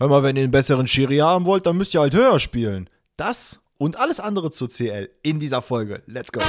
hör mal, wenn ihr einen besseren Schiri haben wollt, dann müsst ihr halt höher spielen. Das und alles andere zur CL in dieser Folge. Let's go.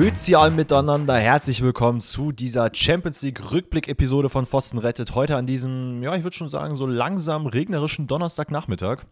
Grüezi all miteinander, herzlich willkommen zu dieser Champions League Rückblick-Episode von Pfosten rettet. Heute an diesem, ja, ich würde schon sagen, so langsam regnerischen Donnerstagnachmittag.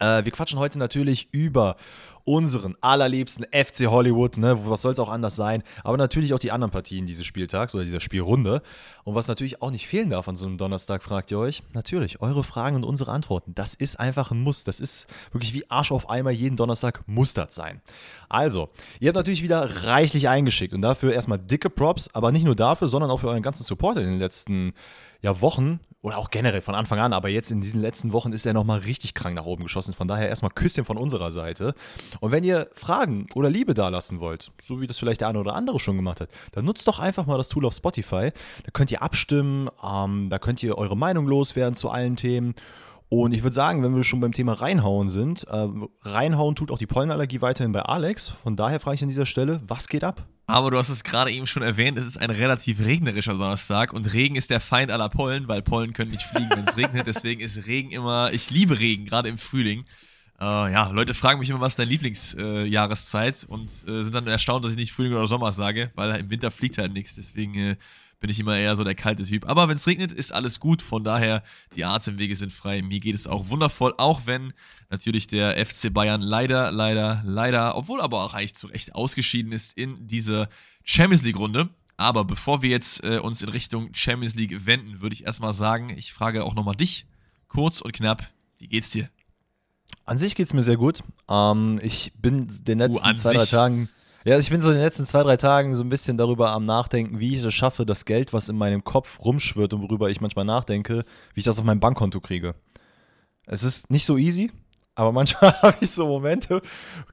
Äh, wir quatschen heute natürlich über unseren allerliebsten FC Hollywood, ne, was soll es auch anders sein, aber natürlich auch die anderen Partien dieses Spieltags oder dieser Spielrunde. Und was natürlich auch nicht fehlen darf an so einem Donnerstag, fragt ihr euch, natürlich, eure Fragen und unsere Antworten. Das ist einfach ein Muss. Das ist wirklich wie Arsch auf Eimer, jeden Donnerstag muss das sein. Also, ihr habt natürlich wieder reichlich eingeschickt und dafür erstmal dicke Props, aber nicht nur dafür, sondern auch für euren ganzen Support in den letzten ja, Wochen oder auch generell von Anfang an, aber jetzt in diesen letzten Wochen ist er nochmal richtig krank nach oben geschossen. Von daher erstmal Küsschen von unserer Seite. Und wenn ihr Fragen oder Liebe dalassen wollt, so wie das vielleicht der eine oder andere schon gemacht hat, dann nutzt doch einfach mal das Tool auf Spotify. Da könnt ihr abstimmen, ähm, da könnt ihr eure Meinung loswerden zu allen Themen. Und ich würde sagen, wenn wir schon beim Thema Reinhauen sind, äh, reinhauen tut auch die Pollenallergie weiterhin bei Alex. Von daher frage ich an dieser Stelle, was geht ab? Aber du hast es gerade eben schon erwähnt, es ist ein relativ regnerischer Donnerstag und Regen ist der Feind aller Pollen, weil Pollen können nicht fliegen, wenn es regnet. Deswegen ist Regen immer, ich liebe Regen, gerade im Frühling. Äh, ja, Leute fragen mich immer, was ist deine Lieblingsjahreszeit äh, und sind dann erstaunt, dass ich nicht Frühling oder Sommer sage, weil im Winter fliegt halt nichts. Deswegen äh, bin ich immer eher so der kalte Typ. Aber wenn es regnet, ist alles gut. Von daher, die Atemwege sind frei. Mir geht es auch wundervoll, auch wenn natürlich der FC Bayern leider, leider, leider, obwohl aber auch eigentlich zu Recht ausgeschieden ist in dieser Champions League-Runde. Aber bevor wir jetzt äh, uns in Richtung Champions League wenden, würde ich erstmal sagen, ich frage auch nochmal dich, kurz und knapp, wie geht's dir? An sich geht's mir sehr gut. Ähm, ich bin den letzten uh, zwei, drei Tagen ja, ich bin so in den letzten zwei, drei Tagen so ein bisschen darüber am Nachdenken, wie ich es schaffe, das Geld, was in meinem Kopf rumschwirrt und worüber ich manchmal nachdenke, wie ich das auf mein Bankkonto kriege. Es ist nicht so easy, aber manchmal habe ich so Momente,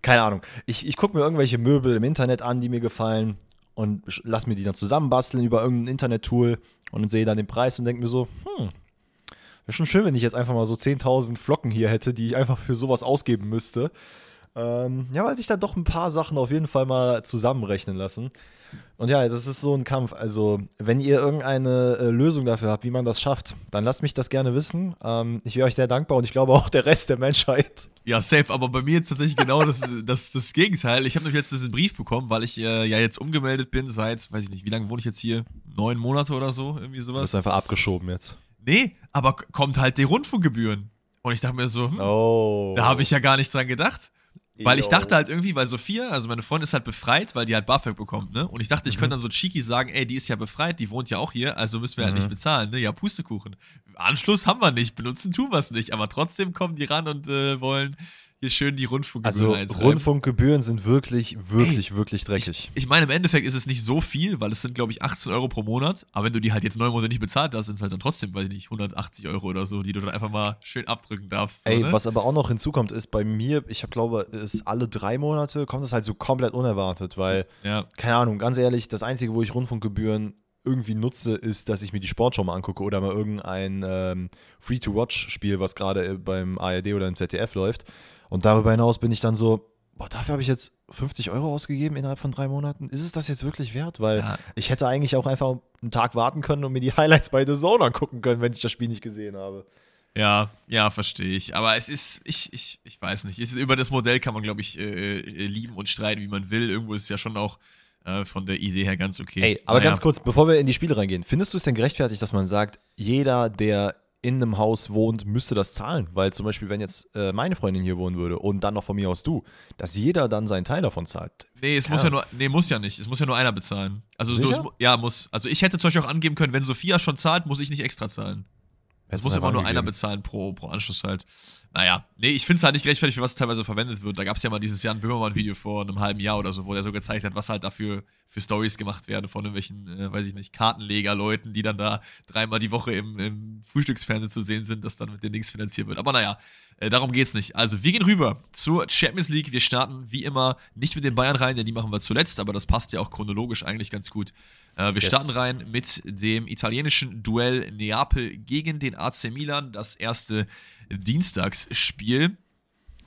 keine Ahnung. Ich, ich gucke mir irgendwelche Möbel im Internet an, die mir gefallen und lass mir die dann zusammenbasteln über irgendein Internet-Tool und sehe dann den Preis und denke mir so, hm, wäre schon schön, wenn ich jetzt einfach mal so 10.000 Flocken hier hätte, die ich einfach für sowas ausgeben müsste. Ähm, ja, weil sich da doch ein paar Sachen auf jeden Fall mal zusammenrechnen lassen. Und ja, das ist so ein Kampf. Also, wenn ihr irgendeine äh, Lösung dafür habt, wie man das schafft, dann lasst mich das gerne wissen. Ähm, ich wäre euch sehr dankbar und ich glaube auch der Rest der Menschheit. Ja, safe. Aber bei mir ist tatsächlich genau das, das, das Gegenteil. Ich habe nämlich jetzt diesen Brief bekommen, weil ich äh, ja jetzt umgemeldet bin seit, weiß ich nicht, wie lange wohne ich jetzt hier? Neun Monate oder so? Irgendwie sowas. Du bist einfach abgeschoben jetzt. Nee, aber kommt halt die Rundfunkgebühren. Und ich dachte mir so, hm, oh. da habe ich ja gar nicht dran gedacht. Weil ich dachte halt irgendwie, weil Sophia, also meine Freundin ist halt befreit, weil die halt BAföG bekommt, ne? Und ich dachte, ich mhm. könnte dann so cheeky sagen, ey, die ist ja befreit, die wohnt ja auch hier, also müssen wir halt nicht mhm. bezahlen, ne? Ja, Pustekuchen. Anschluss haben wir nicht, benutzen tun wir es nicht, aber trotzdem kommen die ran und äh, wollen hier schön die Rundfunkgebühren Also Rundfunkgebühren sind wirklich, wirklich, Ey, wirklich dreckig. Ich, ich, meine, im Endeffekt ist es nicht so viel, weil es sind, glaube ich, 18 Euro pro Monat. Aber wenn du die halt jetzt neun Monate nicht bezahlt hast, sind es halt dann trotzdem, weiß ich nicht, 180 Euro oder so, die du dann einfach mal schön abdrücken darfst. So, Ey, ne? was aber auch noch hinzukommt, ist bei mir, ich glaube, ist alle drei Monate, kommt es halt so komplett unerwartet, weil, ja. keine Ahnung, ganz ehrlich, das Einzige, wo ich Rundfunkgebühren irgendwie nutze, ist, dass ich mir die Sportschau mal angucke oder mal irgendein ähm, Free-to-Watch-Spiel, was gerade beim ARD oder im ZDF läuft. Und darüber hinaus bin ich dann so, boah, dafür habe ich jetzt 50 Euro ausgegeben innerhalb von drei Monaten. Ist es das jetzt wirklich wert? Weil ja. ich hätte eigentlich auch einfach einen Tag warten können und mir die Highlights bei The Zone angucken können, wenn ich das Spiel nicht gesehen habe. Ja, ja, verstehe ich. Aber es ist, ich, ich, ich weiß nicht. Ist, über das Modell kann man, glaube ich, äh, äh, lieben und streiten, wie man will. Irgendwo ist es ja schon auch äh, von der Idee her ganz okay. Ey, aber naja. ganz kurz, bevor wir in die Spiele reingehen, findest du es denn gerechtfertigt, dass man sagt, jeder, der in einem Haus wohnt, müsste das zahlen. Weil zum Beispiel, wenn jetzt äh, meine Freundin hier wohnen würde und dann noch von mir aus du, dass jeder dann seinen Teil davon zahlt. Nee, es Keine muss ja nur, nee, muss ja nicht. Es muss ja nur einer bezahlen. Also, du, es, ja, muss. Also, ich hätte zum Beispiel auch angeben können, wenn Sophia schon zahlt, muss ich nicht extra zahlen. Es muss immer nur einer bezahlen pro, pro Anschluss halt. Naja, nee, ich finde es halt nicht gerechtfertigt, für was teilweise verwendet wird. Da gab es ja mal dieses Jan Böhmermann-Video vor einem halben Jahr oder so, wo er so gezeigt hat, was halt dafür für Stories gemacht werden von irgendwelchen, äh, weiß ich nicht, Kartenleger-Leuten, die dann da dreimal die Woche im, im Frühstücksfernsehen zu sehen sind, das dann mit den Dings finanziert wird. Aber naja, äh, darum geht's nicht. Also, wir gehen rüber zur Champions League. Wir starten wie immer nicht mit den Bayern rein, denn die machen wir zuletzt, aber das passt ja auch chronologisch eigentlich ganz gut. Äh, wir yes. starten rein mit dem italienischen Duell Neapel gegen den AC Milan, das erste Dienstagsspiel.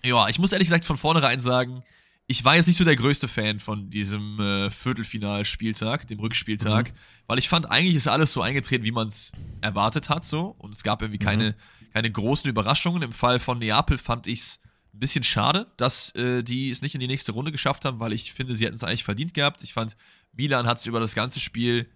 Ja, ich muss ehrlich gesagt von vornherein sagen, ich war jetzt nicht so der größte Fan von diesem äh, Viertelfinalspieltag, dem Rückspieltag, mhm. weil ich fand, eigentlich ist alles so eingetreten, wie man es erwartet hat, so. Und es gab irgendwie mhm. keine, keine großen Überraschungen. Im Fall von Neapel fand ich es ein bisschen schade, dass äh, die es nicht in die nächste Runde geschafft haben, weil ich finde, sie hätten es eigentlich verdient gehabt. Ich fand, Milan hat es über das ganze Spiel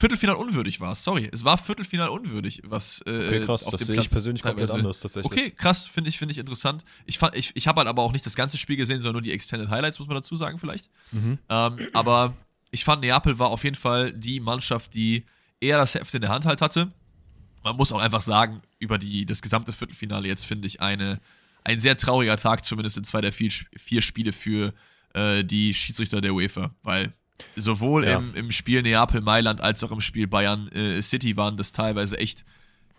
Viertelfinal unwürdig war. Sorry, es war Viertelfinal unwürdig, was äh, okay, krass, auf das dem sehe Platz ich persönlich teilweise. komplett anders tatsächlich. Okay, krass, finde ich, finde ich interessant. Ich, fand, ich, ich habe halt aber auch nicht das ganze Spiel gesehen, sondern nur die Extended Highlights, muss man dazu sagen vielleicht. Mhm. Ähm, aber ich fand, Neapel war auf jeden Fall die Mannschaft, die eher das Heft in der Hand halt hatte. Man muss auch einfach sagen, über die, das gesamte Viertelfinale jetzt finde ich eine, ein sehr trauriger Tag, zumindest in zwei der vier, vier Spiele für äh, die Schiedsrichter der UEFA, weil Sowohl ja. im, im Spiel Neapel-Mailand als auch im Spiel Bayern-City äh, waren das teilweise echt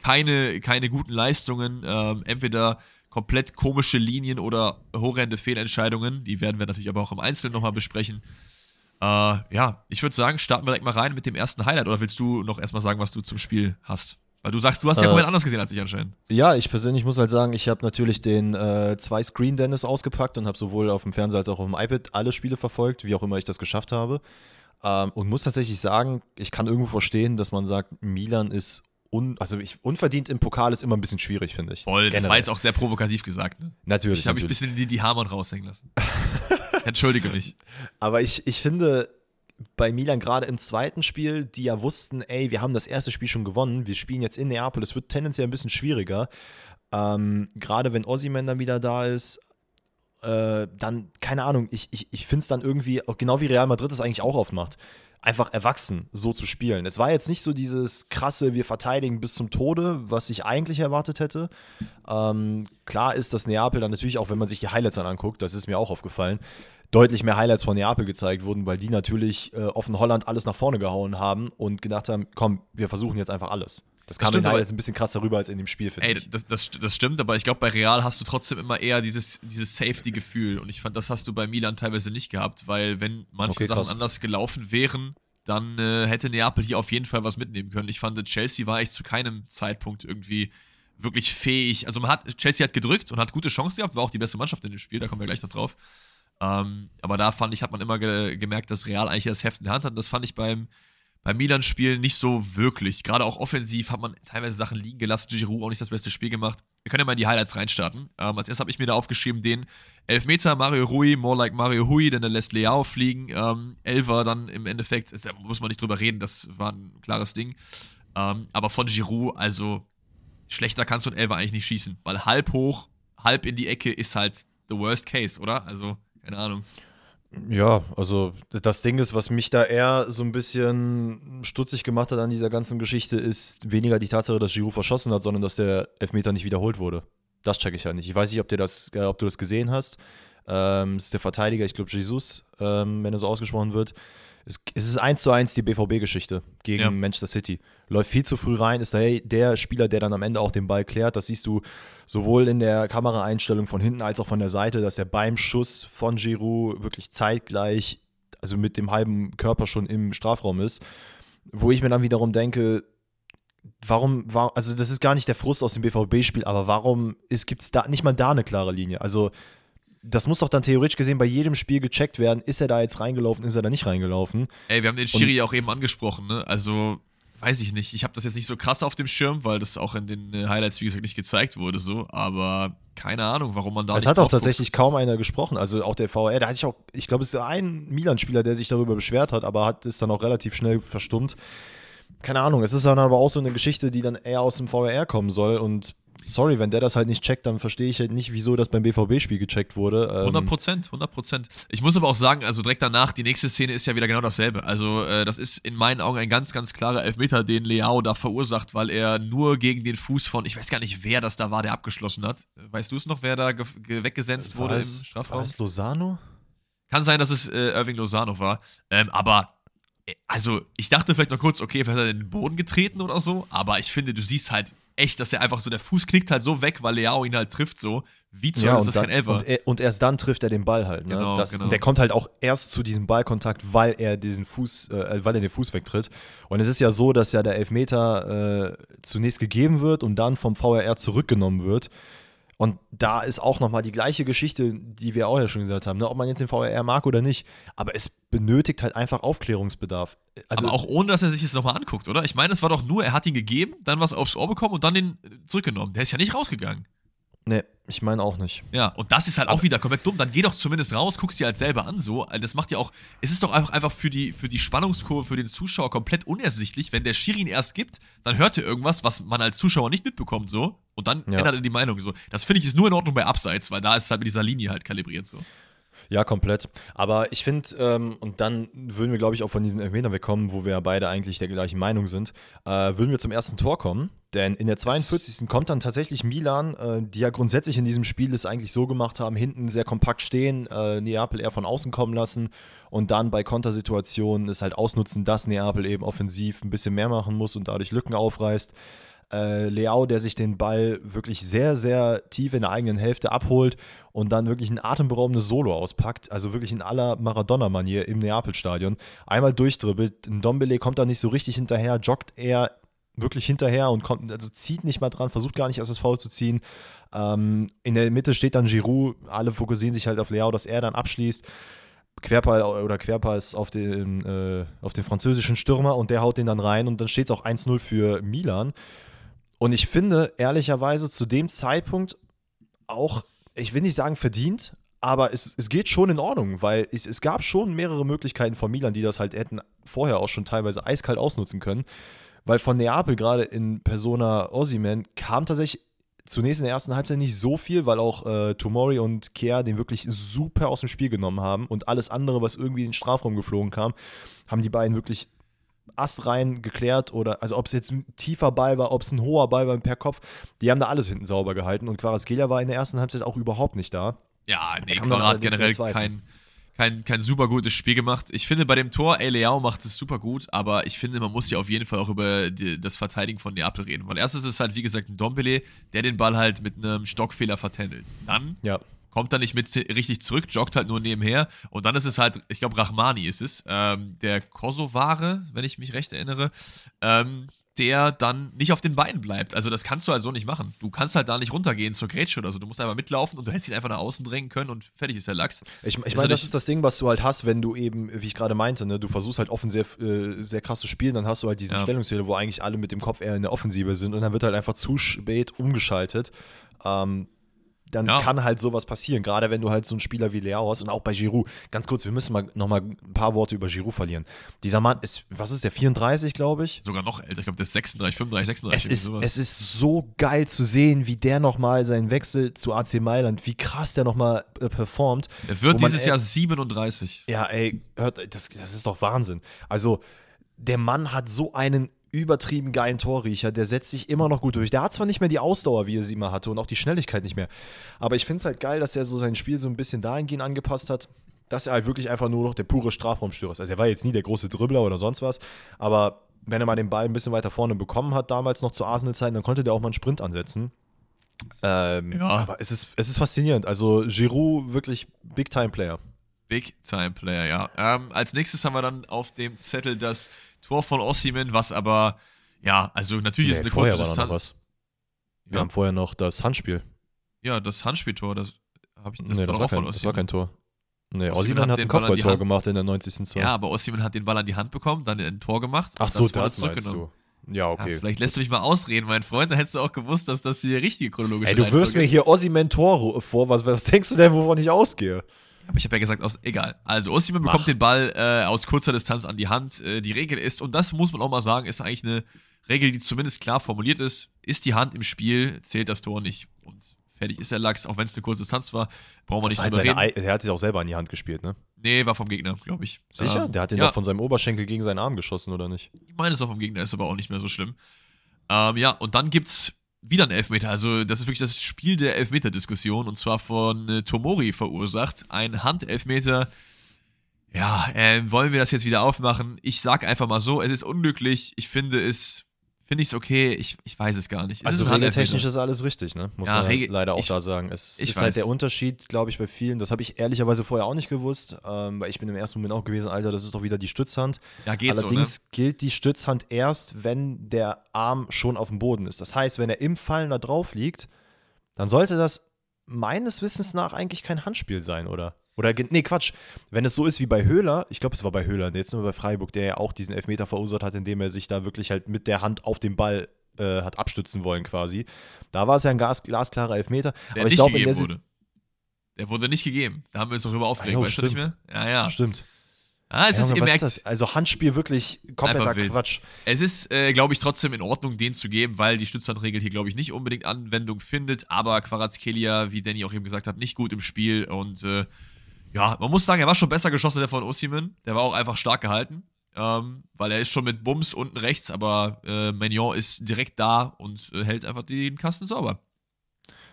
keine, keine guten Leistungen. Ähm, entweder komplett komische Linien oder horrende Fehlentscheidungen. Die werden wir natürlich aber auch im Einzelnen nochmal besprechen. Äh, ja, ich würde sagen, starten wir direkt mal rein mit dem ersten Highlight. Oder willst du noch erstmal sagen, was du zum Spiel hast? Weil du sagst, du hast ja äh, komplett anders gesehen als ich anscheinend. Ja, ich persönlich muss halt sagen, ich habe natürlich den äh, zwei Screen Dennis ausgepackt und habe sowohl auf dem Fernseher als auch auf dem iPad alle Spiele verfolgt, wie auch immer ich das geschafft habe. Ähm, und muss tatsächlich sagen, ich kann irgendwo verstehen, dass man sagt, Milan ist un, also ich, unverdient im Pokal ist immer ein bisschen schwierig, finde ich. Voll, das war jetzt auch sehr provokativ gesagt. Ne? Natürlich. Ich habe ein bisschen die, die Hamann raushängen lassen. Entschuldige mich. Aber ich, ich finde, bei Milan gerade im zweiten Spiel, die ja wussten, ey, wir haben das erste Spiel schon gewonnen, wir spielen jetzt in Neapel, es wird tendenziell ein bisschen schwieriger. Ähm, gerade wenn Ossiman dann wieder da ist, äh, dann, keine Ahnung, ich, ich, ich finde es dann irgendwie, genau wie Real Madrid es eigentlich auch oft macht, einfach erwachsen so zu spielen. Es war jetzt nicht so dieses krasse, wir verteidigen bis zum Tode, was ich eigentlich erwartet hätte. Ähm, klar ist, dass Neapel dann natürlich auch, wenn man sich die Highlights dann anguckt, das ist mir auch aufgefallen, deutlich mehr Highlights von Neapel gezeigt wurden, weil die natürlich äh, offen Holland alles nach vorne gehauen haben und gedacht haben, komm, wir versuchen jetzt einfach alles. Das kam das stimmt, jetzt ein bisschen krasser rüber als in dem Spiel, finde ich. Ey, das, das, das, stimmt, aber ich glaube, bei Real hast du trotzdem immer eher dieses, dieses Safety-Gefühl. Und ich fand, das hast du bei Milan teilweise nicht gehabt, weil wenn manche okay, Sachen anders gelaufen wären, dann äh, hätte Neapel hier auf jeden Fall was mitnehmen können. Ich fand, Chelsea war echt zu keinem Zeitpunkt irgendwie wirklich fähig. Also man hat, Chelsea hat gedrückt und hat gute Chancen gehabt, war auch die beste Mannschaft in dem Spiel, da kommen wir gleich noch drauf. Ähm, aber da fand ich, hat man immer ge gemerkt, dass Real eigentlich das Heft in der Hand hat. Und das fand ich beim, beim Milan-Spiel nicht so wirklich. Gerade auch offensiv hat man teilweise Sachen liegen gelassen. Giroud auch nicht das beste Spiel gemacht. Wir können ja mal in die Highlights reinstarten. Ähm, als erstes habe ich mir da aufgeschrieben, den Elfmeter Mario Rui, more like Mario Hui, denn er lässt Leao fliegen. Ähm, Elfer dann im Endeffekt, da muss man nicht drüber reden, das war ein klares Ding. Ähm, aber von Giroud, also schlechter kannst du einen Elfer eigentlich nicht schießen, weil halb hoch, halb in die Ecke ist halt the worst case, oder? Also keine Ahnung. Ja, also das Ding ist, was mich da eher so ein bisschen stutzig gemacht hat an dieser ganzen Geschichte, ist weniger die Tatsache, dass Giroud verschossen hat, sondern dass der Elfmeter nicht wiederholt wurde. Das checke ich ja nicht. Ich weiß nicht, ob, dir das, äh, ob du das gesehen hast. Ähm, ist der Verteidiger, ich glaube Jesus, ähm, wenn er so ausgesprochen wird. Es, ist eins zu eins die BVB-Geschichte gegen ja. Manchester City. Läuft viel zu früh rein, ist der, der Spieler, der dann am Ende auch den Ball klärt. Das siehst du sowohl in der Kameraeinstellung von hinten als auch von der Seite, dass er beim Schuss von Giroud wirklich zeitgleich, also mit dem halben Körper schon im Strafraum ist. Wo ich mir dann wiederum denke, warum war, also das ist gar nicht der Frust aus dem BVB-Spiel, aber warum gibt es da nicht mal da eine klare Linie? Also das muss doch dann theoretisch gesehen bei jedem Spiel gecheckt werden, ist er da jetzt reingelaufen, ist er da nicht reingelaufen. Ey, wir haben den Schiri ja auch eben angesprochen, ne? Also, weiß ich nicht. Ich habe das jetzt nicht so krass auf dem Schirm, weil das auch in den äh, Highlights, wie gesagt, nicht gezeigt wurde, so. Aber keine Ahnung, warum man da Es hat auch tatsächlich kaum einer gesprochen. Also auch der VR, da hatte ich auch, ich glaube, es ist ein Milan-Spieler, der sich darüber beschwert hat, aber hat es dann auch relativ schnell verstummt. Keine Ahnung, es ist dann aber auch so eine Geschichte, die dann eher aus dem VR kommen soll und sorry, wenn der das halt nicht checkt, dann verstehe ich halt nicht, wieso das beim BVB-Spiel gecheckt wurde. 100 ähm, Prozent, 100 Prozent. Ich muss aber auch sagen, also direkt danach, die nächste Szene ist ja wieder genau dasselbe. Also, äh, das ist in meinen Augen ein ganz, ganz klarer Elfmeter, den Leao da verursacht, weil er nur gegen den Fuß von, ich weiß gar nicht, wer das da war, der abgeschlossen hat. Weißt du es noch, wer da weggesenzt wurde es, im Strafraum? War es Lozano? Kann sein, dass es äh, Irving Lozano war. Ähm, aber also ich dachte vielleicht noch kurz, okay, vielleicht hat er den Boden getreten oder so, aber ich finde, du siehst halt echt, dass er einfach so, der Fuß knickt halt so weg, weil Leao ihn halt trifft so. Wie zur Ja, ist das dann, kein Elfer? und, er, und erst dann trifft er den Ball halt. Ne? Genau, das, genau. Und der kommt halt auch erst zu diesem Ballkontakt, weil er diesen Fuß, äh, weil er den Fuß wegtritt. Und es ist ja so, dass ja der Elfmeter äh, zunächst gegeben wird und dann vom VRR zurückgenommen wird. Und da ist auch nochmal die gleiche Geschichte, die wir auch ja schon gesagt haben, ne? ob man jetzt den VRR mag oder nicht. Aber es benötigt halt einfach Aufklärungsbedarf. Also, aber auch ohne, dass er sich das nochmal anguckt, oder? Ich meine, es war doch nur, er hat ihn gegeben, dann was aufs Ohr bekommen und dann den äh, zurückgenommen. Der ist ja nicht rausgegangen. Nee, ich meine auch nicht. Ja, und das ist halt auch wieder komplett dumm. Dann geh doch zumindest raus, guckst dir halt selber an so. Das macht ja auch, es ist doch einfach, einfach für, die, für die Spannungskurve, für den Zuschauer komplett unersichtlich. Wenn der Schiri ihn erst gibt, dann hört er irgendwas, was man als Zuschauer nicht mitbekommt so. Und dann Ja. ändert er die Meinung so. Das finde ich ist nur in Ordnung bei Abseits, weil da ist halt mit dieser Linie halt kalibriert so. Ja, komplett. Aber ich finde, ähm, und dann würden wir, glaube ich, auch von diesen Elfmetern wegkommen, wo wir beide eigentlich der gleichen Meinung sind, äh, würden wir zum ersten Tor kommen. Denn in der 42. kommt dann tatsächlich Milan, äh, die ja grundsätzlich in diesem Spiel es eigentlich so gemacht haben, hinten sehr kompakt stehen, äh, Neapel eher von außen kommen lassen und dann bei Kontersituationen es halt ausnutzen, dass Neapel eben offensiv ein bisschen mehr machen muss und dadurch Lücken aufreißt. Äh, Leao, der sich den Ball wirklich sehr, sehr tief in der eigenen Hälfte abholt und dann wirklich ein atemberaubendes Solo auspackt, also wirklich in aller Maradona-Manier im Neapel-Stadion. Einmal durchdribbelt, Dombele kommt da nicht so richtig hinterher, joggt er wirklich hinterher und kommt, also zieht nicht mal dran, versucht gar nicht erst das Foul zu ziehen. Ähm, in der Mitte steht dann Giroud, alle fokussieren sich halt auf Leao, dass er dann abschließt. Querpass oder Querpass auf den, äh, auf den französischen Stürmer und der haut den dann rein und dann steht es auch 1-0 für Milan. Und ich finde, ehrlicherweise, zu dem Zeitpunkt auch, ich will nicht sagen verdient, aber es, es geht schon in Ordnung, weil es, es gab schon mehrere Möglichkeiten von Milan, die das halt hätten vorher auch schon teilweise eiskalt ausnutzen können. Weil von Neapel gerade in Persona Ossiman kam tatsächlich zunächst in der ersten Halbzeit nicht so viel, weil auch äh, Tomori und Kea den wirklich super aus dem Spiel genommen haben und alles andere, was irgendwie in den Strafraum geflogen kam, haben die beiden wirklich astrein geklärt oder, also ob es jetzt ein tiefer Ball war, ob es ein hoher Ball war per Kopf, die haben da alles hinten sauber gehalten und Quarazgelia war in der ersten Halbzeit auch überhaupt nicht da. Ja, nee, Quadrat allerdings generell kein, kein, kein super gutes Spiel gemacht. Ich finde bei dem Tor, ey, Leao macht es super gut, aber ich finde, man muss ja auf jeden Fall auch über die, das Verteidigen von Neapel reden. Weil erstens ist es halt, wie gesagt, ein Dombele, der den Ball halt mit einem Stockfehler vertändelt. Dann Ja. Kommt er nicht mit richtig zurück, joggt halt nur nebenher. Und dann ist es halt, ich glaube, Rahmani ist es, ähm, der Kosovare, wenn ich mich recht erinnere, ähm, der dann nicht auf den Beinen bleibt. Also das kannst du halt so nicht machen. Du kannst halt da nicht runtergehen zur Grätsche oder so. Du musst einfach mitlaufen und du hättest ihn einfach nach außen drängen können und fertig ist der Lachs. Ich, ich meine, das ist das Ding, was du halt hast, wenn du eben, wie ich gerade meinte, ne, du versuchst halt offen sehr, äh, sehr krass zu spielen, dann hast du halt diesen Ja. Stellungsfehler, wo eigentlich alle mit dem Kopf eher in der Offensive sind und dann wird halt einfach zu spät umgeschaltet. Ähm, dann Ja. kann halt sowas passieren, gerade wenn du halt so einen Spieler wie Leao hast und auch bei Giroud. Ganz kurz, wir müssen mal nochmal ein paar Worte über Giroud verlieren. Dieser Mann ist, was ist der, 34, glaube ich? Sogar noch älter. Ich glaube, der ist 36, 35, 36. Es ist, es ist so geil zu sehen, wie der nochmal seinen Wechsel zu AC Mailand, wie krass der nochmal äh, performt. der wird man dieses e- Jahr 37. Ja, ey, hört, das, das ist doch Wahnsinn. Also, der Mann hat so einen übertrieben geilen Torriecher, der setzt sich immer noch gut durch. Der hat zwar nicht mehr die Ausdauer, wie er sie immer hatte und auch die Schnelligkeit nicht mehr, aber ich finde es halt geil, dass er so sein Spiel so ein bisschen dahingehend angepasst hat, dass er halt wirklich einfach nur noch der pure Strafraumstörer ist. Also er war jetzt nie der große Dribbler oder sonst was, aber wenn er mal den Ball ein bisschen weiter vorne bekommen hat, damals noch zu Arsenal-Zeiten, dann konnte der auch mal einen Sprint ansetzen. Ähm, Ja. Aber es ist, es ist faszinierend. Also Giroud wirklich Big-Time-Player. Big Time Player, ja. Ähm, als nächstes haben wir dann auf dem Zettel das Tor von Ossiman, was aber, ja, also natürlich ist Nee, eine kurze war Distanz. Wir Ja. haben vorher noch das Handspiel. Ja, das Handspieltor, das habe ich Das, nee, das, auch war von kein, das war Ossiman. kein Tor. Nee, Ossiman hat hat ein Kopfballtor gemacht in der 90. Zwei. Ja, aber Ossiman hat den Ball an die Hand bekommen, dann ein Tor gemacht. Ach so, wurde das meinst du. Ja, okay. Ja, vielleicht lässt du mich mal ausreden, mein Freund, dann hättest du auch gewusst, dass das die richtige chronologische Ey, du wirst mir ist. hier Ossiman Tor vor. Was, was denkst du denn, wovon ich ausgehe? Aber ich habe ja gesagt, aus, egal. Also, Ossiman bekommt den Ball äh, aus kurzer Distanz an die Hand. Äh, die Regel ist, und das muss man auch mal sagen, ist eigentlich eine Regel, die zumindest klar formuliert ist. Ist die Hand im Spiel, zählt das Tor nicht. Und fertig ist der Lachs, auch wenn es eine kurze Distanz war, brauchen wir nicht drüber reden. Ei- er hat sich auch selber an die Hand gespielt, ne? Nee, war vom Gegner, glaube ich. Sicher? Ähm, Der hat den ja, doch von seinem Oberschenkel gegen seinen Arm geschossen, oder nicht? Ich meine, es war vom Gegner, ist aber auch nicht mehr so schlimm. Ähm, ja, und dann gibt's wieder einen Elfmeter. Also, das ist wirklich das Spiel der Elfmeter-Diskussion und zwar von äh, Tomori verursacht. Ein Handelfmeter. Ja, ähm, wollen wir das jetzt wieder aufmachen? Ich sag einfach mal so, es ist unglücklich. Ich finde es finde ich es okay. Ich, ich weiß es gar nicht. Es also regeltechnisch ist alles richtig, ne? Muss Ja, man Regel- leider auch ich- da sagen. Es ist halt weiß. der Unterschied, glaube ich, bei vielen. Das habe ich ehrlicherweise vorher auch nicht gewusst, ähm, weil ich bin im ersten Moment auch gewesen, Alter, das ist doch wieder die Stützhand. Ja, geht so, ne? Allerdings gilt die Stützhand erst, wenn der Arm schon auf dem Boden ist. Das heißt, wenn er im Fallen da drauf liegt, dann sollte das meines Wissens nach eigentlich kein Handspiel sein, oder? Oder, nee, Quatsch. Wenn es so ist wie bei Höhler, ich glaube, es war bei Höhler, jetzt nur bei Freiburg, der ja auch diesen Elfmeter verursacht hat, indem er sich da wirklich halt mit der Hand auf den Ball äh, hat abstützen wollen quasi. Da war es ja ein gas glasklarer Elfmeter. Der aber ich nicht glaube, in der gegeben wurde. Der wurde nicht gegeben. Da haben wir uns doch drüber aufgeregt, jo, weißt du nicht mehr? stimmt. Ja, ja. Stimmt. Ah, es Ja, ist, Junge, ist? Also Handspiel wirklich kompletter. Quatsch. Es ist, äh, glaube ich, trotzdem in Ordnung, den zu geben, weil die Stützhandregel hier, glaube ich, nicht unbedingt Anwendung findet. Aber Quarazkelia, wie Danny auch eben gesagt hat, nicht gut im Spiel. Und äh, ja, man muss sagen, er war schon besser geschossen, der von Osimhen. Der war auch einfach stark gehalten. Ähm, weil er ist schon mit Bums unten rechts, aber äh, Magnon ist direkt da und äh, hält einfach den Kasten sauber.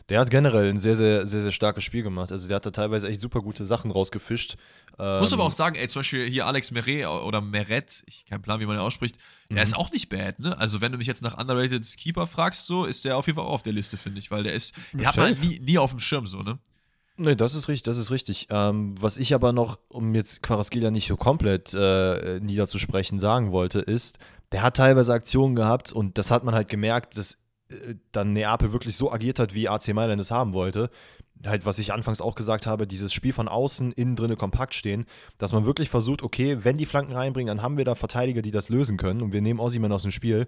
Der hat generell ein sehr, sehr, sehr, sehr starkes Spiel gemacht. Also der hat da teilweise echt super gute Sachen rausgefischt. Muss Ähm, aber auch sagen, ey, zum Beispiel hier Alex Meret oder Meret, ich keinen Plan, wie man den ausspricht, der ist auch nicht bad, ne? Also wenn du mich jetzt nach underrated Keeper fragst, so, ist der auf jeden Fall auch auf der Liste, finde ich, weil der ist, den hat man halt nie, nie auf dem Schirm, so, ne? Nee, das ist richtig, das ist richtig. Ähm, was ich aber noch, um jetzt Quaraskelia nicht so komplett äh, niederzusprechen, sagen wollte, ist, der hat teilweise Aktionen gehabt und das hat man halt gemerkt, dass äh, dann Neapel wirklich so agiert hat, wie AC Mailand es haben wollte. Halt, was ich anfangs auch gesagt habe, dieses Spiel von außen, innen drinne kompakt stehen, dass man wirklich versucht, okay, wenn die Flanken reinbringen, dann haben wir da Verteidiger, die das lösen können und wir nehmen Ossiman aus dem Spiel.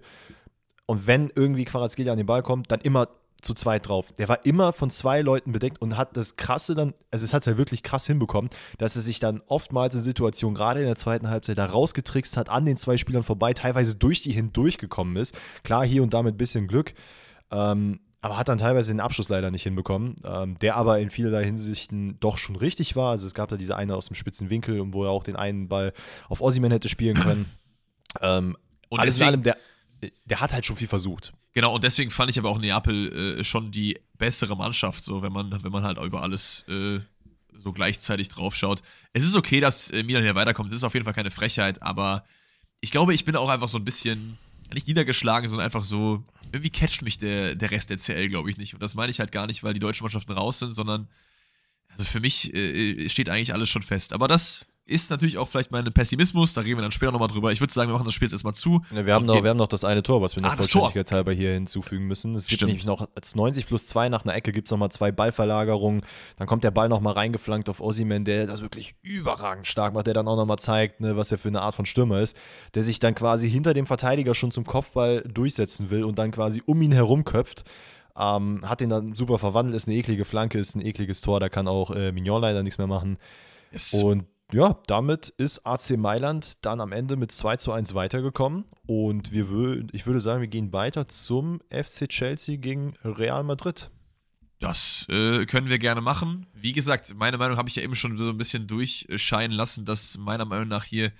Und wenn irgendwie Quarazgelia an den Ball kommt, dann immer zu zweit drauf. Der war immer von zwei Leuten bedeckt und hat das Krasse dann, also es hat er wirklich krass hinbekommen, dass er sich dann oftmals in Situationen, gerade in der zweiten Halbzeit, da rausgetrickst hat, an den zwei Spielern vorbei, teilweise durch die hindurchgekommen ist. Klar, hier und da mit ein bisschen Glück. Ähm, aber hat dann teilweise den Abschluss leider nicht hinbekommen, ähm, der aber in vielerlei Hinsichten doch schon richtig war. Also es gab da diese eine aus dem spitzen Winkel, wo er auch den einen Ball auf Ossiman hätte spielen können. ähm, Und alles in allem, der, der hat halt schon viel versucht. Genau, und deswegen fand ich aber auch Neapel äh, schon die bessere Mannschaft, so, wenn man, wenn man halt über alles äh, so gleichzeitig drauf schaut. Es ist okay, dass äh, Milan hier weiterkommt, es ist auf jeden Fall keine Frechheit, aber ich glaube, ich bin auch einfach so ein bisschen, nicht niedergeschlagen, sondern einfach so, irgendwie catcht mich der, der Rest der CL, glaube ich, nicht. Und das meine ich halt gar nicht, weil die deutschen Mannschaften raus sind, sondern also für mich äh, steht eigentlich alles schon fest. Aber das ist natürlich auch vielleicht mein Pessimismus, da reden wir dann später nochmal drüber. Ich würde sagen, wir machen das Spiel jetzt erstmal zu. Ja, wir, haben noch, wir haben noch das eine Tor, was wir noch Ah, vollständigkeitshalber hier hinzufügen müssen. Es gibt Stimmt. nämlich noch als 90 plus 2 nach einer Ecke gibt es nochmal zwei Ballverlagerungen. Dann kommt der Ball nochmal reingeflankt auf Ossiman, der das wirklich überragend stark macht, der dann auch nochmal zeigt, ne, was er für eine Art von Stürmer ist, der sich dann quasi hinter dem Verteidiger schon zum Kopfball durchsetzen will und dann quasi um ihn herum köpft. Ähm, hat ihn dann super verwandelt, ist eine eklige Flanke, ist ein ekliges Tor, da kann auch äh, Mignon leider nichts mehr machen. Yes. Und ja, damit ist AC Mailand dann am Ende mit 2 zu 1 weitergekommen. Und wir wö ich würde sagen, wir gehen weiter zum FC Chelsea gegen Real Madrid. Das äh, können wir gerne machen. Wie gesagt, meine Meinung habe ich ja eben schon so ein bisschen durchscheinen lassen, dass meiner Meinung nach hier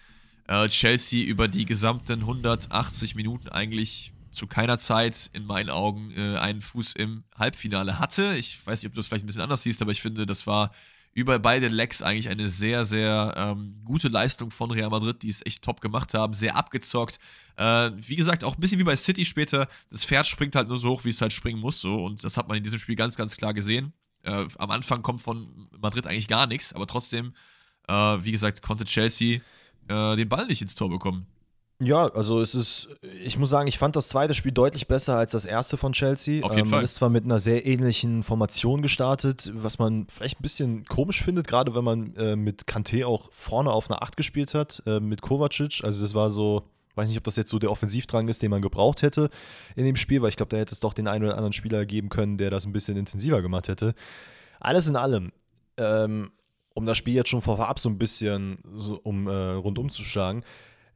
äh, Chelsea über die gesamten 180 Minuten eigentlich zu keiner Zeit in meinen Augen äh, einen Fuß im Halbfinale hatte. Ich weiß nicht, ob du das vielleicht ein bisschen anders siehst, aber ich finde, das war über beide Legs eigentlich eine sehr, sehr ähm, gute Leistung von Real Madrid, die es echt top gemacht haben, sehr abgezockt. Äh, wie gesagt, auch ein bisschen wie bei City später, das Pferd springt halt nur so hoch, wie es halt springen muss, so und das hat man in diesem Spiel ganz, ganz klar gesehen. Äh, am Anfang kommt von Madrid eigentlich gar nichts, aber trotzdem, äh, wie gesagt, konnte Chelsea äh, den Ball nicht ins Tor bekommen. Ja, also es ist, ich muss sagen, ich fand das zweite Spiel deutlich besser als das erste von Chelsea. Auf jeden ähm, Fall. Man ist zwar mit einer sehr ähnlichen Formation gestartet, was man vielleicht ein bisschen komisch findet, gerade wenn man äh, mit Kanté auch vorne auf einer 8 gespielt hat, äh, mit Kovacic. Also das war so, weiß nicht, ob das jetzt so der Offensivdrang ist, den man gebraucht hätte in dem Spiel, weil ich glaube, da hätte es doch den einen oder anderen Spieler geben können, der das ein bisschen intensiver gemacht hätte. Alles in allem, ähm, um das Spiel jetzt schon vorab so ein bisschen so, um äh, rundum zu schlagen,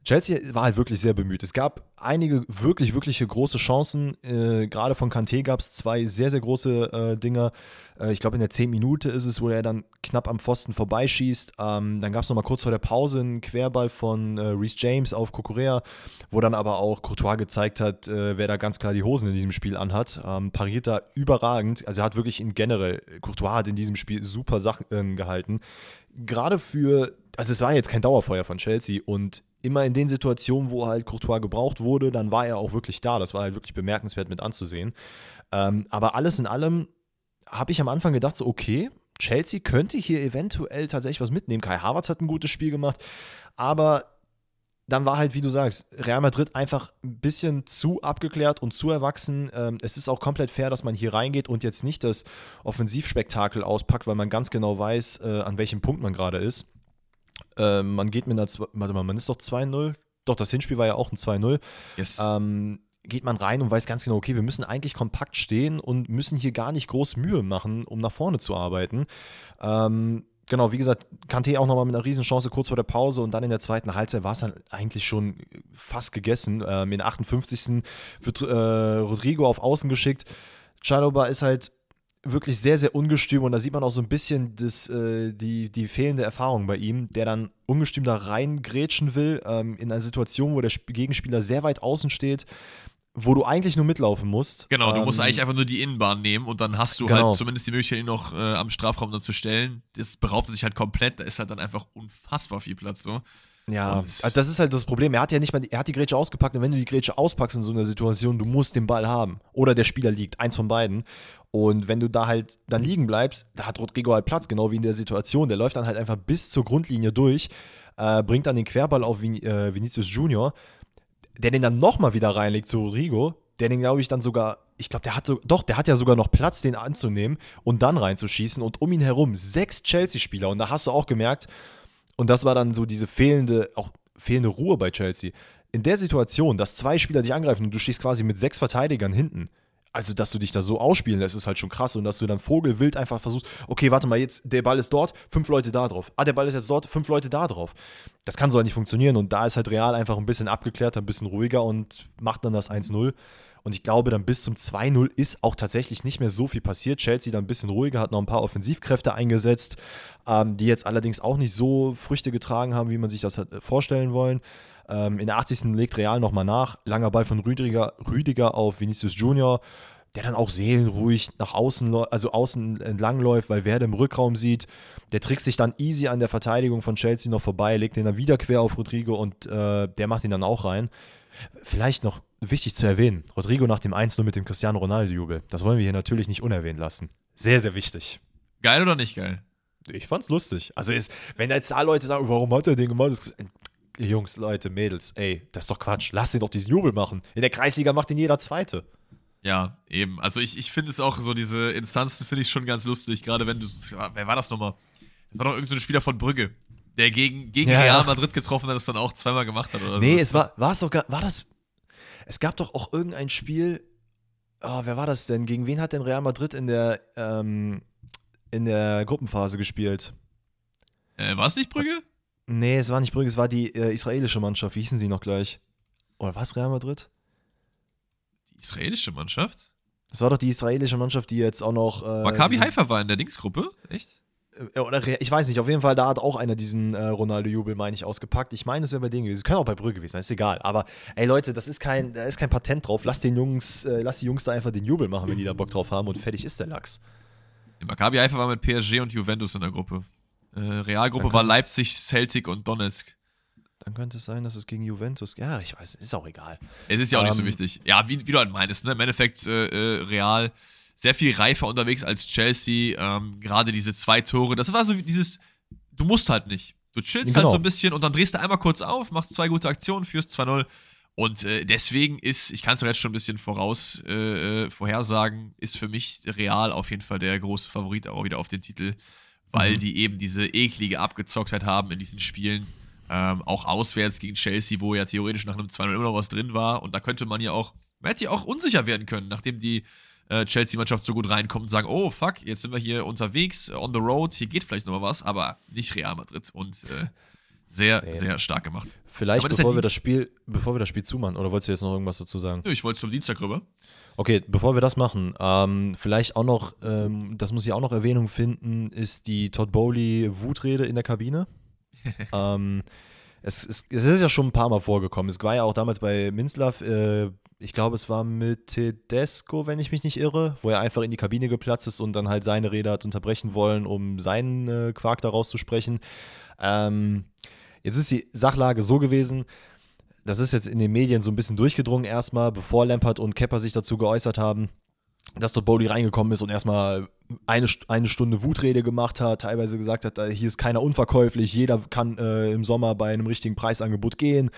Chelsea war halt wirklich sehr bemüht. Es gab einige wirklich, wirkliche große Chancen. Äh, Gerade von Kanté gab es zwei sehr, sehr große äh, Dinger. Äh, ich glaube, in der 10 Minute ist es, wo er dann knapp am Pfosten vorbeischießt. Ähm, dann gab es nochmal kurz vor der Pause einen Querball von äh, Reece James auf Kokorea, wo dann aber auch Courtois gezeigt hat, äh, wer da ganz klar die Hosen in diesem Spiel anhat. Ähm, pariert da überragend. Also er hat wirklich in generell, Courtois hat in diesem Spiel super Sachen äh, gehalten. Gerade für, also es war jetzt kein Dauerfeuer von Chelsea und immer in den Situationen, wo halt Courtois gebraucht wurde, dann war er auch wirklich da. Das war halt wirklich bemerkenswert mit anzusehen. Ähm, aber alles in allem habe ich am Anfang gedacht, so okay, Chelsea könnte hier eventuell tatsächlich was mitnehmen. Kai Havertz hat ein gutes Spiel gemacht, aber dann war halt, wie du sagst, Real Madrid einfach ein bisschen zu abgeklärt und zu erwachsen. Ähm, es ist auch komplett fair, dass man hier reingeht und jetzt nicht das Offensivspektakel auspackt, weil man ganz genau weiß, äh, an welchem Punkt man gerade ist. Ähm, man geht mit einer, warte mal, man ist doch 2-0. Doch, das Hinspiel war ja auch ein 2-0. Yes. Ähm, geht man rein und weiß ganz genau, okay, wir müssen eigentlich kompakt stehen und müssen hier gar nicht groß Mühe machen, um nach vorne zu arbeiten. Ähm, genau, wie gesagt, Kanté auch nochmal mit einer Riesenchance kurz vor der Pause und dann in der zweiten Halbzeit war es dann eigentlich schon fast gegessen. Ähm, in der 58. wird äh, Rodrigo auf Außen geschickt. Chaloba ist halt wirklich sehr, sehr ungestüm und da sieht man auch so ein bisschen das, äh, die, die fehlende Erfahrung bei ihm, der dann ungestüm da reingrätschen will, ähm, in einer Situation, wo der Gegenspieler sehr weit außen steht, wo du eigentlich nur mitlaufen musst. Genau, du ähm, musst eigentlich einfach nur die Innenbahn nehmen und dann hast du genau. halt zumindest die Möglichkeit, ihn noch äh, am Strafraum dann zu stellen. Das behauptet sich halt komplett, da ist halt dann einfach unfassbar viel Platz so. Ja, also das ist halt das Problem. Er hat ja nicht mal, er hat die Grätsche ausgepackt und wenn du die Grätsche auspackst in so einer Situation, du musst den Ball haben. Oder der Spieler liegt, eins von beiden. Und wenn du da halt dann liegen bleibst, da hat Rodrigo halt Platz, genau wie in der Situation. Der läuft dann halt einfach bis zur Grundlinie durch, äh, bringt dann den Querball auf Vin äh, Vinicius Junior der den dann nochmal wieder reinlegt zu Rodrigo, der den, glaube ich, dann sogar, ich glaube, der hat so, doch, der hat ja sogar noch Platz, den anzunehmen und dann reinzuschießen und um ihn herum sechs Chelsea-Spieler und da hast du auch gemerkt, und das war dann so diese fehlende, auch fehlende Ruhe bei Chelsea. In der Situation, dass zwei Spieler dich angreifen und du stehst quasi mit sechs Verteidigern hinten, also dass du dich da so ausspielen lässt, ist halt schon krass und dass du dann Vogelwild einfach versuchst, okay, warte mal, jetzt der Ball ist dort, fünf Leute da drauf. Ah, der Ball ist jetzt dort, fünf Leute da drauf. Das kann so halt nicht funktionieren und da ist halt Real einfach ein bisschen abgeklärter, ein bisschen ruhiger und macht dann das 1-0. Und ich glaube, dann bis zum 2-0 ist auch tatsächlich nicht mehr so viel passiert. Chelsea dann ein bisschen ruhiger, hat noch ein paar Offensivkräfte eingesetzt, ähm, die jetzt allerdings auch nicht so Früchte getragen haben, wie man sich das hat äh, vorstellen wollen. Ähm, in der 80. legt Real nochmal nach. Langer Ball von Rüdiger, Rüdiger auf Vinicius Junior, der dann auch seelenruhig nach außen, also außen entlang läuft, weil Werde im Rückraum sieht. Der trickst sich dann easy an der Verteidigung von Chelsea noch vorbei, legt den dann wieder quer auf Rodrigo und äh, der macht ihn dann auch rein. Vielleicht noch wichtig zu erwähnen: Rodrigo nach dem 1-0 mit dem Cristiano Ronaldo-Jubel. Das wollen wir hier natürlich nicht unerwähnt lassen. Sehr, sehr wichtig. Geil oder nicht geil? Ich fand's lustig. Also, ist, wenn jetzt da Leute sagen, warum hat er den gemacht? Jungs, Leute, Mädels, ey, das ist doch Quatsch. Lass ihn doch diesen Jubel machen. In der Kreisliga macht ihn jeder Zweite. Ja, eben. Also ich, ich finde es auch so, diese Instanzen finde ich schon ganz lustig, gerade wenn du. Wer war das nochmal? Das war doch irgendein so Spieler von Brügge, der gegen, gegen ja, Real Madrid getroffen hat, das dann auch zweimal gemacht hat oder Nee, so. es war, war es sogar, war das. Es gab doch auch irgendein Spiel. Oh, wer war das denn? Gegen wen hat denn Real Madrid in der, ähm, in der Gruppenphase gespielt? Äh, war es nicht Brügge? Nee, es war nicht Brügge, es war die äh, israelische Mannschaft. Wie hießen sie noch gleich? Oder war es Real Madrid? Die israelische Mannschaft? Das war doch die israelische Mannschaft, die jetzt auch noch. Äh, Maccabi Haifa war in der Dingsgruppe? Echt? Äh, oder ich weiß nicht, auf jeden Fall, da hat auch einer diesen äh, Ronaldo-Jubel, meine ich, ausgepackt. Ich meine, es wäre bei denen gewesen. Es könnte auch bei Brügge gewesen sein, ist egal. Aber ey Leute, das ist kein, da ist kein Patent drauf. Lass den Jungs, äh, lass die Jungs da einfach den Jubel machen, wenn die da Bock drauf haben und fertig ist der Lachs. Maccabi Haifa war mit PSG und Juventus in der Gruppe. Äh, Realgruppe war Leipzig, Celtic und Donetsk. Dann könnte es sein, dass es gegen Juventus. Ja, ich weiß, ist auch egal. Es ist ja auch ähm, nicht so ähm, wichtig. Ja, wie, wie du halt meinst, ne? Im Endeffekt äh, äh, Real sehr viel reifer unterwegs als Chelsea. Ähm, Gerade diese zwei Tore. Das war so dieses, du musst halt nicht. Du chillst genau. halt so ein bisschen und dann drehst du einmal kurz auf, machst zwei gute Aktionen, führst 2-0. Und äh, deswegen ist, ich kann es jetzt schon ein bisschen voraus äh, äh, vorhersagen, ist für mich Real auf jeden Fall der große Favorit auch wieder auf den Titel weil mhm. die eben diese eklige Abgezocktheit haben in diesen Spielen. Ähm, auch auswärts gegen Chelsea, wo ja theoretisch nach einem 2-0 immer noch was drin war. Und da könnte man ja auch, man hätte ja auch unsicher werden können, nachdem die äh, Chelsea-Mannschaft so gut reinkommt und sagen, oh fuck, jetzt sind wir hier unterwegs, on the road, hier geht vielleicht noch mal was, aber nicht Real Madrid. Und äh, sehr, nee. sehr stark gemacht. Vielleicht bevor wir das Spiel, bevor wir das Spiel zumachen, oder wolltest du jetzt noch irgendwas dazu sagen? ich wollte zum Dienstag rüber. Okay, bevor wir das machen, ähm, vielleicht auch noch, ähm, das muss ich auch noch Erwähnung finden, ist die Todd Bowley Wutrede in der Kabine. ähm, es, es, es, ist ja schon ein paar Mal vorgekommen. Es war ja auch damals bei Minslav, äh, ich glaube, es war mit Tedesco, wenn ich mich nicht irre, wo er einfach in die Kabine geplatzt ist und dann halt seine Rede hat unterbrechen wollen, um seinen äh, Quark daraus zu sprechen. Ähm, Jetzt ist die Sachlage so gewesen, das ist jetzt in den Medien so ein bisschen durchgedrungen erstmal, bevor Lampard und Kepper sich dazu geäußert haben, dass dort Bowley reingekommen ist und erstmal eine, eine Stunde Wutrede gemacht hat, teilweise gesagt hat, äh, hier ist keiner unverkäuflich, jeder kann äh, im Sommer bei einem richtigen Preisangebot gehen.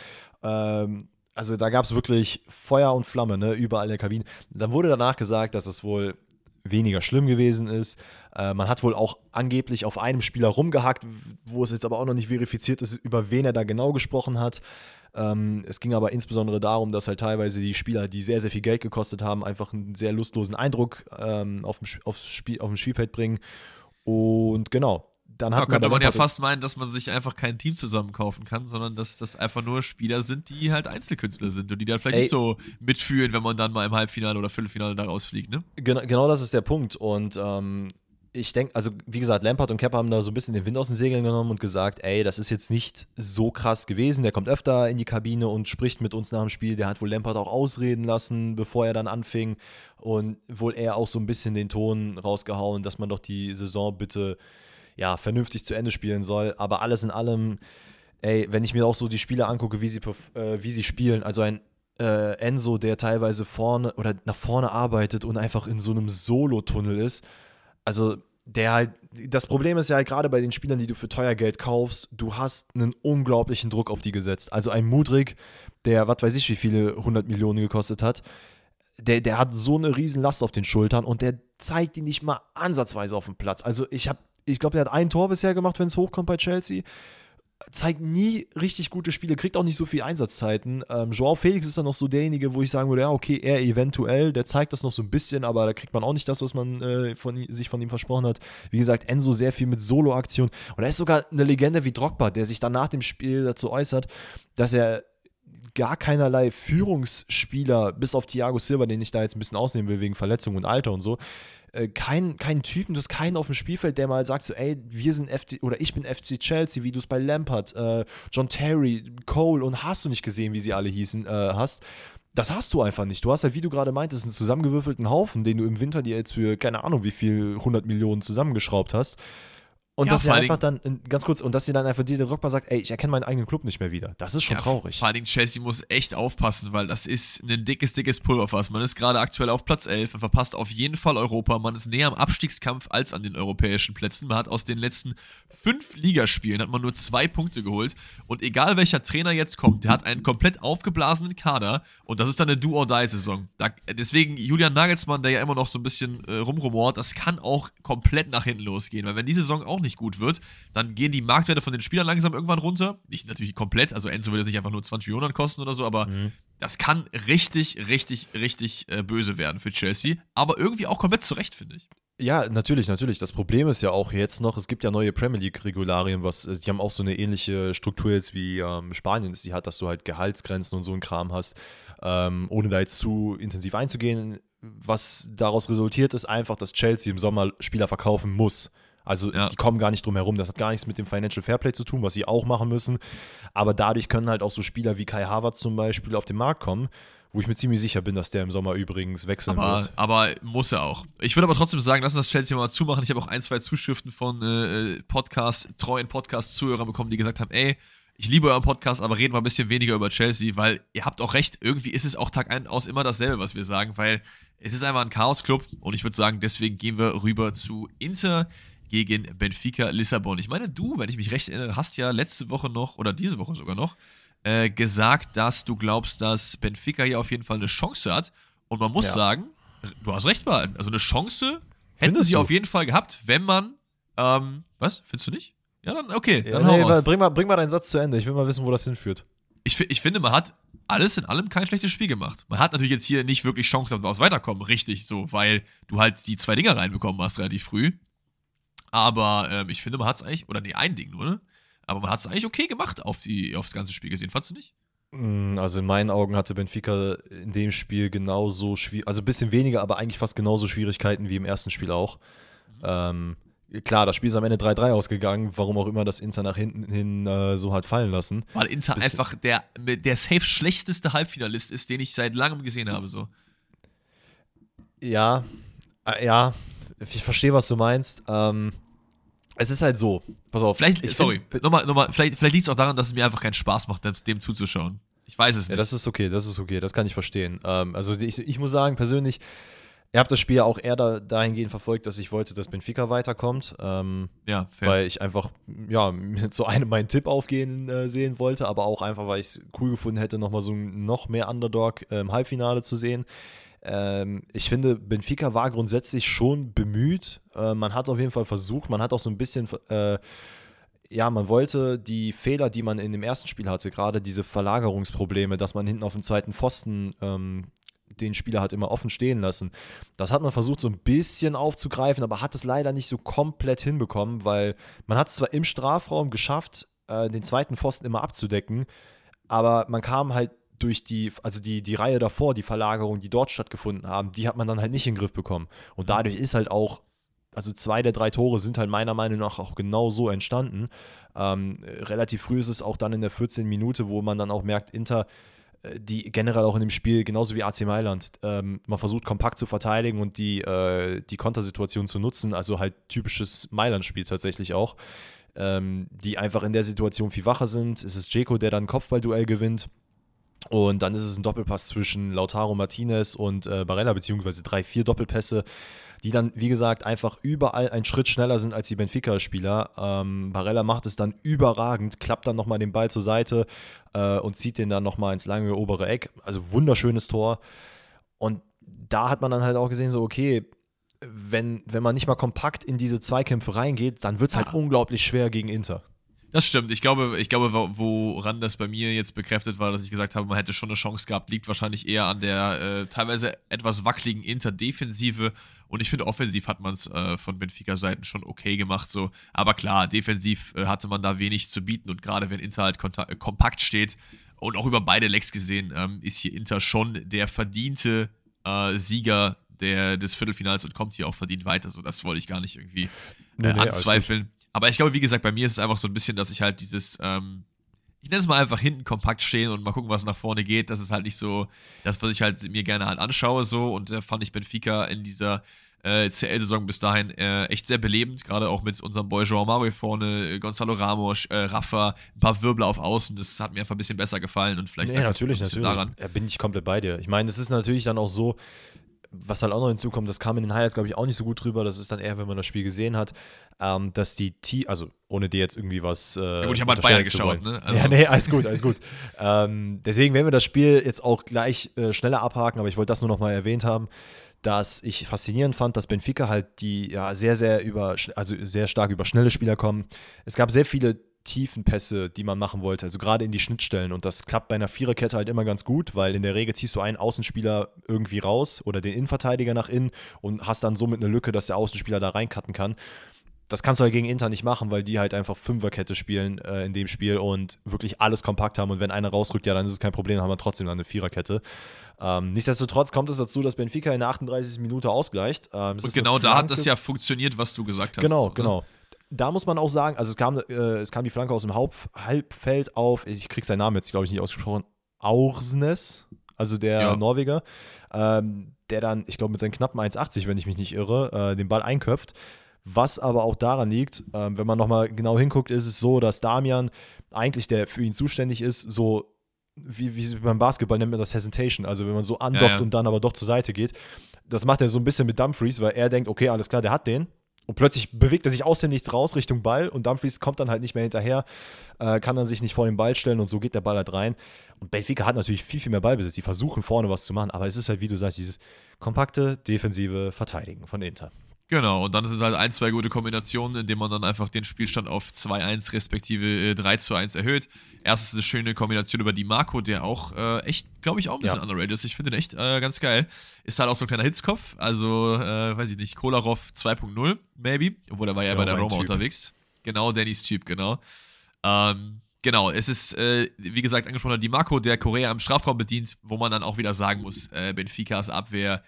Ähm, also da gab es wirklich Feuer und Flamme, ne, überall in der Kabine. Dann wurde danach gesagt, dass es wohl weniger schlimm gewesen ist. Äh, man hat wohl auch angeblich auf einem Spieler rumgehackt, wo es jetzt aber auch noch nicht verifiziert ist, über wen er da genau gesprochen hat. Ähm, es ging aber insbesondere darum, dass halt teilweise die Spieler, die sehr, sehr viel Geld gekostet haben, einfach einen sehr lustlosen Eindruck ähm, auf, dem, Spiel, Spielfeld bringen. Und genau, dann hat ja, könnte man ja fast meinen, dass man sich einfach kein Team zusammenkaufen kann, sondern dass das einfach nur Spieler sind, die halt Einzelkünstler sind und die dann vielleicht Ey. nicht so mitfühlen, wenn man dann mal im Halbfinale oder Viertelfinale da rausfliegt, ne? Genau, genau das ist der Punkt. Und ähm, ich denke, also wie gesagt, Lampard und Kepper haben da so ein bisschen den Wind aus den Segeln genommen und gesagt, ey, das ist jetzt nicht so krass gewesen. Der kommt öfter in die Kabine und spricht mit uns nach dem Spiel. Der hat wohl Lampard auch ausreden lassen, bevor er dann anfing und wohl eher auch so ein bisschen den Ton rausgehauen, dass man doch die Saison bitte ja, vernünftig zu Ende spielen soll. Aber alles in allem, ey, wenn ich mir auch so die Spiele angucke, wie sie, äh, wie sie spielen, also ein äh, Enzo, der teilweise vorne oder nach vorne arbeitet und einfach in so einem Solo-Tunnel ist. Also der halt, das Problem ist ja halt gerade bei den Spielern, die du für teuer Geld kaufst, du hast einen unglaublichen Druck auf die gesetzt. Also ein Mudrik, der, was weiß ich, wie viele 100 Millionen gekostet hat, der, der hat so eine riesen Last auf den Schultern und der zeigt die nicht mal ansatzweise auf dem Platz. Also ich habe ich glaube, der hat ein Tor bisher gemacht, wenn es hochkommt bei Chelsea. Zeigt nie richtig gute Spiele, kriegt auch nicht so viel Einsatzzeiten. Ähm, Joao Felix ist dann noch so derjenige, wo ich sagen würde, ja, okay, er eventuell, der zeigt das noch so ein bisschen, aber da kriegt man auch nicht das, was man äh, von, sich von ihm versprochen hat. Wie gesagt, Enzo sehr viel mit Solo-Aktionen. Und er ist sogar eine Legende wie Drogba, der sich dann nach dem Spiel dazu äußert, dass er gar keinerlei Führungsspieler, bis auf Thiago Silva, den ich da jetzt ein bisschen ausnehmen will wegen Verletzung und Alter und so, äh, keinen kein Typen, du hast keinen auf dem Spielfeld, der mal sagt so, ey, wir sind FC oder ich bin FC Chelsea, wie du es bei Lampard, äh, John Terry, Cole und hast du nicht gesehen, wie sie alle hießen, äh, hast. Das hast du einfach nicht. Du hast halt, wie du gerade meintest, einen zusammengewürfelten Haufen, den du im Winter dir jetzt für keine Ahnung wie viel 100 Millionen zusammengeschraubt hast. Und ja, dass sie einfach dann, ganz kurz, und dass sie dann einfach dir Drogba sagt, ey, ich erkenne meinen eigenen Club nicht mehr wieder. Das ist schon ja, traurig. Vor Dingen Chelsea muss echt aufpassen, weil das ist ein dickes, dickes Pulverfass. Man ist gerade aktuell auf Platz 11 und verpasst auf jeden Fall Europa. Man ist näher am Abstiegskampf als an den europäischen Plätzen. Man hat aus den letzten fünf Ligaspielen hat man nur zwei Punkte geholt. Und egal welcher Trainer jetzt kommt, der hat einen komplett aufgeblasenen Kader und das ist dann eine Do-or-Die-Saison. Deswegen Julian Nagelsmann, der ja immer noch so ein bisschen äh, rumrumort, das kann auch komplett nach hinten losgehen, weil wenn die Saison auch nicht nicht gut wird, dann gehen die Marktwerte von den Spielern langsam irgendwann runter. Nicht natürlich komplett, also Enzo würde es nicht einfach nur 20 Millionen kosten oder so, aber mhm. das kann richtig, richtig, richtig äh, böse werden für Chelsea. Aber irgendwie auch komplett zurecht, finde ich. Ja, natürlich, natürlich. Das Problem ist ja auch jetzt noch, es gibt ja neue Premier League-Regularien, was, äh, die haben auch so eine ähnliche Struktur jetzt wie ähm, Spanien sie hat, dass du halt Gehaltsgrenzen und so ein Kram hast. Ähm, ohne da jetzt zu intensiv einzugehen, was daraus resultiert, ist einfach, dass Chelsea im Sommer Spieler verkaufen muss. Also ja. die kommen gar nicht drum herum. Das hat gar nichts mit dem Financial Fairplay zu tun, was sie auch machen müssen. Aber dadurch können halt auch so Spieler wie Kai Havertz zum Beispiel auf den Markt kommen wo ich mir ziemlich sicher bin, dass der im Sommer übrigens wechseln aber, wird. Aber muss er auch. Ich würde aber trotzdem sagen, lass uns das Chelsea mal zumachen. Ich habe auch ein, zwei Zuschriften von äh, Podcast, treuen Podcast-Zuhörern bekommen, die gesagt haben, ey, ich liebe euren Podcast, aber reden wir ein bisschen weniger über Chelsea, weil ihr habt auch recht, irgendwie ist es auch Tag ein aus immer dasselbe, was wir sagen, weil es ist einfach ein Chaos-Club und ich würde sagen, deswegen gehen wir rüber zu Inter gegen Benfica Lissabon. Ich meine, du, wenn ich mich recht erinnere, hast ja letzte Woche noch oder diese Woche sogar noch äh, gesagt, dass du glaubst, dass Benfica hier auf jeden Fall eine Chance hat. Und man muss ja. sagen, du hast recht behalten. Also eine Chance hätten Findest sie du? auf jeden Fall gehabt, wenn man. Ähm, was? Findest du nicht? Ja, dann okay. Ja, dann nee, hau bring, mal, bring mal deinen Satz zu Ende. Ich will mal wissen, wo das hinführt. Ich, ich finde, man hat alles in allem kein schlechtes Spiel gemacht. Man hat natürlich jetzt hier nicht wirklich Chance auf Weiterkommen, richtig so, weil du halt die zwei Dinger reinbekommen hast relativ früh. Aber ähm, ich finde, man hat es eigentlich, oder nee, ein Ding nur, ne? Aber man hat es eigentlich okay gemacht auf die, aufs ganze Spiel gesehen, fandst du nicht? Mm, also in meinen Augen hatte Benfica in dem Spiel genauso schwierig, also ein bisschen weniger, aber eigentlich fast genauso Schwierigkeiten wie im ersten Spiel auch. Mhm. Ähm, klar, das Spiel ist am Ende 3-3 ausgegangen, warum auch immer das Inter nach hinten hin äh, so hat fallen lassen. Weil Inter Bis einfach der, der safe schlechteste Halbfinalist ist, den ich seit langem gesehen habe. So. Ja, äh, ja, ich verstehe, was du meinst. Ähm, Es ist halt so. Pass auf. Vielleicht, sorry, nochmal, nochmal, vielleicht, vielleicht liegt es auch daran, dass es mir einfach keinen Spaß macht, dem, dem zuzuschauen. Ich weiß es nicht. Ja, das ist okay, das ist okay, das kann ich verstehen. Ähm, also ich, ich muss sagen, persönlich, Ihr habt das Spiel ja auch eher da, dahingehend verfolgt, dass ich wollte, dass Benfica weiterkommt. Ähm, ja, fair. Weil ich einfach, ja, so einem meinen Tipp aufgehen äh, sehen wollte, aber auch einfach, weil ich es cool gefunden hätte, nochmal so noch mehr Underdog äh, im Halbfinale zu sehen. Ähm, ich finde, Benfica war grundsätzlich schon bemüht. Äh, man hat auf jeden Fall versucht, man hat auch so ein bisschen äh, ja, man wollte die Fehler, die man in dem ersten Spiel hatte, gerade diese Verlagerungsprobleme, dass man hinten auf dem zweiten Pfosten ähm, den Spieler hat immer offen stehen lassen. Das hat man versucht so ein bisschen aufzugreifen, aber hat es leider nicht so komplett hinbekommen, weil man hat es zwar im Strafraum geschafft, äh, den zweiten Pfosten immer abzudecken, aber man kam halt durch die, also die, die Reihe davor, die Verlagerung, die dort stattgefunden haben, die hat man dann halt nicht in den Griff bekommen. Und dadurch ist halt auch also zwei der drei Tore sind halt meiner Meinung nach auch genau so entstanden. Ähm, relativ früh ist es auch dann in der 14. Minute, wo man dann auch merkt, Inter äh, die generell auch in dem Spiel, genauso wie AC Mailand, ähm, man versucht kompakt zu verteidigen und die, äh, die Kontersituation zu nutzen, also halt typisches Mailand-Spiel tatsächlich auch, ähm, die einfach in der Situation viel wacher sind. Es ist Jeko, der dann Kopfballduell gewinnt. Und dann ist es ein Doppelpass zwischen Lautaro Martinez und äh, Barella, beziehungsweise drei, vier Doppelpässe die dann, wie gesagt, einfach überall einen Schritt schneller sind als die Benfica-Spieler. Ähm, Barella macht es dann überragend, klappt dann nochmal den Ball zur Seite äh, und zieht den dann nochmal ins lange obere Eck. Also wunderschönes Tor. Und da hat man dann halt auch gesehen, so, okay, wenn, wenn man nicht mal kompakt in diese Zweikämpfe reingeht, dann wird es halt unglaublich schwer gegen Inter. Das stimmt. Ich glaube, ich glaube, woran das bei mir jetzt bekräftet war, dass ich gesagt habe, man hätte schon eine Chance gehabt, liegt wahrscheinlich eher an der äh, teilweise etwas wackeligen Interdefensive. Und ich finde, offensiv hat man es äh, von Benfica-Seiten schon okay gemacht. So. Aber klar, defensiv äh, hatte man da wenig zu bieten. Und gerade wenn Inter halt äh, kompakt steht und auch über beide Lecks gesehen, ähm, ist hier Inter schon der verdiente äh, Sieger der, des Viertelfinals und kommt hier auch verdient weiter. So, das wollte ich gar nicht irgendwie nee, nee, anzweifeln. Aber ich glaube, wie gesagt, bei mir ist es einfach so ein bisschen, dass ich halt dieses, ähm, ich nenne es mal einfach hinten kompakt stehen und mal gucken, was nach vorne geht. Das ist halt nicht so das, was ich halt mir gerne halt anschaue. So. Und da äh, fand ich Benfica in dieser äh, CL-Saison bis dahin äh, echt sehr belebend, gerade auch mit unserem Boy João Mario vorne, äh, Gonzalo Ramos, äh, Rafa, ein paar Wirbel auf Außen, das hat mir einfach ein bisschen besser gefallen und vielleicht nee, natürlich, natürlich. daran. Ja, bin ich komplett bei dir. Ich meine, es ist natürlich dann auch so, was halt auch noch hinzukommt, das kam in den Highlights, glaube ich, auch nicht so gut drüber. Das ist dann eher, wenn man das Spiel gesehen hat, ähm, dass die T, also ohne dir jetzt irgendwie was. Äh, ja gut, ich habe halt Bayern geschaut, ne? Also. Ja, nee, alles gut, alles gut. ähm, deswegen werden wir das Spiel jetzt auch gleich äh, schneller abhaken, aber ich wollte das nur noch mal erwähnt haben, dass ich faszinierend fand, dass Benfica halt die ja sehr, sehr über, also sehr stark über schnelle Spieler kommen. Es gab sehr viele tiefen Pässe, die man machen wollte, also gerade in die Schnittstellen. Und das klappt bei einer Viererkette halt immer ganz gut, weil in der Regel ziehst du einen Außenspieler irgendwie raus oder den Innenverteidiger nach innen und hast dann somit eine Lücke, dass der Außenspieler da reincutten kann. Das kannst du halt gegen Inter nicht machen, weil die halt einfach Fünferkette spielen äh, in dem Spiel und wirklich alles kompakt haben. Und wenn einer rausrückt, ja, dann ist es kein Problem, dann haben wir trotzdem dann eine Viererkette. Ähm, nichtsdestotrotz kommt es dazu, dass Benfica in der 38. Minute ausgleicht. Ähm, und genau da hat das ja funktioniert, was du gesagt hast. Genau, so, ne? genau da muss man auch sagen, also es kam, äh, es kam die Flanke aus dem Haupt Halbfeld auf, ich krieg seinen Namen jetzt, glaube ich, nicht ausgesprochen, Aursnes, also der ja. Norweger, ähm, der dann, ich glaube, mit seinen knappen 1,80, wenn ich mich nicht irre, äh, den Ball einköpft. Was aber auch daran liegt, äh, wenn man nochmal genau hinguckt, ist es so, dass Damian eigentlich, der für ihn zuständig ist, so wie, wie beim Basketball nennt man das Hesitation, also wenn man so andockt ja, ja. und dann aber doch zur Seite geht. Das macht er so ein bisschen mit Dumfries, weil er denkt, okay, alles klar, der hat den, und plötzlich bewegt er sich aus dem Nichts raus Richtung Ball und Dumfries kommt dann halt nicht mehr hinterher, äh, kann dann sich nicht vor den Ball stellen und so geht der Ball halt rein. Und Benfica hat natürlich viel, viel mehr Ballbesitz. Die versuchen vorne was zu machen, aber es ist halt, wie du sagst, dieses kompakte, defensive Verteidigen von Inter. Genau, und dann ist es halt ein, zwei gute Kombinationen, indem man dann einfach den Spielstand auf 2-1 respektive äh, 3-1 erhöht. Erstens eine schöne Kombination über die Marco, der auch äh, echt, glaube ich, auch ein bisschen ja. underrated ist. Ich finde den echt äh, ganz geil. Ist halt auch so ein kleiner Hitzkopf, also, äh, weiß ich nicht, Kolarov 2.0, maybe. Obwohl, er war ja, ja bei der Roma typ. unterwegs. Genau, Dannys Typ, genau. Ähm, Genau, es ist, äh, wie gesagt, angesprochen, die Marco, der Korea im Strafraum bedient, wo man dann auch wieder sagen muss, äh, Benficas Abwehr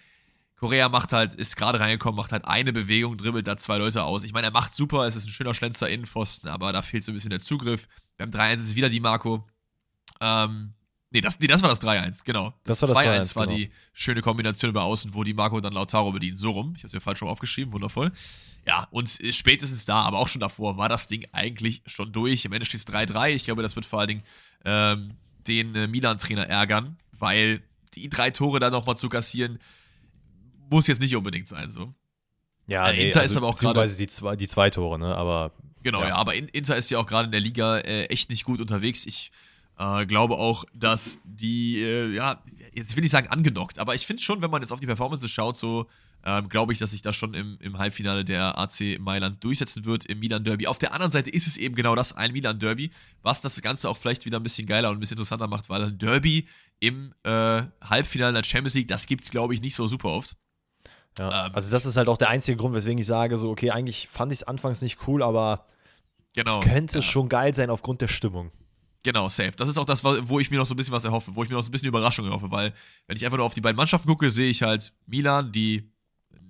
Korea macht halt, ist gerade reingekommen, macht halt eine Bewegung, dribbelt da zwei Leute aus. Ich meine, er macht super, es ist ein schöner Schlenzer Innenpfosten, aber da fehlt so ein bisschen der Zugriff. Beim 3-1 ist es wieder die Marco. Ähm, Nee, das, nee, das war das 3-1, genau. Das Das, war das 2-1 war genau. die schöne Kombination über Außen, wo die Marco dann Lautaro bedient. So rum. Ich habe mir falsch rum aufgeschrieben, wundervoll. Ja, und spätestens da, aber auch schon davor, war das Ding eigentlich schon durch. Im Ende steht es 3-3. Ich glaube, das wird vor allen Dingen ähm, den äh, Milan-Trainer ärgern, weil die drei Tore dann nochmal zu kassieren, muss jetzt nicht unbedingt sein, so. Ja, Äh, Inter ist aber auch gerade- die zwei, die zwei Tore, ne? Aber Genau, Ja. ja, aber In- Inter ist ja auch gerade in der Liga äh, echt nicht gut unterwegs. Ich äh, glaube auch, dass die, äh, ja, jetzt will ich sagen angenockt, aber ich finde schon, wenn man jetzt auf die Performances schaut, so ähm, glaube ich, dass sich das schon im, im Halbfinale der AC Mailand durchsetzen wird im Milan-Derby. Auf der anderen Seite ist es eben genau das, ein Milan-Derby, was das Ganze auch vielleicht wieder ein bisschen geiler und ein bisschen interessanter macht, weil ein Derby im äh, Halbfinale der Champions League, das gibt es, glaube ich, nicht so super oft. Ja. Ähm, also das ist halt auch der einzige Grund, weswegen ich sage, so, okay, eigentlich fand ich es anfangs nicht cool, aber Genau. es könnte ja. schon geil sein aufgrund der Stimmung. Genau, safe. Das ist auch das, wo ich mir noch so ein bisschen was erhoffe, wo ich mir noch so ein bisschen Überraschung erhoffe, weil wenn ich einfach nur auf die beiden Mannschaften gucke, sehe ich halt Milan, die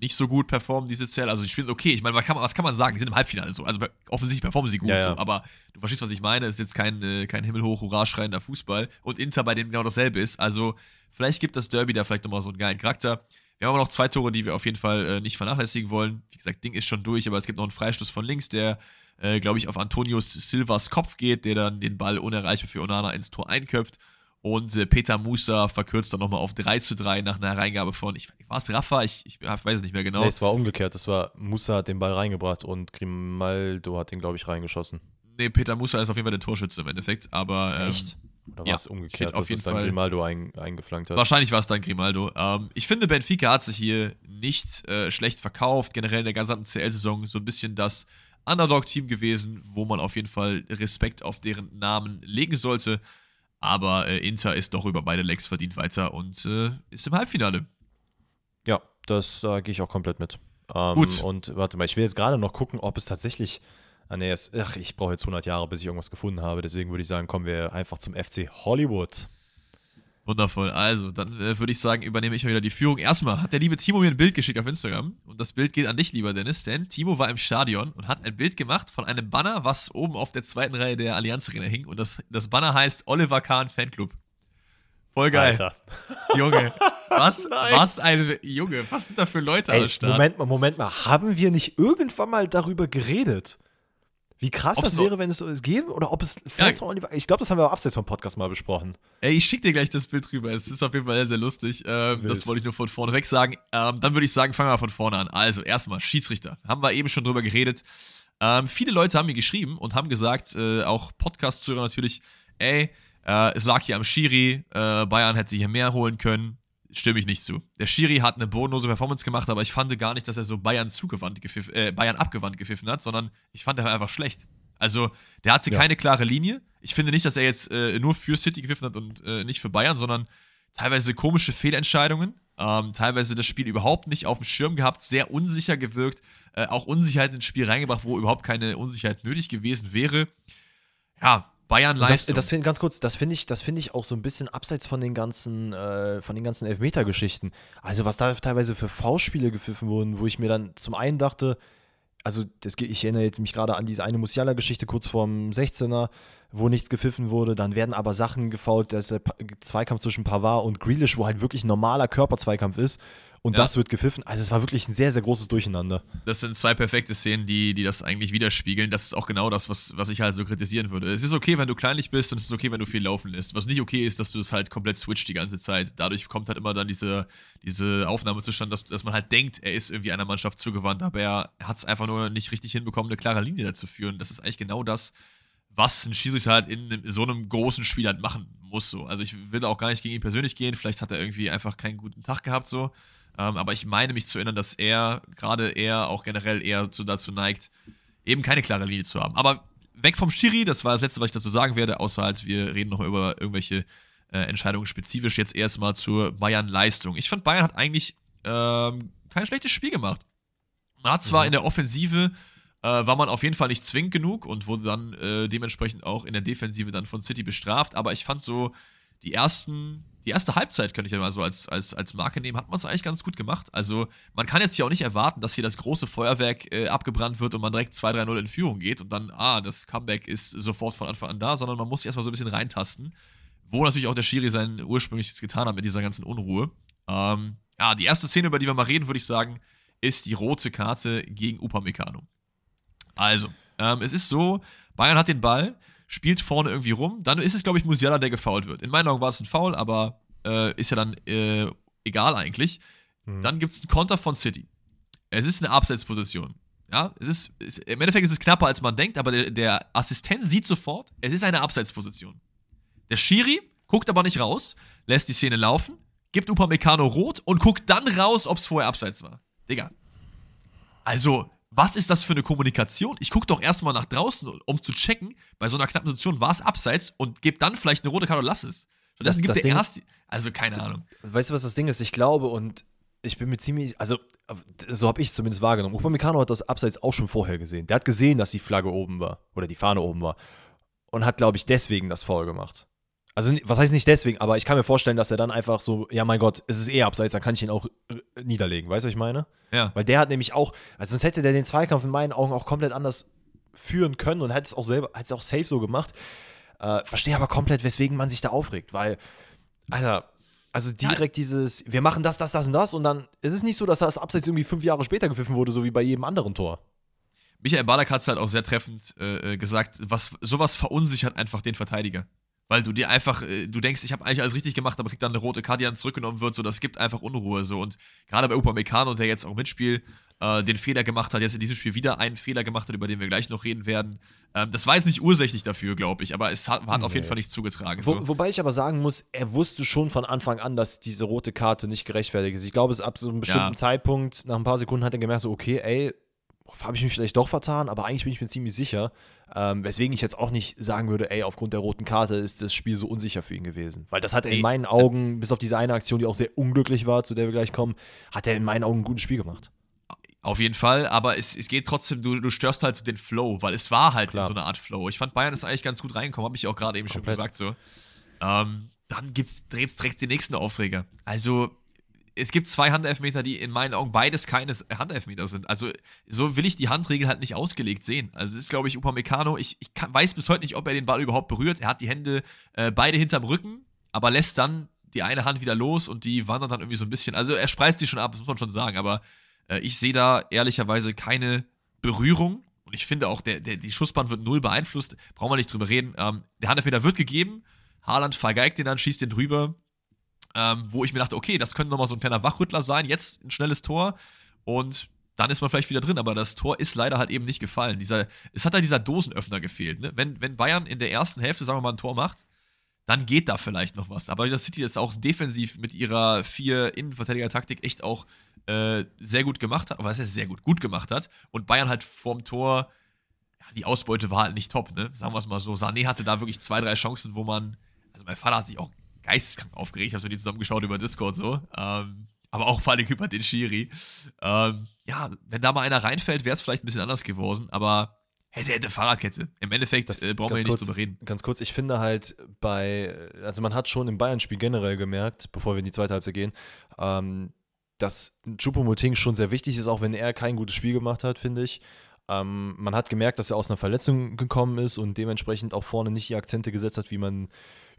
nicht so gut performen diese Zelle. Also die spielen okay. Ich meine, was kann, man, was kann man sagen? Die sind im Halbfinale so. Also offensichtlich performen sie gut Ja, ja. so. Aber du verstehst, was ich meine. Es ist jetzt kein, äh, kein himmelhoch hurra schreiender Fußball. Und Inter bei dem genau dasselbe ist. Also vielleicht gibt das Derby da vielleicht nochmal so einen geilen Charakter. Wir haben aber noch zwei Tore, die wir auf jeden Fall äh, nicht vernachlässigen wollen. Wie gesagt, Ding ist schon durch, aber es gibt noch einen Freistoß von links, der, äh, glaube ich, auf Antonius Silvas Kopf geht, der dann den Ball unerreichbar für Onana ins Tor einköpft. Und äh, Peter Musa verkürzt dann nochmal auf 3 zu 3 nach einer Reingabe von, ich, war es Rafa? Ich, ich weiß es nicht mehr genau. Nee, es war umgekehrt. Es war Musa hat den Ball reingebracht und Grimaldo hat den, glaube ich, reingeschossen. Nee, Peter Musa ist auf jeden Fall der Torschütze im Endeffekt, aber ähm, Oder ja, war es umgekehrt, auf dass jeden es dann Fall- Grimaldo ein, eingeflankt hat? Wahrscheinlich war es dann Grimaldo. Ähm, ich finde, Benfica hat sich hier nicht äh, schlecht verkauft. Generell in der gesamten CL-Saison so ein bisschen das Underdog-Team gewesen, wo man auf jeden Fall Respekt auf deren Namen legen sollte. Aber äh, Inter ist doch über beide Legs verdient weiter und äh, ist im Halbfinale. Ja, das da gehe ich auch komplett mit. Ähm, Gut. Und warte mal, ich will jetzt gerade noch gucken, ob es tatsächlich. Ah, nee, es, ach, ich brauche jetzt 100 Jahre, bis ich irgendwas gefunden habe. Deswegen würde ich sagen, kommen wir einfach zum FC Hollywood. Wundervoll. Also, dann äh, würde ich sagen, übernehme ich mal wieder die Führung. Erstmal hat der liebe Timo mir ein Bild geschickt auf Instagram. Und das Bild geht an dich, lieber Dennis, denn Timo war im Stadion und hat ein Bild gemacht von einem Banner, was oben auf der zweiten Reihe der Allianz Arena hing. Und das, das Banner heißt Oliver Kahn Fanclub. Voll geil. Alter. Junge. Was, Nice. was ein. Junge, was sind da für Leute Ey, am Start? Moment mal, Moment mal. Haben wir nicht irgendwann mal darüber geredet? Wie krass Ob's das wäre, wenn es so es gäbe? Oder ob es Fans Ja. Oliver. Ich glaube, das haben wir auch abseits vom Podcast mal besprochen. Ey, ich schick dir gleich das Bild rüber. Es ist auf jeden Fall sehr, sehr lustig. Ähm, das wollte ich nur von vorne weg sagen. Ähm, dann würde ich sagen, fangen wir mal von vorne an. Also, erstmal, Schiedsrichter. Haben wir eben schon drüber geredet. Ähm, viele Leute haben mir geschrieben und haben gesagt, äh, auch Podcast-Zuhörer natürlich, ey, äh, es lag hier am Schiri, äh, Bayern hätte hier mehr holen können. Stimme ich nicht zu. Der Schiri hat eine bodenlose Performance gemacht, aber ich fand gar nicht, dass er so Bayern zugewandt gepfiff, äh, Bayern abgewandt gepfiffen hat, sondern ich fand, er war einfach schlecht. Also, der hatte Ja. keine klare Linie. Ich finde nicht, dass er jetzt äh, nur für City gepfiffen hat und äh, nicht für Bayern, sondern teilweise komische Fehlentscheidungen. Ähm, teilweise das Spiel überhaupt nicht auf dem Schirm gehabt, sehr unsicher gewirkt, äh, auch Unsicherheit ins Spiel reingebracht, wo überhaupt keine Unsicherheit nötig gewesen wäre. Ja, Bayern Das, Leistung. das finde ganz kurz, das finde ich, das finde ich auch so ein bisschen abseits von den ganzen, äh, von den ganzen Elfmeter-Geschichten. Also was da teilweise für V-Spiele gepfiffen wurden, wo ich mir dann zum einen dachte, also das, ich erinnere jetzt mich gerade an diese eine Musiala-Geschichte kurz vorm 16er, wo nichts gepfiffen wurde. Dann werden aber Sachen gefault, dass der Zweikampf zwischen Pavard und Grealish, wo halt wirklich normaler Körperzweikampf ist. Und Ja. das wird gepfiffen. Also es war wirklich ein sehr, sehr großes Durcheinander. Das sind zwei perfekte Szenen, die, die das eigentlich widerspiegeln. Das ist auch genau das, was, was ich halt so kritisieren würde. Es ist okay, wenn du kleinlich bist und es ist okay, wenn du viel laufen lässt. Was nicht okay ist, dass du es halt komplett switcht die ganze Zeit. Dadurch kommt halt immer dann diese, diese Aufnahme zustande, dass, dass man halt denkt, er ist irgendwie einer Mannschaft zugewandt, aber er hat es einfach nur nicht richtig hinbekommen, eine klare Linie dazu führen. Das ist eigentlich genau das, was ein Schiedsrichter halt in so einem großen Spiel halt machen muss. So. Also ich will auch gar nicht gegen ihn persönlich gehen. Vielleicht hat er irgendwie einfach keinen guten Tag gehabt so. Ähm, aber ich meine mich zu erinnern, dass er, gerade er, auch generell eher zu, dazu neigt, eben keine klare Linie zu haben. Aber weg vom Schiri, das war das Letzte, was ich dazu sagen werde, außer halt, wir reden noch über irgendwelche äh, Entscheidungen spezifisch jetzt erstmal zur Bayern-Leistung. Ich fand, Bayern hat eigentlich ähm, kein schlechtes Spiel gemacht. Man hat zwar Mhm. in der Offensive äh, war man auf jeden Fall nicht zwingend genug und wurde dann äh, dementsprechend auch in der Defensive dann von City bestraft, aber ich fand so die ersten, die erste Halbzeit, könnte ich ja mal so als, als, als Marke nehmen, hat man es eigentlich ganz gut gemacht. Also man kann jetzt hier auch nicht erwarten, dass hier das große Feuerwerk äh, abgebrannt wird und man direkt 2-3-0 in Führung geht und dann, ah, das Comeback ist sofort von Anfang an da, sondern man muss sich erstmal so ein bisschen reintasten. wo natürlich auch der Schiri sein ursprüngliches getan hat mit dieser ganzen Unruhe. Ähm, ja, die erste Szene, über die wir mal reden, würde ich sagen, ist die rote Karte gegen Upamecano. Also, ähm, es ist so, Bayern hat den Ball, spielt vorne irgendwie rum, dann ist es, glaube ich, Musiala, der gefoult wird. In meinen Augen war es ein Foul, aber äh, ist ja dann äh, egal eigentlich. Mhm. Dann gibt es einen Konter von City. Es ist eine Abseitsposition. Ja, es ist, es, im Endeffekt ist es knapper, als man denkt, aber der, der Assistent sieht sofort, es ist eine Abseitsposition. Der Schiri guckt aber nicht raus, lässt die Szene laufen, gibt Upamecano rot und guckt dann raus, ob es vorher abseits war. Digga. Also, was ist das für eine Kommunikation? Ich gucke doch erstmal nach draußen, um zu checken, bei so einer knappen Situation war es abseits und gebe dann vielleicht eine rote Karte und lass es. Stattdessen gibt der Ding, erst, also keine Ahnung. Weißt du, was das Ding ist? Ich glaube und ich bin mir ziemlich, also so habe ich es zumindest wahrgenommen. Upamecano hat das Abseits auch schon vorher gesehen. Der hat gesehen, dass die Flagge oben war oder die Fahne oben war und hat, glaube ich, deswegen das Foul gemacht. Also, was heißt nicht deswegen, aber ich kann mir vorstellen, dass er dann einfach so, ja, mein Gott, es ist eh abseits, dann kann ich ihn auch niederlegen. Weißt du, was ich meine? Ja. Weil der hat nämlich auch, also sonst hätte der den Zweikampf in meinen Augen auch komplett anders führen können und hätte es auch selber, hätte es auch safe so gemacht. Äh, verstehe aber komplett, weswegen man sich da aufregt, weil, Alter, also direkt ja. dieses, wir machen das, das, das und das und dann ist es nicht so, dass das Abseits irgendwie fünf Jahre später gepfiffen wurde, so wie bei jedem anderen Tor. Michael Ballack hat es halt auch sehr treffend äh, äh, gesagt, was, sowas verunsichert einfach den Verteidiger weil du dir einfach, äh, du denkst, ich habe eigentlich alles richtig gemacht, aber krieg dann eine rote Karte, die dann zurückgenommen wird, so, das gibt einfach Unruhe, so. Und gerade bei Upamecano, der jetzt auch mitspielt, äh, den Fehler gemacht hat, jetzt in diesem Spiel wieder einen Fehler gemacht hat, über den wir gleich noch reden werden. Ähm, das war jetzt nicht ursächlich dafür, glaube ich, aber es hat, hat nee. auf jeden Fall nichts zugetragen. Wo, wobei ich aber sagen muss, er wusste schon von Anfang an, dass diese rote Karte nicht gerechtfertigt ist. Ich glaube, es ab so einem bestimmten ja. Zeitpunkt, nach ein paar Sekunden hat er gemerkt, so, okay, ey, habe ich mich vielleicht doch vertan, aber eigentlich bin ich mir ziemlich sicher. Ähm, weswegen ich jetzt auch nicht sagen würde, ey, aufgrund der roten Karte ist das Spiel so unsicher für ihn gewesen. Weil das hat er in meinen Augen, bis auf diese eine Aktion, die auch sehr unglücklich war, zu der wir gleich kommen, hat er in meinen Augen ein gutes Spiel gemacht. Auf jeden Fall, aber es, es geht trotzdem, du, du störst halt so den Flow, weil es war halt so einer Art Flow. Ich fand Bayern ist eigentlich ganz gut reingekommen, habe ich auch gerade eben Komplett. schon gesagt so. Ähm, dann gibt's direkt den nächsten Aufreger. Also, es gibt zwei Handelfmeter, die in meinen Augen beides keine Handelfmeter sind. Also so will ich die Handregel halt nicht ausgelegt sehen. Also es ist, glaube ich, Upamecano. Ich, ich kann, weiß bis heute nicht, ob er den Ball überhaupt berührt. Er hat die Hände äh, beide hinterm Rücken, aber lässt dann die eine Hand wieder los und die wandert dann irgendwie so ein bisschen. Also er spreizt die schon ab, das muss man schon sagen. Aber äh, ich sehe da ehrlicherweise keine Berührung. Und ich finde auch, der, der, die Schussbahn wird null beeinflusst. Brauchen wir nicht drüber reden. Ähm, der Handelfmeter wird gegeben. Haaland vergeigt den dann, schießt den drüber ähm, wo ich mir dachte, okay, das könnte nochmal so ein kleiner Wachrüttler sein, jetzt ein schnelles Tor und dann ist man vielleicht wieder drin, aber das Tor ist leider halt eben nicht gefallen. Dieser, es hat da dieser Dosenöffner gefehlt. Ne? Wenn, wenn Bayern in der ersten Hälfte, sagen wir mal, ein Tor macht, dann geht da vielleicht noch was. Aber das City ist auch defensiv mit ihrer vier Innenverteidiger-Taktik echt auch äh, sehr gut gemacht hat, was heißt sehr gut, gut gemacht hat. Und Bayern halt vorm Tor, ja, die Ausbeute war halt nicht top, ne? Sagen wir es mal so. Sané hatte da wirklich zwei, drei Chancen, wo man, also mein Vater hat sich auch geisteskrank aufgeregt. Hast du die zusammengeschaut über Discord so. Ähm, aber auch vor allem über den Schiri. Ähm, ja, wenn da mal einer reinfällt, wäre es vielleicht ein bisschen anders geworden, aber hätte, hätte Fahrradkette. Im Endeffekt das, äh, brauchen wir hier nicht drüber reden. Ganz kurz, ich finde halt bei, also man hat schon im Bayern-Spiel generell gemerkt, bevor wir in die zweite Halbzeit gehen, ähm, dass Choupo-Moting schon sehr wichtig ist, auch wenn er kein gutes Spiel gemacht hat, finde ich. Ähm, man hat gemerkt, dass er aus einer Verletzung gekommen ist und dementsprechend auch vorne nicht die Akzente gesetzt hat, wie man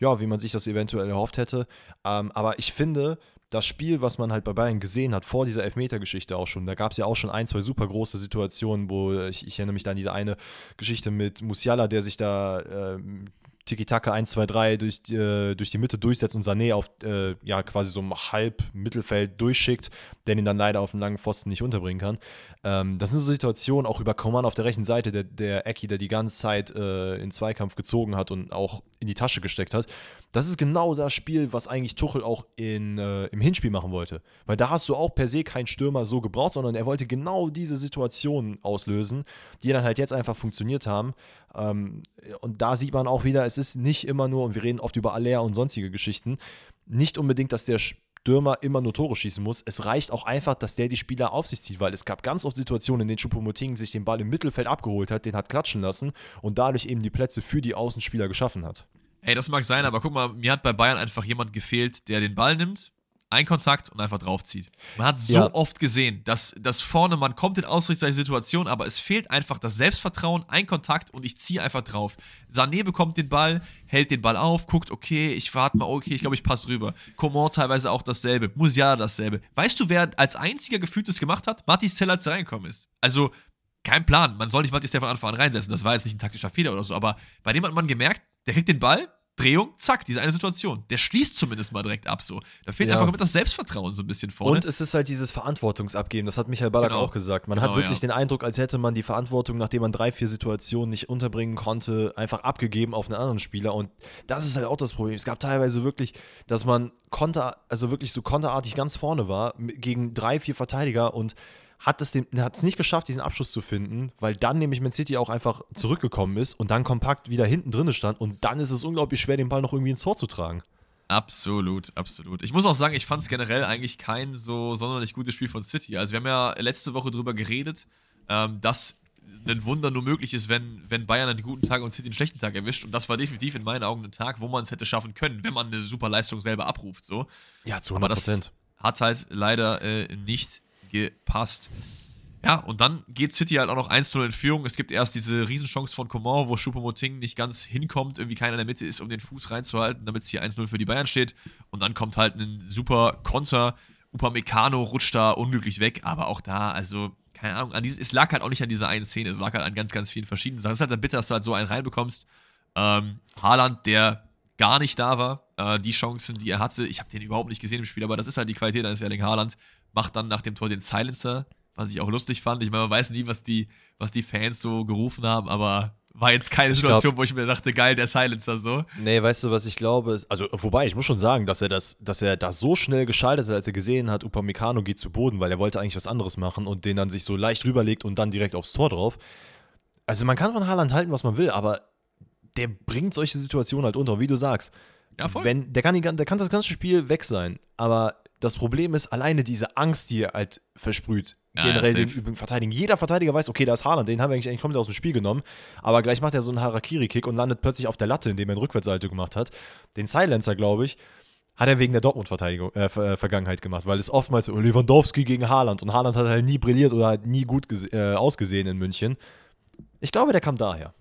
ja, wie man sich das eventuell erhofft hätte. Ähm, aber ich finde, das Spiel, was man halt bei Bayern gesehen hat, vor dieser Elfmeter-Geschichte auch schon, da gab es ja auch schon ein, zwei super große Situationen, wo ich, ich erinnere mich da an diese eine Geschichte mit Musiala, der sich da äh, Tiki-Taka 1, 2, 3 durch, äh, durch die Mitte durchsetzt und Sané auf äh, ja quasi so ein Halb-Mittelfeld durchschickt, der ihn dann leider auf dem langen Pfosten nicht unterbringen kann. Ähm, das sind so Situationen, auch über Coman auf der rechten Seite, der, der Ecki, der die ganze Zeit äh, in Zweikampf gezogen hat und auch in die Tasche gesteckt hat. Das ist genau das Spiel, was eigentlich Tuchel auch in, äh, im Hinspiel machen wollte. Weil da hast du auch per se keinen Stürmer so gebraucht, sondern er wollte genau diese Situationen auslösen, die dann halt jetzt einfach funktioniert haben. Ähm, und da sieht man auch wieder, es ist nicht immer nur, und wir reden oft über Alea und sonstige Geschichten, nicht unbedingt, dass der Stürmer immer nur Tore schießen muss. Es reicht auch einfach, dass der die Spieler auf sich zieht, weil es gab ganz oft Situationen, in denen Choupo-Moting sich den Ball im Mittelfeld abgeholt hat, den hat klatschen lassen und dadurch eben die Plätze für die Außenspieler geschaffen hat. Ey, das mag sein, aber guck mal, mir hat bei Bayern einfach jemand gefehlt, der den Ball nimmt, ein Kontakt und einfach draufzieht. Man hat so Ja. oft gesehen, dass, dass vorne, man kommt in ausrichtsreiche Situation, aber es fehlt einfach das Selbstvertrauen, ein Kontakt und ich ziehe einfach drauf. Sané bekommt den Ball, hält den Ball auf, guckt, okay, ich warte mal, okay, ich glaube, ich passe rüber. Coman teilweise auch dasselbe, Musiala dasselbe. Weißt du, wer als einziger gefühlt das gemacht hat? Matis Zeller, als er reingekommen ist. Also, kein Plan. Man soll nicht Matis Zeller von Anfang an reinsetzen, das war jetzt nicht ein taktischer Fehler oder so, aber bei dem hat man gemerkt, der kriegt den Ball, Drehung, zack, diese eine Situation. Der schließt zumindest mal direkt ab so. Da fehlt Ja. einfach mit das Selbstvertrauen so ein bisschen vorne. Und es ist halt dieses Verantwortungsabgeben, das hat Michael Ballack Genau. auch gesagt. Man Genau, hat wirklich ja. den Eindruck, als hätte man die Verantwortung, nachdem man drei, vier Situationen nicht unterbringen konnte, einfach abgegeben auf einen anderen Spieler. Und das ist halt auch das Problem. Es gab teilweise wirklich, dass man konter, also wirklich so konterartig ganz vorne war gegen drei, vier Verteidiger und hat es, dem, hat es nicht geschafft, diesen Abschluss zu finden, weil dann nämlich Man City auch einfach zurückgekommen ist und dann kompakt wieder hinten drin stand und dann ist es unglaublich schwer, den Ball noch irgendwie ins Tor zu tragen. Absolut, absolut. Ich muss auch sagen, ich fand es generell eigentlich kein so sonderlich gutes Spiel von City. Also wir haben ja letzte Woche drüber geredet, ähm, dass ein Wunder nur möglich ist, wenn, wenn Bayern einen guten Tag und City einen schlechten Tag erwischt. Und das war definitiv in meinen Augen ein Tag, wo man es hätte schaffen können, wenn man eine super Leistung selber abruft. So. Ja, zu Aber 100 das Prozent. hat halt leider äh, nicht gepasst. Ja, und dann geht City halt auch noch 1-0 in Führung. Es gibt erst diese Riesenchance von Coman, wo Choupo-Moting nicht ganz hinkommt, irgendwie keiner in der Mitte ist, um den Fuß reinzuhalten, damit es hier 1-0 für die Bayern steht. Und dann kommt halt ein super Konter. Upamecano rutscht da unglücklich weg, aber auch da, also, keine Ahnung, an dieses, es lag halt auch nicht an dieser einen Szene, es lag halt an ganz, ganz vielen verschiedenen Sachen. Es ist halt dann bitter, dass du halt so einen reinbekommst. Ähm, Haaland, der gar nicht da war, äh, die Chancen, die er hatte, ich habe den überhaupt nicht gesehen im Spiel, aber das ist halt die Qualität eines Erling Haaland, macht dann nach dem Tor den Silencer, was ich auch lustig fand. Ich meine, man weiß nie, was die, was die Fans so gerufen haben, aber war jetzt keine Ich glaub- Situation, wo ich mir dachte, geil, der Silencer so. Nee, weißt du, was ich glaube? Ist, also, wobei, ich muss schon sagen, dass er das, dass er da so schnell geschaltet hat, als er gesehen hat, Upamecano geht zu Boden, weil er wollte eigentlich was anderes machen und den dann sich so leicht rüberlegt und dann direkt aufs Tor drauf. Also, man kann von Haaland halten, was man will, aber der bringt solche Situationen halt unter, wie du sagst. Ja, voll. Wenn, der, kann die, der kann das ganze Spiel weg sein, aber das Problem ist alleine diese Angst, die er halt versprüht, Ja, ja, generell den Verteidigen. Jeder Verteidiger weiß, okay, da ist Haaland, den haben wir eigentlich, eigentlich komplett aus dem Spiel genommen, aber gleich macht er so einen Harakiri-Kick und landet plötzlich auf der Latte, indem er einen Rückwärtssalto gemacht hat. Den Silencer, glaube ich, hat er wegen der Dortmund-Verteidigung, äh, äh, Vergangenheit gemacht, weil es oftmals so Lewandowski gegen Haaland und Haaland hat halt nie brilliert oder halt nie gut äh, ausgesehen in München. Ich glaube, der kam daher.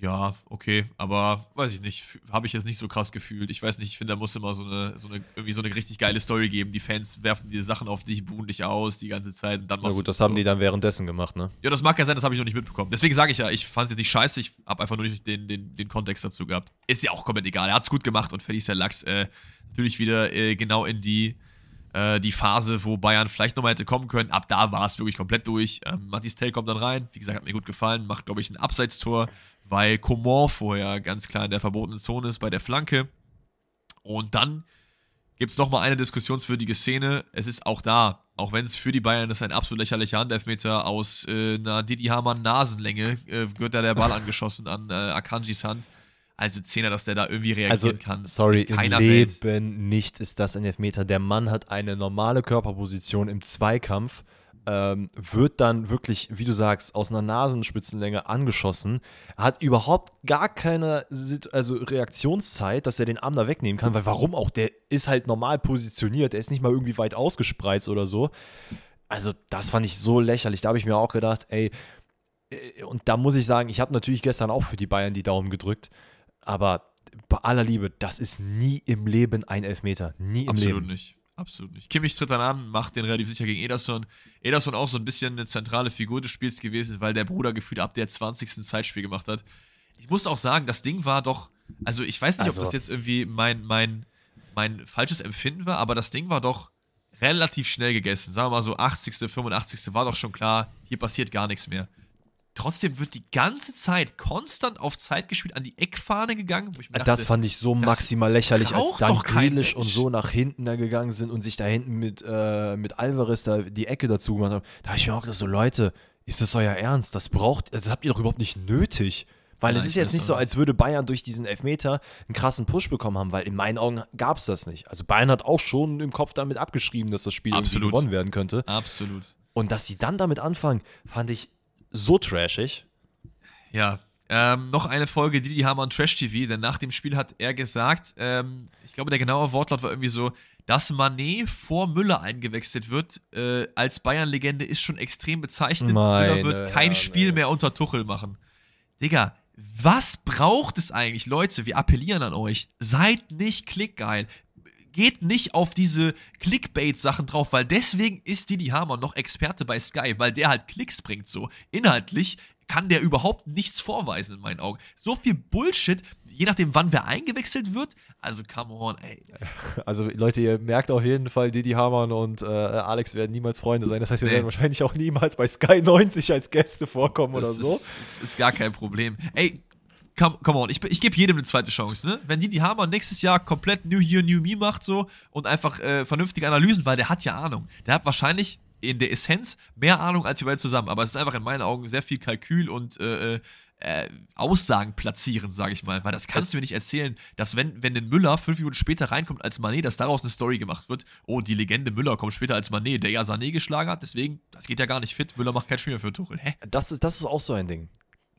Ja, okay, aber weiß ich nicht, habe ich jetzt nicht so krass gefühlt. Ich weiß nicht, ich finde, da muss immer so eine, so eine, irgendwie so eine richtig geile Story geben. Die Fans werfen diese Sachen auf dich, buhen dich aus die ganze Zeit und dann Na gut, das haben so. die dann währenddessen gemacht, ne? Ja, das mag ja sein, das habe ich noch nicht mitbekommen. Deswegen sage ich ja, ich fand es jetzt nicht scheiße, ich habe einfach nur nicht den, den, den Kontext dazu gehabt. Ist ja auch komplett egal. Er hat es gut gemacht und fertig ist der Lachs. Äh, natürlich wieder äh, genau in die, äh, die Phase, wo Bayern vielleicht nochmal hätte kommen können. Ab da war es wirklich komplett durch. Ähm, Mathis Tell kommt dann rein. Wie gesagt, hat mir gut gefallen. Macht, glaube ich, ein Abseitstor, weil Coman vorher ganz klar in der verbotenen Zone ist bei der Flanke. Und dann gibt es nochmal eine diskussionswürdige Szene. Es ist auch da, auch wenn es für die Bayern ist ein absolut lächerlicher Handelfmeter aus äh, einer Didi Hamann Nasenlänge, äh, wird da der Ball angeschossen an äh, Akanjis Hand. Also Zehner, dass der da irgendwie reagieren Also, kann. sorry, im Keiner Welt. Leben nicht ist das ein Elfmeter. Der Mann hat eine normale Körperposition im Zweikampf, ähm, wird dann wirklich, wie du sagst, aus einer Nasenspitzenlänge angeschossen, hat überhaupt gar keine also Reaktionszeit, dass er den Arm da wegnehmen kann, weil warum auch? Der ist halt normal positioniert, der ist nicht mal irgendwie weit ausgespreizt oder so. Also, das fand ich so lächerlich. Da habe ich mir auch gedacht, ey, äh, und da muss ich sagen, ich habe natürlich gestern auch für die Bayern die Daumen gedrückt, aber bei aller Liebe, das ist nie im Leben ein Elfmeter. Nie im Absolut Leben. nicht. Absolut nicht. Kimmich tritt dann an, macht den relativ sicher gegen Ederson. Ederson auch so ein bisschen eine zentrale Figur des Spiels gewesen, weil der Bruder gefühlt ab der 20. Zeitspiel gemacht hat. Ich muss auch sagen, das Ding war doch, also ich weiß nicht, Also- ob das jetzt irgendwie mein, mein, mein falsches Empfinden war, aber das Ding war doch relativ schnell gegessen. Sagen wir mal so 80., 85. war doch schon klar, hier passiert gar nichts mehr. Trotzdem wird die ganze Zeit konstant auf Zeit gespielt, an die Eckfahne gegangen, dachte, Das fand ich so maximal lächerlich, als dann Grealish und so nach hinten da gegangen sind und sich da hinten mit, äh, mit Alvarez da die Ecke dazu gemacht haben. Da habe ich mir auch gedacht, so Leute, ist das euer Ernst? Das braucht, das habt ihr doch überhaupt nicht nötig. Weil es Nein, ist ich jetzt nicht so, als würde Bayern durch diesen Elfmeter einen krassen Push bekommen haben, weil in meinen Augen gab es das nicht. Also Bayern hat auch schon im Kopf damit abgeschrieben, dass das Spiel Absolut. gewonnen werden könnte. Absolut. Und dass sie dann damit anfangen, fand ich so trashig. Ja, Ähm, noch eine Folge Didi Hamann Trash TV, denn nach dem Spiel hat er gesagt, ähm, ich glaube, der genaue Wortlaut war irgendwie so, dass Manet vor Müller eingewechselt wird, äh, als Bayern-Legende ist schon extrem bezeichnet. Meine Müller wird kein Herren, Spiel ey. mehr unter Tuchel machen. Digga, was braucht es eigentlich? Leute, wir appellieren an euch. Seid nicht klickgeil. Geht nicht auf diese Clickbait-Sachen drauf, weil deswegen ist Didi Hamann noch Experte bei Sky, weil der halt Klicks bringt so. Inhaltlich kann der überhaupt nichts vorweisen in meinen Augen. So viel Bullshit, je nachdem, wann wer eingewechselt wird. Also, come on, ey. Also Leute, ihr merkt auf jeden Fall, Didi Hamann und äh, Alex werden niemals Freunde sein. Das heißt, wir Nee. werden wahrscheinlich auch niemals bei Sky 90 als Gäste vorkommen oder Das so. Ist, das ist gar kein Problem. Ey, come, come on, ich, ich gebe jedem eine zweite Chance, ne? Wenn Didi Hamann nächstes Jahr komplett New Year, New Me macht so und einfach äh, vernünftige Analysen, weil der hat ja Ahnung. Der hat wahrscheinlich in der Essenz mehr Ahnung als wir beide zusammen, aber es ist einfach in meinen Augen sehr viel Kalkül und äh, äh, äh, Aussagen platzieren, sage ich mal, weil das kannst du mir nicht erzählen, dass wenn, wenn ein Müller fünf Minuten später reinkommt als Manet, dass daraus eine Story gemacht wird, oh, die Legende Müller kommt später als Manet, der ja Sané geschlagen hat, deswegen, das geht ja gar nicht fit, Müller macht kein Spiel mehr für Tuchel, hä? Das ist, das ist auch so ein Ding.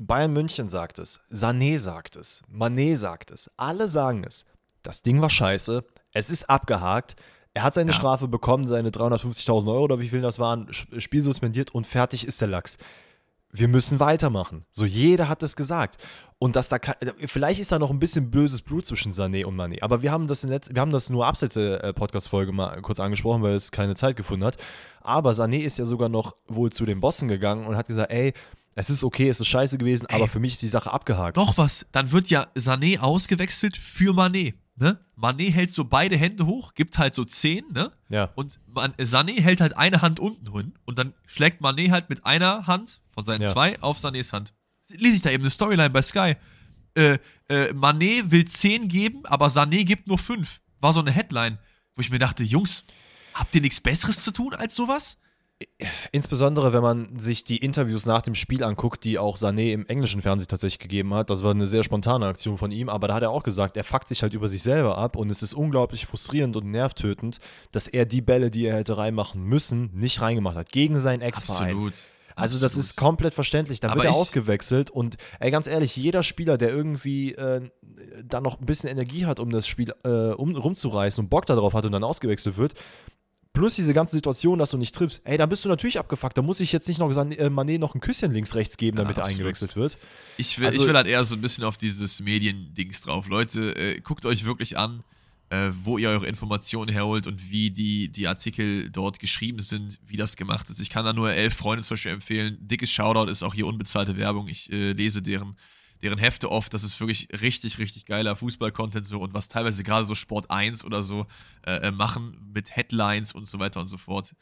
Bayern München sagt es, Sané sagt es, Mané sagt es, alle sagen es. Das Ding war scheiße, es ist abgehakt, er hat seine Ja. Strafe bekommen, seine 350.000 Euro oder wie viel das waren, Spiel suspendiert und fertig ist der Lachs. Wir müssen weitermachen. So jeder hat es gesagt. Und dass da vielleicht ist da noch ein bisschen böses Blut zwischen Sané und Mané, aber wir haben das in letz- wir haben das nur abseits der äh, Podcast Folge mal kurz angesprochen, weil es keine Zeit gefunden hat. Aber Sané ist ja sogar noch wohl zu den Bossen gegangen und hat gesagt, ey, es ist okay, es ist scheiße gewesen, aber für mich ist die Sache abgehakt. Noch was, dann wird ja Sané ausgewechselt für Mané. Ne? Mané hält so beide Hände hoch, gibt halt so 10, ne? Ja. Und Man, Sané hält halt eine Hand unten hin und dann schlägt Mané halt mit einer Hand von seinen Ja. zwei auf Sanés Hand. Lese ich da eben eine Storyline bei Sky. Äh, äh, Mané will 10 geben, aber Sané gibt nur 5. War so eine Headline, wo ich mir dachte, Jungs, habt ihr nichts Besseres zu tun als sowas? Insbesondere, wenn man sich die Interviews nach dem Spiel anguckt, die auch Sané im englischen Fernsehen tatsächlich gegeben hat. Das war eine sehr spontane Aktion von ihm, aber da hat er auch gesagt, er fuckt sich halt über sich selber ab und es ist unglaublich frustrierend und nervtötend, dass er die Bälle, die er hätte reinmachen müssen, nicht reingemacht hat. Gegen seinen Ex-Verein. Absolut. Also das Absolut. ist komplett verständlich. Dann Aber wird er ausgewechselt und ey, ganz ehrlich, jeder Spieler, der irgendwie äh, dann noch ein bisschen Energie hat, um das Spiel äh, um, rumzureißen und Bock darauf hat und dann ausgewechselt wird, plus diese ganze Situation, dass du nicht triffst, ey, dann bist du natürlich abgefuckt. Da muss ich jetzt nicht noch äh, Mané noch ein Küsschen links rechts geben, damit er absolut. eingewechselt wird. Ich will, Also- ich will halt eher so ein bisschen auf dieses Mediendings drauf. Leute, äh, guckt euch wirklich an, äh, wo ihr eure Informationen herholt und wie die, die Artikel dort geschrieben sind, wie das gemacht ist. Ich kann da nur elf Freunde zum Beispiel empfehlen. Dickes Shoutout ist auch hier unbezahlte Werbung. Ich äh, lese deren, deren Hefte oft. Das ist wirklich richtig, richtig geiler Fußball-Content so und was teilweise gerade so Sport 1 oder so äh, äh, machen mit Headlines und so weiter und so fort.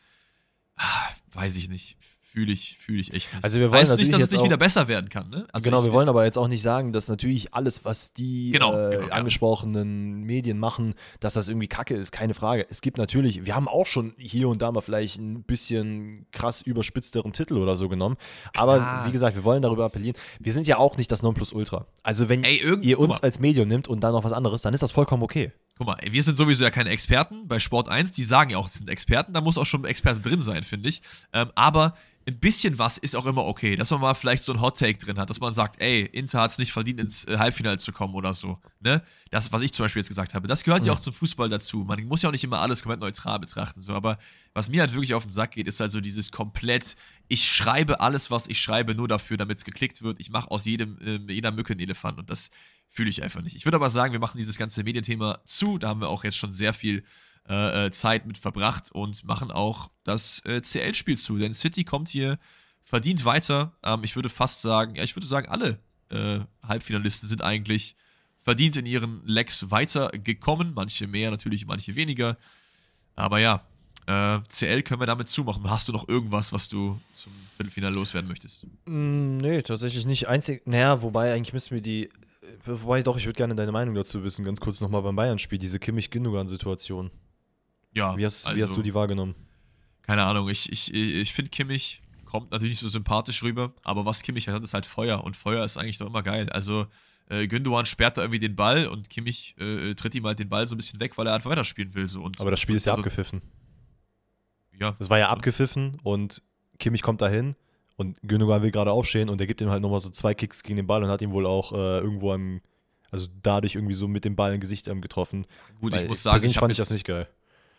Ah, weiß ich nicht. Fühle ich, fühle ich echt nicht. Also wir wollen heißt natürlich nicht, dass es nicht wieder besser werden kann, ne? Also genau, ich- wir wollen aber jetzt auch nicht sagen, dass natürlich alles, was die Genau, äh, genau, ja. angesprochenen Medien machen, dass das irgendwie kacke ist, keine Frage. Es gibt natürlich, wir haben auch schon hier und da mal vielleicht ein bisschen krass überspitzteren Titel oder so genommen. Aber Klar. wie gesagt, wir wollen darüber appellieren. Wir sind ja auch nicht das Nonplusultra. Also wenn Ey, ihr uns als Medium nimmt und dann noch was anderes, dann ist das vollkommen okay. Guck mal, wir sind sowieso ja keine Experten bei Sport 1, die sagen ja auch, sie sind Experten, da muss auch schon ein Experte drin sein, finde ich. Ähm, aber ein bisschen was ist auch immer okay, dass man mal vielleicht so ein Hot Take drin hat, dass man sagt, ey, Inter hat es nicht verdient, ins äh, Halbfinale zu kommen oder so. Ne? Das, was ich zum Beispiel jetzt gesagt habe, das gehört ja auch zum Fußball dazu. Man muss ja auch nicht immer alles komplett neutral betrachten, so. Aber was mir halt wirklich auf den Sack geht, ist halt so dieses komplett, ich schreibe alles, was ich schreibe, nur dafür, damit es geklickt wird. Ich mache aus jedem, äh, jeder Mücke einen Elefant und das fühle ich einfach nicht. Ich würde aber sagen, wir machen dieses ganze Medienthema zu. Da haben wir auch jetzt schon sehr viel äh, äh, Zeit mit verbracht und machen auch das äh, CL-Spiel zu. Denn City kommt hier verdient weiter. Ähm, ich würde fast sagen, ja, ich würde sagen, alle äh, Halbfinalisten sind eigentlich verdient in ihren Lecks weitergekommen. Manche mehr natürlich, manche weniger. Aber ja, äh, CL können wir damit zumachen. Hast du noch irgendwas, was du zum Viertelfinale loswerden möchtest? Mm, nee, tatsächlich nicht. Einzig, naja, wobei eigentlich müssten wir die. Äh, Wobei doch, ich würde gerne deine Meinung dazu wissen, ganz kurz nochmal beim Bayern-Spiel, diese Kimmich-Gündogan-Situation. Ja, Wie, hast, wie hast also- du die wahrgenommen? keine Ahnung, ich, ich, ich finde Kimmich kommt natürlich nicht so sympathisch rüber, aber was Kimmich hat, ist halt Feuer und Feuer ist eigentlich doch immer geil. Also äh, Gündogan sperrt da irgendwie den Ball und Kimmich äh, tritt ihm halt den Ball so ein bisschen weg, weil er einfach weiterspielen will. So. Und, Aber das Spiel ist ja also, abgepfiffen. Ja, Es war ja abgepfiffen und Kimmich kommt dahin Und Gündogan will gerade aufstehen und der gibt ihm halt nochmal so zwei Kicks gegen den Ball und hat ihn wohl auch äh, irgendwo am, also dadurch irgendwie so mit dem Ball im Gesicht ähm, getroffen. Gut, Weil ich muss sagen, ich fand ich das nicht geil.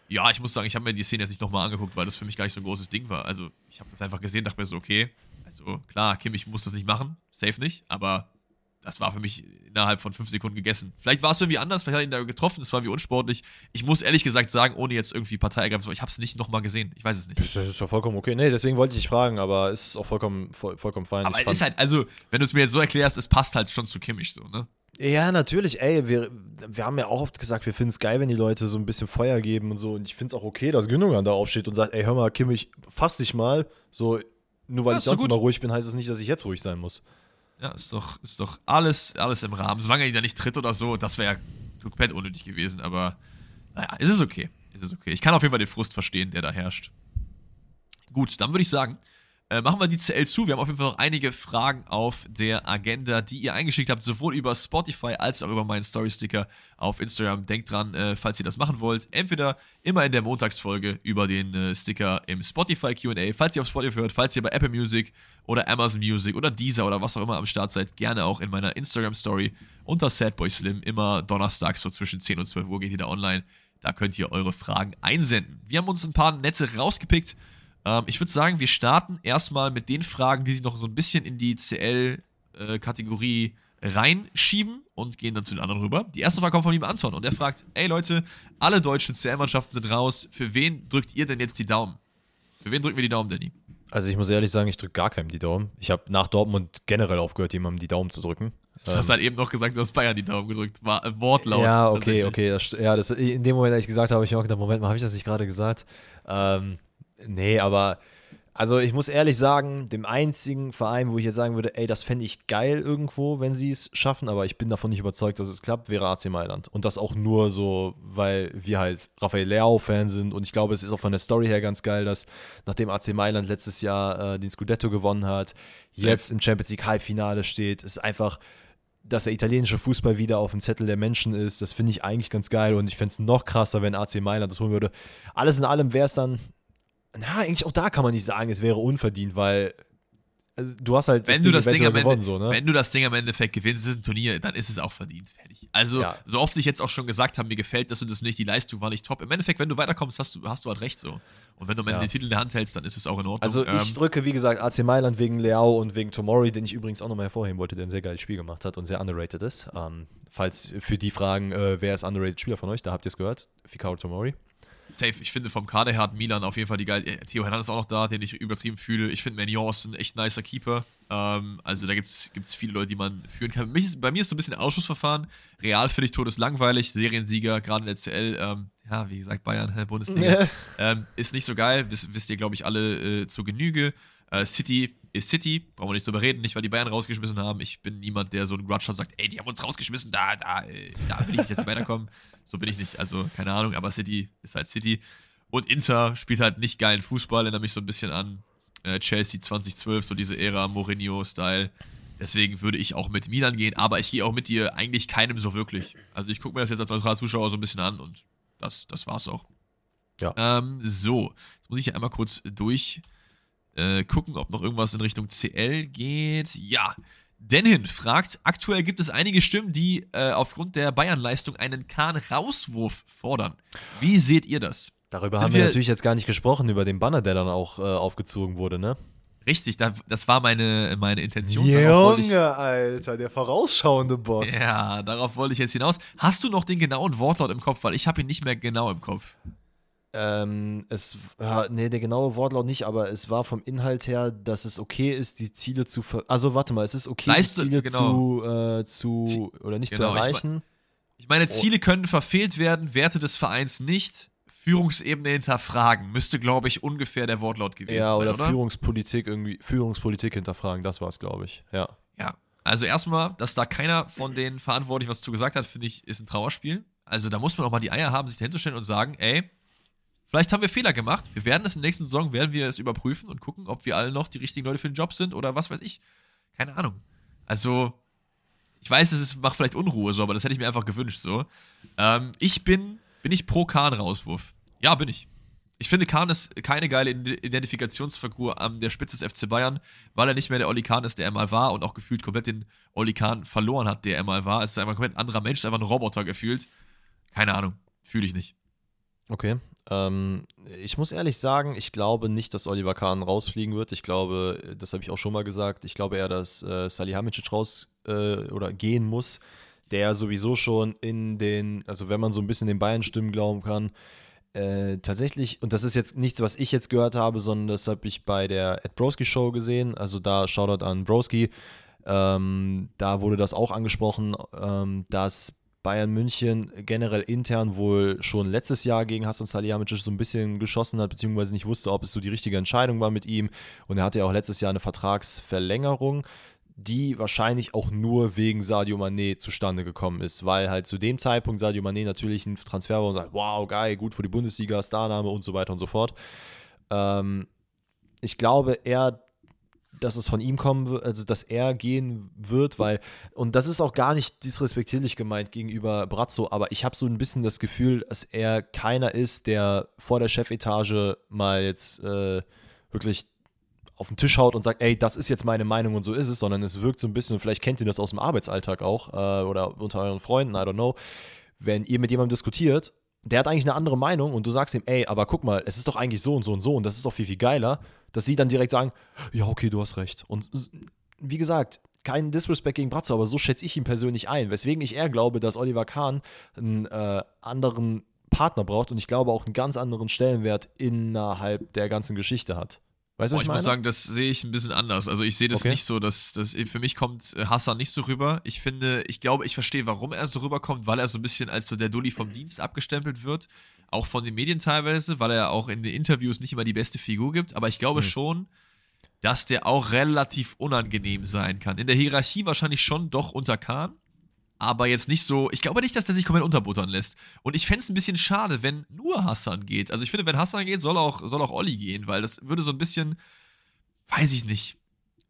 Ja, ich muss sagen, ich habe mir die Szene jetzt nicht nochmal angeguckt, weil das für mich gar nicht so ein großes Ding war. Also, ich habe das einfach gesehen, dachte mir so, okay, also klar, Kimmich muss das nicht machen, safe nicht, aber das war für mich innerhalb von fünf Sekunden gegessen. Vielleicht war es irgendwie anders, vielleicht hat er ihn da getroffen, das war irgendwie unsportlich. Ich muss ehrlich gesagt sagen, ohne jetzt irgendwie Partei ergreifen zu wollen, ich habe es nicht nochmal gesehen. Ich weiß es nicht. Das ist ja vollkommen okay. Nee, deswegen wollte ich dich fragen, aber es ist auch vollkommen, voll, vollkommen fein. Aber Ich es ist halt, also, wenn du es mir jetzt so erklärst, es passt halt schon zu Kimmich so, ne? Ja, natürlich, ey, wir, wir haben ja auch oft gesagt, wir finden es geil, wenn die Leute so ein bisschen Feuer geben und so. Und ich finde es auch okay, dass Gündogan da aufsteht und sagt, ey, hör mal, Kimmich, fass dich mal. So, nur weil Ja, ich sonst immer ruhig bin, heißt es das nicht, dass ich jetzt ruhig sein muss. Ja, ist doch, ist doch alles, alles im Rahmen. Solange er ihn da nicht tritt oder so, das wäre ja komplett unnötig gewesen, aber naja, ist es okay. Ist es okay. Ich kann auf jeden Fall den Frust verstehen, der da herrscht. Gut, dann würde ich sagen, äh, machen wir die CL zu. Wir haben auf jeden Fall noch einige Fragen auf der Agenda, die ihr eingeschickt habt, sowohl über Spotify als auch über meinen Story-Sticker auf Instagram. Denkt dran, äh, falls ihr das machen wollt, entweder immer in der Montagsfolge über den äh, Sticker im Spotify QA, falls ihr auf Spotify hört, falls ihr bei Apple Music oder Amazon Music oder Deezer oder was auch immer am Start seid, gerne auch in meiner Instagram-Story unter Sadboy Slim. Immer donnerstags so zwischen 10 und 12 Uhr geht ihr da online. Da könnt ihr eure Fragen einsenden. Wir haben uns ein paar nette rausgepickt. Ähm, ich würde sagen, wir starten erstmal mit den Fragen, die sich noch so ein bisschen in die CL-Kategorie reinschieben und gehen dann zu den anderen rüber. Die erste Frage kommt von ihm Anton und er fragt: Ey Leute, alle deutschen CL-Mannschaften sind raus. Für wen drückt ihr denn jetzt die Daumen? Für wen drücken wir die Daumen, Danny? Also ich muss ehrlich sagen, ich drücke gar keinem die Daumen. Ich habe nach Dortmund generell aufgehört, jemandem die Daumen zu drücken. Du hast halt eben noch gesagt, du hast Bayern die Daumen gedrückt. War äh, Wortlaut. ja, okay, okay. Das, ja, das, in dem Moment, als ich gesagt habe, habe ich mir auch gedacht, Moment mal, habe ich das nicht gerade gesagt? Ähm, nee, aber also ich muss ehrlich sagen, dem einzigen Verein, wo ich jetzt sagen würde, ey, das fände ich geil irgendwo, wenn sie es schaffen, aber ich bin davon nicht überzeugt, dass es klappt, wäre AC Mailand. Und das auch nur so, weil wir halt Rafael Leao-Fan sind und ich glaube, es ist auch von der Story her ganz geil, dass nachdem AC Mailand letztes Jahr äh, den Scudetto gewonnen hat, jetzt im Champions League Halbfinale steht, ist einfach dass der italienische Fußball wieder auf dem Zettel der Menschen ist, das finde ich eigentlich ganz geil und ich fände es noch krasser, wenn AC Mailand das holen würde. Alles in allem wäre es dann, na, eigentlich auch da kann man nicht sagen, es wäre unverdient, weil also, du hast halt Wenn du, das Ding am Ende, gewonnen, so, ne? wenn du das Ding am Endeffekt gewinnst, es ist ein Turnier, dann ist es auch verdient. Fertig. Also, Ja. so oft ich jetzt auch schon gesagt habe, mir gefällt das und das nicht, die Leistung war nicht top. Im Endeffekt, wenn du weiterkommst, hast du, hast du halt recht so. Und wenn du am Ende Ja. den Titel in der Hand hältst, dann ist es auch in Ordnung. Also Ähm, ich drücke, wie gesagt, AC Mailand wegen Leao und wegen Tomori, den ich übrigens auch nochmal hervorheben wollte, der ein sehr geiles Spiel gemacht hat und sehr underrated ist. Ähm, falls für die fragen, äh, wer ist underrated Spieler von euch, da habt ihr es gehört, Fikayo Tomori. Safe. Ich finde vom Kader her hat Milan auf jeden Fall die geil. äh, Theo Hernandez ist auch noch da, den ich übertrieben fühle. Ich finde Magnon ist ein echt nicer Keeper. Ähm, also da gibt es viele Leute, die man führen kann. Ist, bei mir ist so ein bisschen Ausschussverfahren. Real finde ich todeslangweilig. Seriensieger, gerade in der CL. Ähm, ja, wie gesagt, Bayern, Bundesliga. ähm, ist nicht so geil. Wisst, wisst ihr, glaube ich, alle äh, zur Genüge. Äh, City ist City. Brauchen wir nicht drüber reden. Nicht, weil die Bayern rausgeschmissen haben. Ich bin niemand, der so einen Grudge hat und sagt, ey, die haben uns rausgeschmissen. Da, da, äh, da will ich nicht jetzt weiterkommen. So bin ich nicht. Also, keine Ahnung. Aber City ist halt City. Und Inter spielt halt nicht geilen Fußball. Erinnert mich so ein bisschen an äh, Chelsea 2012, so diese Ära Mourinho-Style. Deswegen würde ich auch mit Milan gehen, aber ich gehe auch mit dir eigentlich keinem so wirklich. Also ich gucke mir das jetzt als neutraler Zuschauer so ein bisschen an und das, das war's auch. Ja. Ähm, so, jetzt muss ich hier einmal kurz durch äh, gucken, ob noch irgendwas in Richtung CL geht. Ja. Denhin fragt, aktuell gibt es einige Stimmen, die äh, aufgrund der Bayern-Leistung einen Kahn-Rauswurf fordern. Wie seht ihr das? Darüber Sind haben wir wir- natürlich jetzt gar nicht gesprochen, über den Banner, der dann auch äh, aufgezogen wurde, ne? Richtig, da, das war meine, meine Intention. Wollte ich- Junge, Alter, der vorausschauende Boss. Ja, darauf wollte ich jetzt hinaus. Hast du noch den genauen Wortlaut im Kopf? Weil ich habe ihn nicht mehr genau im Kopf. Ähm, es, ja, nee, der genaue Wortlaut nicht, aber es war vom Inhalt her, dass es okay ist, die Ziele zu ver Also warte mal, es ist okay, Leiste- die Ziele genau. zu, äh, zu oder nicht genau, zu ich erreichen. Ich meine, Ziele können verfehlt werden, Werte des Vereins nicht. Führungsebene hinterfragen. Müsste, glaube ich, ungefähr der Wortlaut gewesen ja, sein, oder, oder? Führungspolitik irgendwie, Führungspolitik hinterfragen, das war es, glaube ich. Ja. Ja. Also erstmal, dass da keiner von den Verantwortlichen was zu gesagt hat, finde ich, ist ein Trauerspiel. Also da muss man auch mal die Eier haben, sich dahinzustellen und sagen, ey, vielleicht haben wir Fehler gemacht. Wir werden es in der nächsten Saison, werden wir es überprüfen und gucken, ob wir alle noch die richtigen Leute für den Job sind oder was weiß ich. Keine Ahnung. Also, ich weiß, es macht vielleicht Unruhe so, aber das hätte ich mir einfach gewünscht so. Ähm, ich bin, bin ich pro Kahn-Rauswurf. Ja, bin ich. Ich finde, Kahn ist keine geile Identifikationsfigur an der Spitze des FC Bayern, weil er nicht mehr der Oli Kahn ist, der er mal war und auch gefühlt komplett den Oli Kahn verloren hat, der er mal war. Es ist einfach ein komplett anderer Mensch, einfach ein Roboter gefühlt. Keine Ahnung, fühle ich nicht. Okay. Ähm, ich muss ehrlich sagen, ich glaube nicht, dass Oliver Kahn rausfliegen wird. Ich glaube, das habe ich auch schon mal gesagt, ich glaube eher, dass äh, Salihamidzic raus äh, oder gehen muss, der sowieso schon in den, also wenn man so ein bisschen den Bayern-Stimmen glauben kann, äh, tatsächlich, und das ist jetzt nichts, was ich jetzt gehört habe, sondern das habe ich bei der Ed Broski Show gesehen. Also da Shoutout an Broski. Ähm, da wurde das auch angesprochen, ähm, dass Bayern München generell intern wohl schon letztes Jahr gegen Hassan Salihamidzic so ein bisschen geschossen hat, beziehungsweise nicht wusste, ob es so die richtige Entscheidung war mit ihm. Und er hatte ja auch letztes Jahr eine Vertragsverlängerung die wahrscheinlich auch nur wegen Sadio Mané zustande gekommen ist, weil halt zu dem Zeitpunkt Sadio Mané natürlich ein Transfer war und sagt, wow, geil, gut für die Bundesliga, Starname und so weiter und so fort. Ähm, ich glaube eher, dass es von ihm kommen wird, also dass er gehen wird, weil, und das ist auch gar nicht disrespektierlich gemeint gegenüber Brazzo, aber ich habe so ein bisschen das Gefühl, dass er keiner ist, der vor der Chefetage mal jetzt äh, wirklich auf den Tisch haut und sagt, ey, das ist jetzt meine Meinung und so ist es, sondern es wirkt so ein bisschen, vielleicht kennt ihr das aus dem Arbeitsalltag auch äh, oder unter euren Freunden, I don't know, wenn ihr mit jemandem diskutiert, der hat eigentlich eine andere Meinung und du sagst ihm, ey, aber guck mal, es ist doch eigentlich so und so und so und das ist doch viel, viel geiler, dass sie dann direkt sagen, ja, okay, du hast recht. Und wie gesagt, kein Disrespect gegen Bratzo, aber so schätze ich ihn persönlich ein, weswegen ich eher glaube, dass Oliver Kahn einen äh, anderen Partner braucht und ich glaube auch einen ganz anderen Stellenwert innerhalb der ganzen Geschichte hat. Weißt du, oh, ich, ich muss sagen, das sehe ich ein bisschen anders. Also ich sehe das okay. nicht so, dass, dass für mich kommt äh, Hassan nicht so rüber. Ich finde, ich glaube, ich verstehe, warum er so rüberkommt, weil er so ein bisschen als so der Dulli vom Dienst abgestempelt wird. Auch von den Medien teilweise, weil er auch in den Interviews nicht immer die beste Figur gibt. Aber ich glaube mhm. schon, dass der auch relativ unangenehm sein kann. In der Hierarchie wahrscheinlich schon doch unter Kahn aber jetzt nicht so. Ich glaube nicht, dass der sich komplett unterbuttern lässt. Und ich fände es ein bisschen schade, wenn nur Hassan geht. Also ich finde, wenn Hassan geht, soll auch, soll auch Olli gehen, weil das würde so ein bisschen, weiß ich nicht,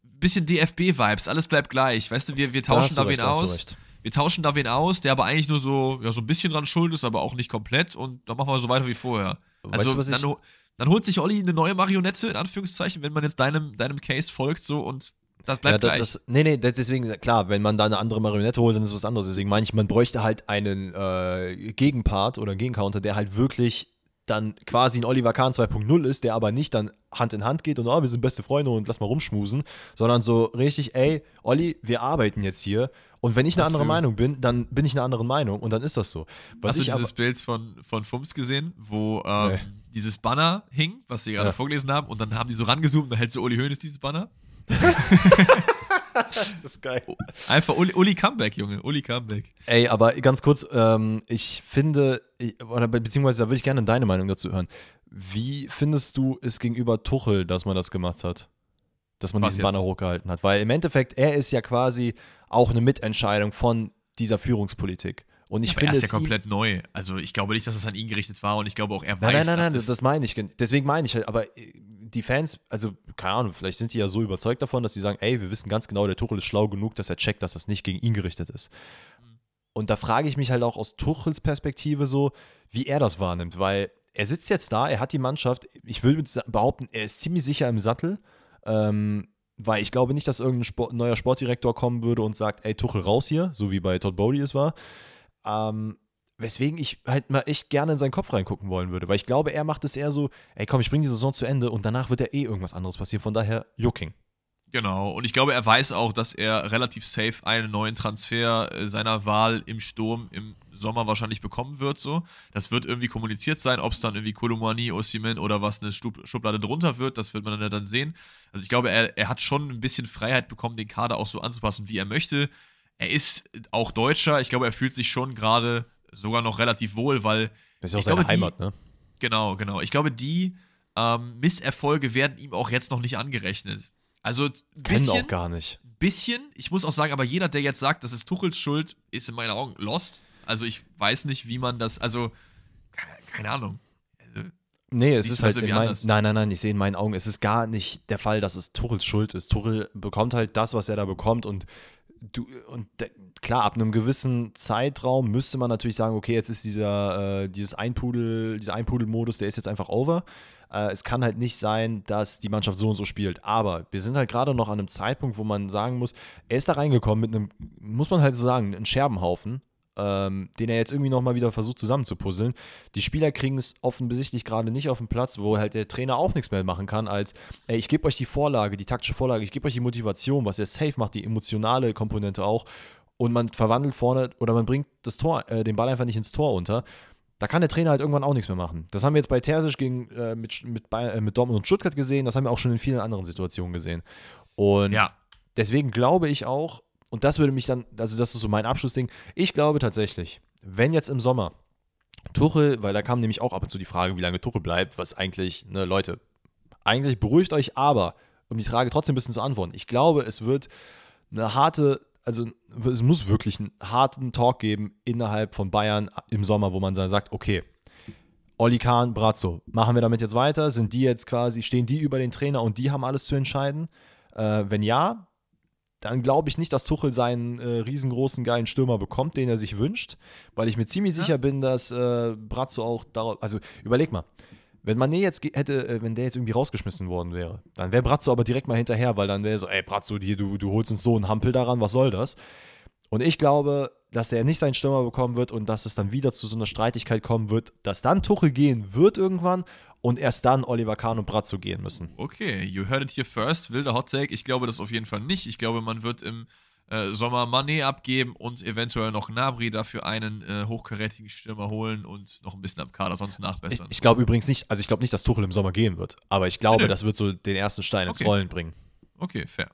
ein bisschen DFB-Vibes, alles bleibt gleich. Weißt du, wir, wir tauschen da, da wen aus. Wir tauschen da wen aus, der aber eigentlich nur so, ja, so ein bisschen dran schuld ist, aber auch nicht komplett. Und dann machen wir so weiter wie vorher. Also weißt du, dann, dann holt sich Olli eine neue Marionette, in Anführungszeichen, wenn man jetzt deinem, deinem Case folgt, so und das bleibt ja, das, gleich. nee, nee, deswegen, klar, wenn man da eine andere Marionette holt, dann ist es was anderes. Deswegen meine ich, man bräuchte halt einen äh, Gegenpart oder einen Gegencounter, der halt wirklich dann quasi ein Oliver Kahn 2.0 ist, der aber nicht dann Hand in Hand geht und oh, wir sind beste Freunde und lass mal rumschmusen, sondern so richtig, ey, Olli, wir arbeiten jetzt hier und wenn ich eine andere Meinung bin, dann bin ich eine andere Meinung und dann ist das so. Was hast du dieses Bild von, von Fums gesehen, wo ähm, nee. dieses Banner hing, was sie gerade ja. vorgelesen haben und dann haben die so rangezoomt und dann hält so Uli Hoeneß dieses Banner das ist geil. Einfach Uli, Uli Comeback, Junge. Uli Comeback. Ey, aber ganz kurz, ähm, ich finde, oder beziehungsweise da würde ich gerne deine Meinung dazu hören. Wie findest du es gegenüber Tuchel, dass man das gemacht hat? Dass man Was diesen jetzt? Banner hochgehalten hat? Weil im Endeffekt, er ist ja quasi auch eine Mitentscheidung von dieser Führungspolitik. Und ich ja, finde er ist ja komplett neu. Also ich glaube nicht, dass es an ihn gerichtet war und ich glaube auch er weiß. Nein, nein, nein, nein, das meine ich. Deswegen meine ich halt, aber die Fans, also keine Ahnung, vielleicht sind die ja so überzeugt davon, dass sie sagen, ey, wir wissen ganz genau, der Tuchel ist schlau genug, dass er checkt, dass das nicht gegen ihn gerichtet ist. Und da frage ich mich halt auch aus Tuchels Perspektive so, wie er das wahrnimmt, weil er sitzt jetzt da, er hat die Mannschaft, ich würde behaupten, er ist ziemlich sicher im Sattel, ähm, weil ich glaube nicht, dass irgendein Sport, neuer Sportdirektor kommen würde und sagt, ey, Tuchel raus hier, so wie bei Todd Bowley es war. Ähm, Weswegen ich halt mal echt gerne in seinen Kopf reingucken wollen würde, weil ich glaube, er macht es eher so, ey komm, ich bringe die Saison zu Ende und danach wird ja eh irgendwas anderes passieren, von daher Jucking. Genau, und ich glaube, er weiß auch, dass er relativ safe einen neuen Transfer äh, seiner Wahl im Sturm im Sommer wahrscheinlich bekommen wird. So. Das wird irgendwie kommuniziert sein, ob es dann irgendwie Kolomani, Osimen oder was eine Schublade drunter wird, das wird man dann, dann sehen. Also ich glaube, er, er hat schon ein bisschen Freiheit bekommen, den Kader auch so anzupassen, wie er möchte. Er ist auch Deutscher, ich glaube, er fühlt sich schon gerade sogar noch relativ wohl, weil. Das ist ja auch seine glaube, Heimat, die, ne? Genau, genau. Ich glaube, die ähm, Misserfolge werden ihm auch jetzt noch nicht angerechnet. Also ein bisschen, auch gar nicht. Bisschen, ich muss auch sagen, aber jeder, der jetzt sagt, das ist Tuchels Schuld, ist in meinen Augen lost. Also ich weiß nicht, wie man das, also keine, keine Ahnung. Also, nee, es ist halt in mein, nein, nein, nein, ich sehe in meinen Augen, es ist gar nicht der Fall, dass es Tuchels Schuld ist. Tuchel bekommt halt das, was er da bekommt und du, und klar, ab einem gewissen Zeitraum müsste man natürlich sagen, okay, jetzt ist dieser, äh, dieses Einpudel, dieser Einpudel-Modus, der ist jetzt einfach over. Äh, es kann halt nicht sein, dass die Mannschaft so und so spielt. Aber wir sind halt gerade noch an einem Zeitpunkt, wo man sagen muss, er ist da reingekommen mit einem, muss man halt so sagen, einem Scherbenhaufen ähm, den er jetzt irgendwie nochmal wieder versucht zusammenzupuzzeln. Die Spieler kriegen es offensichtlich gerade nicht auf den Platz, wo halt der Trainer auch nichts mehr machen kann, als, ey, ich gebe euch die Vorlage, die taktische Vorlage, ich gebe euch die Motivation, was er safe macht, die emotionale Komponente auch. Und man verwandelt vorne oder man bringt das Tor, äh, den Ball einfach nicht ins Tor unter. Da kann der Trainer halt irgendwann auch nichts mehr machen. Das haben wir jetzt bei Terzic gegen, äh, mit, mit, äh, mit Dortmund und Stuttgart gesehen, das haben wir auch schon in vielen anderen Situationen gesehen. Und ja. deswegen glaube ich auch, und das würde mich dann, also das ist so mein Abschlussding. Ich glaube tatsächlich, wenn jetzt im Sommer Tuchel, weil da kam nämlich auch ab und zu die Frage, wie lange Tuchel bleibt, was eigentlich, ne, Leute, eigentlich beruhigt euch, aber um die Frage trotzdem ein bisschen zu antworten, ich glaube, es wird eine harte, also es muss wirklich einen harten Talk geben innerhalb von Bayern im Sommer, wo man dann sagt, okay, Oli Kahn, Brazzo, machen wir damit jetzt weiter? Sind die jetzt quasi, stehen die über den Trainer und die haben alles zu entscheiden? Äh, wenn ja, dann glaube ich nicht, dass Tuchel seinen äh, riesengroßen geilen Stürmer bekommt, den er sich wünscht, weil ich mir ziemlich ja. sicher bin, dass äh, Brazzo auch darauf, also überleg mal, wenn Mané jetzt hätte, äh, wenn der jetzt irgendwie rausgeschmissen worden wäre, dann wäre Brazzo aber direkt mal hinterher, weil dann wäre so, ey Brazzo, die, du, du holst uns so einen Hampel daran, was soll das? Und ich glaube, dass der nicht seinen Stürmer bekommen wird und dass es dann wieder zu so einer Streitigkeit kommen wird, dass dann Tuchel gehen wird irgendwann und erst dann Oliver Kahn und Brazzo gehen müssen. Okay, you heard it here first. Wilder Hot Take. Ich glaube das auf jeden Fall nicht. Ich glaube, man wird im äh, Sommer Manet abgeben und eventuell noch Gnabry dafür einen äh, hochkarätigen Stürmer holen und noch ein bisschen am Kader sonst nachbessern. Ich, ich glaube übrigens nicht, also ich glaube nicht, dass Tuchel im Sommer gehen wird, aber ich glaube, nee, das wird so den ersten Stein okay. ins Rollen bringen. Okay, fair.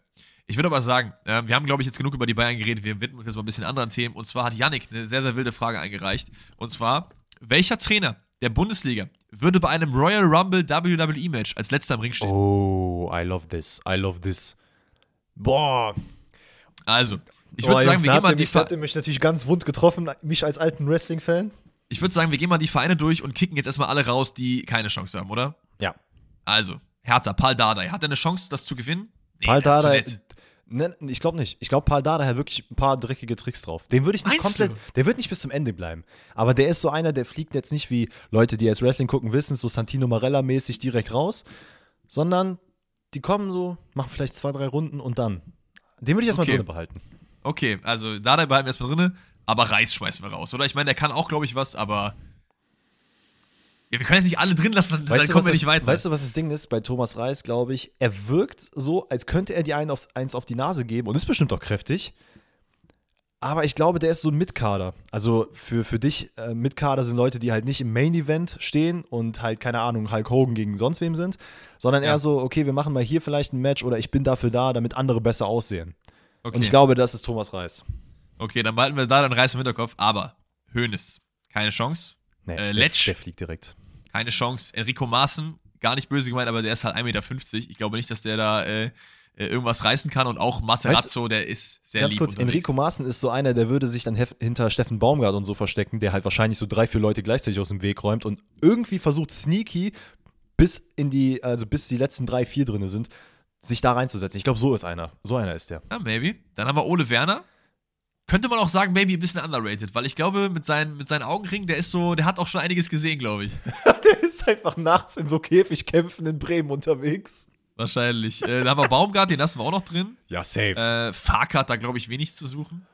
Ich würde aber sagen, äh, wir haben, glaube ich, jetzt genug über die Bayern geredet. Wir widmen uns jetzt mal ein bisschen anderen Themen. Und zwar hat Yannick eine sehr, sehr wilde Frage eingereicht. Und zwar, welcher Trainer der Bundesliga würde bei einem Royal Rumble WWE Match als letzter im Ring stehen. Oh, I love this. I love this. Boah. Also, ich würde oh, sagen, Jungs, wir gehen mal die Ich hätte mich natürlich ganz wund getroffen, mich als alten Wrestling-Fan. Ich würde sagen, wir gehen mal die Vereine durch und kicken jetzt erstmal alle raus, die keine Chance haben, oder? Ja. Also, Hertha, Paul Dardai. Hat er eine Chance, das zu gewinnen? Nee, Paul Dardai, Ne, ich glaube nicht. Ich glaube, Paul Dada hat wirklich ein paar dreckige Tricks drauf. Den würde ich nicht Meinst komplett. Du? Der wird nicht bis zum Ende bleiben. Aber der ist so einer, der fliegt jetzt nicht wie Leute, die jetzt Wrestling gucken, wissen, so Santino Marella-mäßig direkt raus, sondern die kommen so, machen vielleicht zwei, drei Runden und dann. Den würde ich erstmal okay. drin behalten. Okay, also Dada behalten wir erstmal drin, aber Reis schmeißen wir raus, oder? Ich meine, der kann auch, glaube ich, was, aber ja, wir können jetzt nicht alle drin lassen, dann, weißt dann kommen wir nicht weiter. Weißt du, was das Ding ist bei Thomas Reis, glaube ich? Er wirkt so, als könnte er dir einen auf, eins auf die Nase geben und ist bestimmt auch kräftig. Aber ich glaube, der ist so ein Mitkader. Also für, für dich, äh, Mitkader sind Leute, die halt nicht im Main Event stehen und halt, keine Ahnung, Hulk Hogan gegen sonst wem sind, sondern ja. eher so, okay, wir machen mal hier vielleicht ein Match oder ich bin dafür da, damit andere besser aussehen. Okay. Und ich glaube, das ist Thomas Reis. Okay, dann behalten wir da den Reis im Hinterkopf, aber Höhnes, keine Chance. Nee, äh, Letsch. Der, der, fliegt direkt. Keine Chance. Enrico Maaßen, gar nicht böse gemeint, aber der ist halt 1,50 Meter. Ich glaube nicht, dass der da äh, äh, irgendwas reißen kann. Und auch Materazzo, weißt, der ist sehr ganz lieb kurz, unterwegs. Enrico Maaßen ist so einer, der würde sich dann hinter Steffen Baumgart und so verstecken, der halt wahrscheinlich so drei, vier Leute gleichzeitig aus dem Weg räumt und irgendwie versucht, sneaky bis in die, also bis die letzten drei, vier drin sind, sich da reinzusetzen. Ich glaube, so ist einer. So einer ist der. Ja, maybe. Dann haben wir Ole Werner könnte man auch sagen, maybe ein bisschen underrated, weil ich glaube, mit seinen, mit seinen Augenringen, der ist so, der hat auch schon einiges gesehen, glaube ich. der ist einfach nachts in so Käfigkämpfen in Bremen unterwegs. Wahrscheinlich. Äh, da haben wir Baumgart, den lassen wir auch noch drin. Ja, safe. Äh, Fark hat da, glaube ich, wenig zu suchen.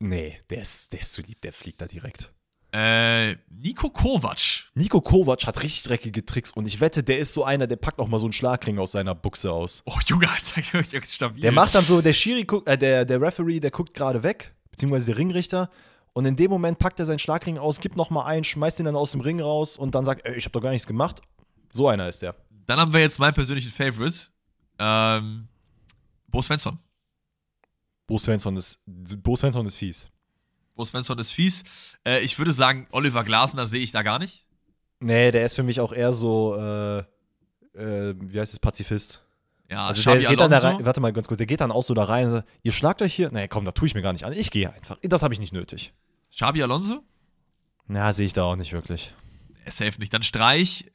Nee, der ist, der ist zu lieb, der fliegt da direkt. Äh, Nico Kovac. Nico Kovac hat richtig dreckige Tricks und ich wette, der ist so einer, der packt auch mal so einen Schlagring aus seiner Buchse aus. Oh, Junge, Alter, stabil. Der macht dann so, der Schiri, äh, der, der Referee, der guckt gerade weg, beziehungsweise der Ringrichter. Und in dem Moment packt er seinen Schlagring aus, gibt noch mal einen, schmeißt ihn dann aus dem Ring raus und dann sagt, ey, ich hab doch gar nichts gemacht. So einer ist der. Dann haben wir jetzt meinen persönlichen Favorite. Ähm, Bo Svensson. Bo Svensson ist, Bo Svensson ist fies. Bo Svensson ist fies. Äh, ich würde sagen, Oliver Glasner sehe ich da gar nicht. Nee, der ist für mich auch eher so, äh, äh, wie heißt es, Pazifist. Ja, also der geht dann da rein, warte mal ganz kurz, der geht dann auch so da rein und sagt, ihr schlagt euch hier, nee, komm, da tue ich mir gar nicht an, ich gehe einfach, das habe ich nicht nötig. Xabi Alonso? Na, sehe ich da auch nicht wirklich. Er safe nicht. Dann Streich,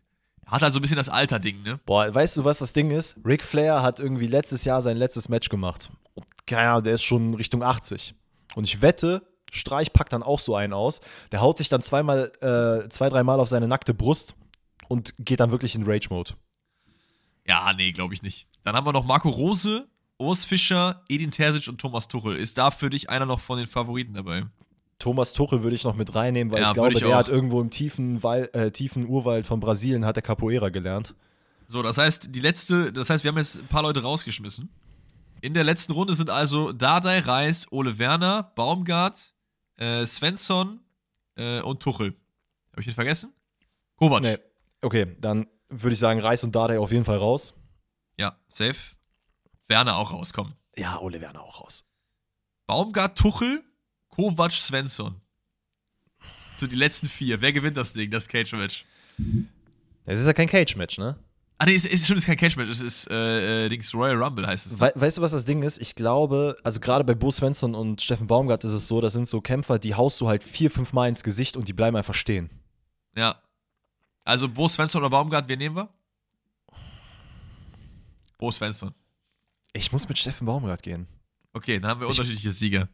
hat halt so ein bisschen das Alter-Ding, ne? Boah, weißt du, was das Ding ist? Ric Flair hat irgendwie letztes Jahr sein letztes Match gemacht. Und keine Ahnung, der ist schon Richtung 80. Und ich wette, Streich packt dann auch so einen aus. Der haut sich dann zweimal, äh, zwei, dreimal auf seine nackte Brust und geht dann wirklich in Rage-Mode. Ja, nee, glaube ich nicht. Dann haben wir noch Marco Rose, Urs Fischer, Edin Terzic und Thomas Tuchel. Ist da für dich einer noch von den Favoriten dabei? Thomas Tuchel würde ich noch mit reinnehmen, weil ja, ich glaube, ich der hat irgendwo im tiefen, Wal äh, tiefen Urwald von Brasilien hat der Capoeira gelernt. So, das heißt, die letzte, das heißt, wir haben jetzt ein paar Leute rausgeschmissen. In der letzten Runde sind also Dardai, Reis, Ole Werner, Baumgart, äh, Svensson äh, und Tuchel. Habe ich ihn vergessen? Kovac. Nee. Okay, dann würde ich sagen, Reis und Dardai auf jeden Fall raus. Ja, safe. Werner auch rauskommen. Ja, Ole Werner auch raus. Baumgart, Tuchel, Kovac, Svensson. So die letzten vier. Wer gewinnt das Ding, das Cage-Match? Es ist ja kein Cage-Match, ne? Ah, nee, es ist, schon kein Cage-Match, es ist äh, äh, Dings Royal Rumble heißt es. Ne? We weißt du, was das Ding ist? Ich glaube, also gerade bei Bo Svensson und Steffen Baumgart ist es so, das sind so Kämpfer, die haust du halt vier, fünf Mal ins Gesicht und die bleiben einfach stehen. Ja. Also Bo Svensson oder Baumgart, wen nehmen wir? Bo Svensson. Ich muss mit Steffen Baumgart gehen. Okay, dann haben wir ich unterschiedliche Sieger.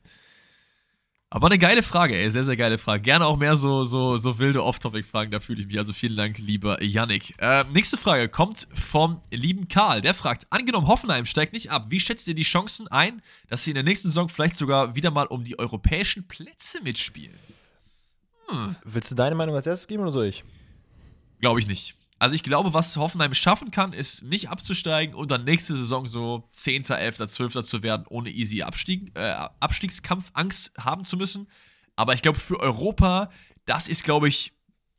Aber eine geile Frage, ey, sehr, sehr geile Frage. Gerne auch mehr so, so, so wilde Off-Topic-Fragen, da fühle ich mich. Also vielen Dank, lieber Yannick. Äh, nächste Frage kommt vom lieben Karl. Der fragt: Angenommen, Hoffenheim steigt nicht ab, wie schätzt ihr die Chancen ein, dass sie in der nächsten Saison vielleicht sogar wieder mal um die europäischen Plätze mitspielen? Hm. Willst du deine Meinung als erstes geben oder soll ich? Glaube ich nicht. Also ich glaube, was Hoffenheim schaffen kann, ist nicht abzusteigen und dann nächste Saison so 10., 11., 12. zu werden, ohne easy Abstieg, äh, Abstiegskampf haben zu müssen. Aber ich glaube, für Europa, das ist, glaube ich,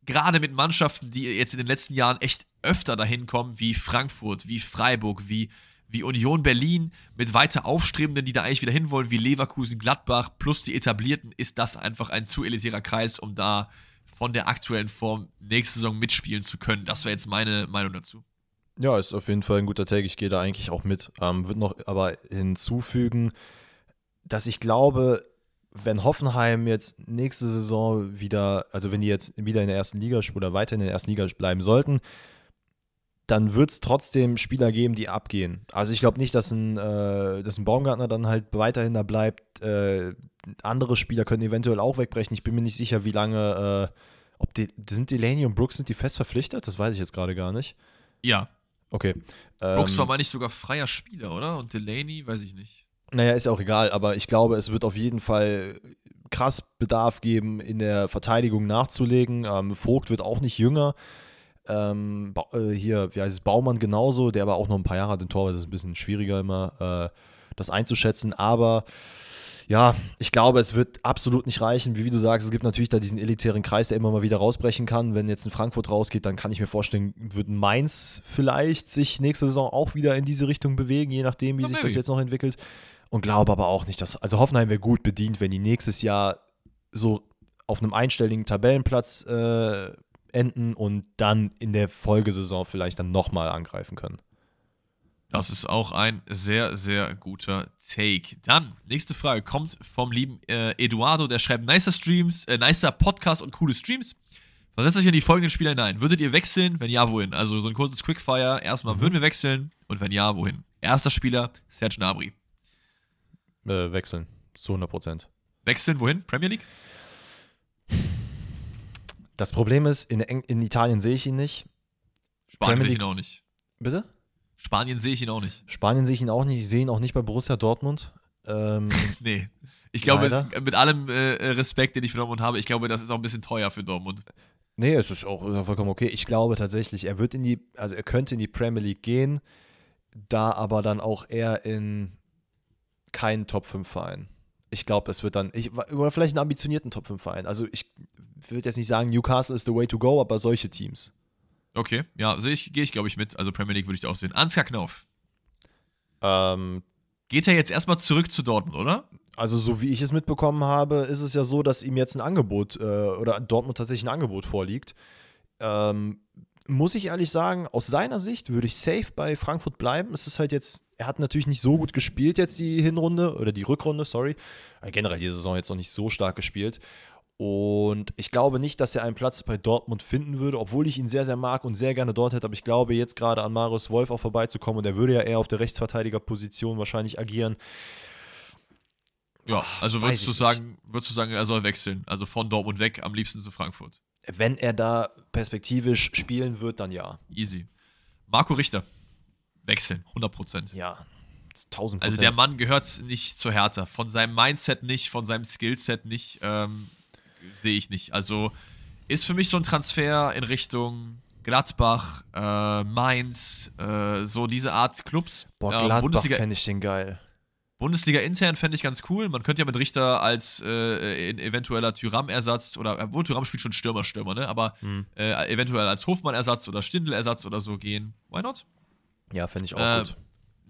gerade mit Mannschaften, die jetzt in den letzten Jahren echt öfter dahin kommen, wie Frankfurt, wie Freiburg, wie, wie Union Berlin, mit weiter Aufstrebenden, die da eigentlich wieder hinwollen, wie Leverkusen, Gladbach, plus die etablierten, ist das einfach ein zu elitärer Kreis, um da von der aktuellen Form nächste Saison mitspielen zu können. Das wäre jetzt meine Meinung dazu. Ja, ist auf jeden Fall ein guter Take. Ich gehe da eigentlich auch mit. Ähm, Würde noch aber hinzufügen, dass ich glaube, wenn Hoffenheim jetzt nächste Saison wieder, also wenn die jetzt wieder in der ersten Liga oder weiter in der ersten Liga bleiben sollten, dann wird es trotzdem Spieler geben, die abgehen. Also ich glaube nicht, dass ein, äh, dass ein Baumgartner dann halt weiterhin da bleibt. Äh, andere Spieler können eventuell auch wegbrechen. Ich bin mir nicht sicher, wie lange, äh, ob die, sind Delaney und Brooks, sind die fest verpflichtet? Das weiß ich jetzt gerade gar nicht. Ja. Okay. Brooks ähm, war, meine ich, sogar freier Spieler, oder? Und Delaney, weiß ich nicht. Naja, ist auch egal, aber ich glaube, es wird auf jeden Fall krass Bedarf geben, in der Verteidigung nachzulegen. Ähm, Vogt wird auch nicht jünger. Ähm, äh, hier, wie heißt es, Baumann genauso, der aber auch noch ein paar Jahre hat, den Torwart, das ist ein bisschen schwieriger immer, äh, das einzuschätzen. Aber ja, ich glaube, es wird absolut nicht reichen. Wie, wie, du sagst, es gibt natürlich da diesen elitären Kreis, der immer mal wieder rausbrechen kann. Wenn jetzt ein Frankfurt rausgeht, dann kann ich mir vorstellen, wird Mainz vielleicht sich nächste Saison auch wieder in diese Richtung bewegen, je nachdem, wie ja, sich maybe. das jetzt noch entwickelt. Und glaube aber auch nicht, dass. Also Hoffenheim wäre gut bedient, wenn die nächstes Jahr so auf einem einstelligen Tabellenplatz äh, enden und dann in der Folgesaison vielleicht dann nochmal angreifen können. Das ist auch ein sehr, sehr guter Take. Dann, nächste Frage kommt vom lieben äh, Eduardo, der schreibt, nicer Streams, äh, nicer Podcast und coole Streams. Versetzt euch in die folgenden Spieler hinein. Würdet ihr wechseln? Wenn ja, wohin? Also so ein kurzes Quickfire. Erstmal, mhm. würden wir wechseln? Und wenn ja, wohin? Erster Spieler, Serge Gnabry. Äh, wechseln. Zu 100 Prozent. Wechseln, wohin? Premier League? Das Problem ist, in, in Italien sehe ich ihn nicht. Spanien sehe ich ihn auch nicht. Bitte? Spanien sehe ich ihn auch nicht. Spanien sehe ich ihn auch nicht. Ich sehe ihn auch nicht bei Borussia Dortmund. Ähm, nee. Ich glaube, es, mit allem äh, Respekt, den ich für Dortmund habe, ich glaube, das ist auch ein bisschen teuer für Dortmund. Nee, es ist auch vollkommen okay. Ich glaube tatsächlich, er wird in die, also er könnte in die Premier League gehen, da aber dann auch eher in keinen Top 5 Verein. Ich glaube, es wird dann, ich, oder vielleicht einen ambitionierten Top 5 Verein. Also ich würde jetzt nicht sagen, Newcastle ist the way to go, aber solche Teams. Okay, ja, sehe ich, gehe ich, glaube ich, mit. Also Premier League würde ich auch sehen. Ansgar Knauf. Ähm, Geht er jetzt erstmal zurück zu Dortmund, oder? Also, so wie ich es mitbekommen habe, ist es ja so, dass ihm jetzt ein Angebot äh, oder Dortmund tatsächlich ein Angebot vorliegt. Ähm, muss ich ehrlich sagen, aus seiner Sicht würde ich safe bei Frankfurt bleiben. Es ist halt jetzt, er hat natürlich nicht so gut gespielt jetzt die Hinrunde oder die Rückrunde, sorry. Generell die Saison jetzt noch nicht so stark gespielt. Und ich glaube nicht, dass er einen Platz bei Dortmund finden würde, obwohl ich ihn sehr, sehr mag und sehr gerne dort hätte. Aber ich glaube, jetzt gerade an Marius Wolf auch vorbeizukommen und er würde ja eher auf der Rechtsverteidigerposition wahrscheinlich agieren. Ja, also würdest du sagen, würdest du sagen, er soll wechseln? Also von Dortmund weg, am liebsten zu Frankfurt. Wenn er da perspektivisch spielen wird, dann ja. Easy. Marco Richter. Wechseln, 100%. Ja, 1000 Also der Mann gehört nicht zur Hertha. Von seinem Mindset nicht, von seinem Skillset nicht, ähm, sehe ich nicht. Also ist für mich so ein Transfer in Richtung Gladbach, äh, Mainz, äh, so diese Art Clubs. Boah, Ähm, Gladbach Bundesliga, fände ich den geil. Bundesliga intern fände ich ganz cool. Man könnte ja mit Richter als äh, eventueller Tyram-Ersatz oder, obwohl Tyram spielt schon Stürmer, Stürmer, ne? Aber Hm. äh, eventuell als Hofmann-Ersatz oder Stindl-Ersatz oder so gehen. Why not? Ja, fände ich auch Äh, gut.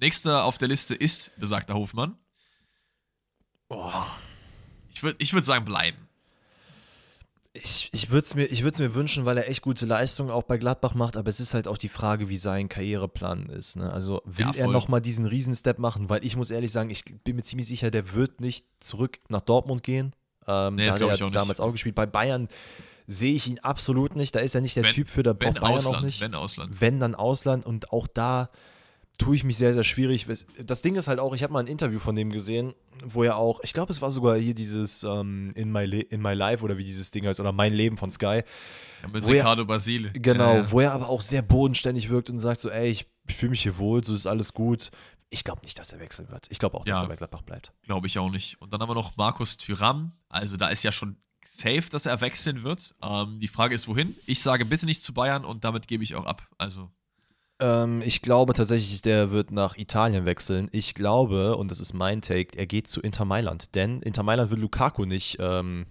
Nächster auf der Liste ist besagter Hofmann. Boah. Ich würde ich würd sagen, bleiben. Ich, ich würde es mir, ich mir wünschen, weil er echt gute Leistungen auch bei Gladbach macht, aber es ist halt auch die Frage, wie sein Karriereplan ist. Ne? Also will Ja, er nochmal diesen Riesenstep machen? Weil ich muss ehrlich sagen, ich bin mir ziemlich sicher, der wird nicht zurück nach Dortmund gehen. Ähm, Nee, da hat er auch nicht. damals auch gespielt. Bei Bayern sehe ich ihn absolut nicht. Da ist er nicht der Wenn- Typ für, da Wenn Bayern Ausland, auch nicht. wenn Ausland. wenn dann Ausland und auch da tue ich mich sehr, sehr schwierig. Das Ding ist halt auch, ich habe mal ein Interview von dem gesehen, wo er auch, ich glaube, es war sogar hier dieses ähm, In, my Le In My Life oder wie dieses Ding heißt, oder Mein Leben von Sky. Ja, mit wo er- Ricardo Basile. Genau, Ja, ja. wo er aber auch sehr bodenständig wirkt und sagt so, ey, ich, ich fühle mich hier wohl, so ist alles gut. Ich glaube nicht, dass er wechseln wird. Ich glaube auch, dass er bei Gladbach bleibt. Glaube ich auch nicht. Und dann haben wir noch Markus Thüram. Also da ist ja schon safe, dass er wechseln wird. Ähm, die Frage ist, wohin? Ich sage bitte nicht zu Bayern und damit gebe ich auch ab. Also Ähm, ich glaube tatsächlich, der wird nach Italien wechseln. Ich glaube, und das ist mein Take, er geht zu Inter Mailand. Denn Inter Mailand will Lukaku nicht ähm,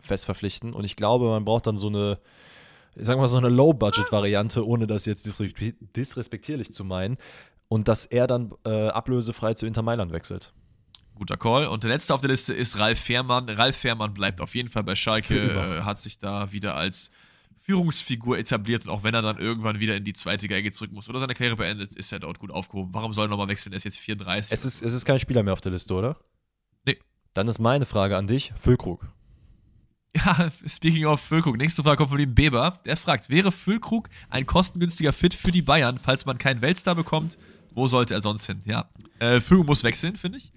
fest verpflichten. Und ich glaube, man braucht dann so eine, sagen wir mal, so eine Low-Budget-Variante, ohne das jetzt disre- disrespektierlich zu meinen. Und dass er dann äh, ablösefrei zu Inter Mailand wechselt. guter Call. Und der letzte auf der Liste ist Ralf Fährmann. Ralf Fährmann bleibt auf jeden Fall bei Schalke, äh, hat sich da wieder als Führungsfigur etabliert und auch wenn er dann irgendwann wieder in die zweite Geige zurück muss oder seine Karriere beendet, ist er dort gut aufgehoben. Warum soll er nochmal wechseln? Er ist jetzt 34. Es ist, es ist kein Spieler mehr auf der Liste, oder? Nee. Dann ist meine Frage an dich, Füllkrug. Ja, speaking of Füllkrug, nächste Frage kommt von dem Beber. Der fragt, wäre Füllkrug ein kostengünstiger Fit für die Bayern, falls man keinen Weltstar bekommt? Wo sollte er sonst hin? Ja, äh, Füllkrug muss wechseln, finde ich.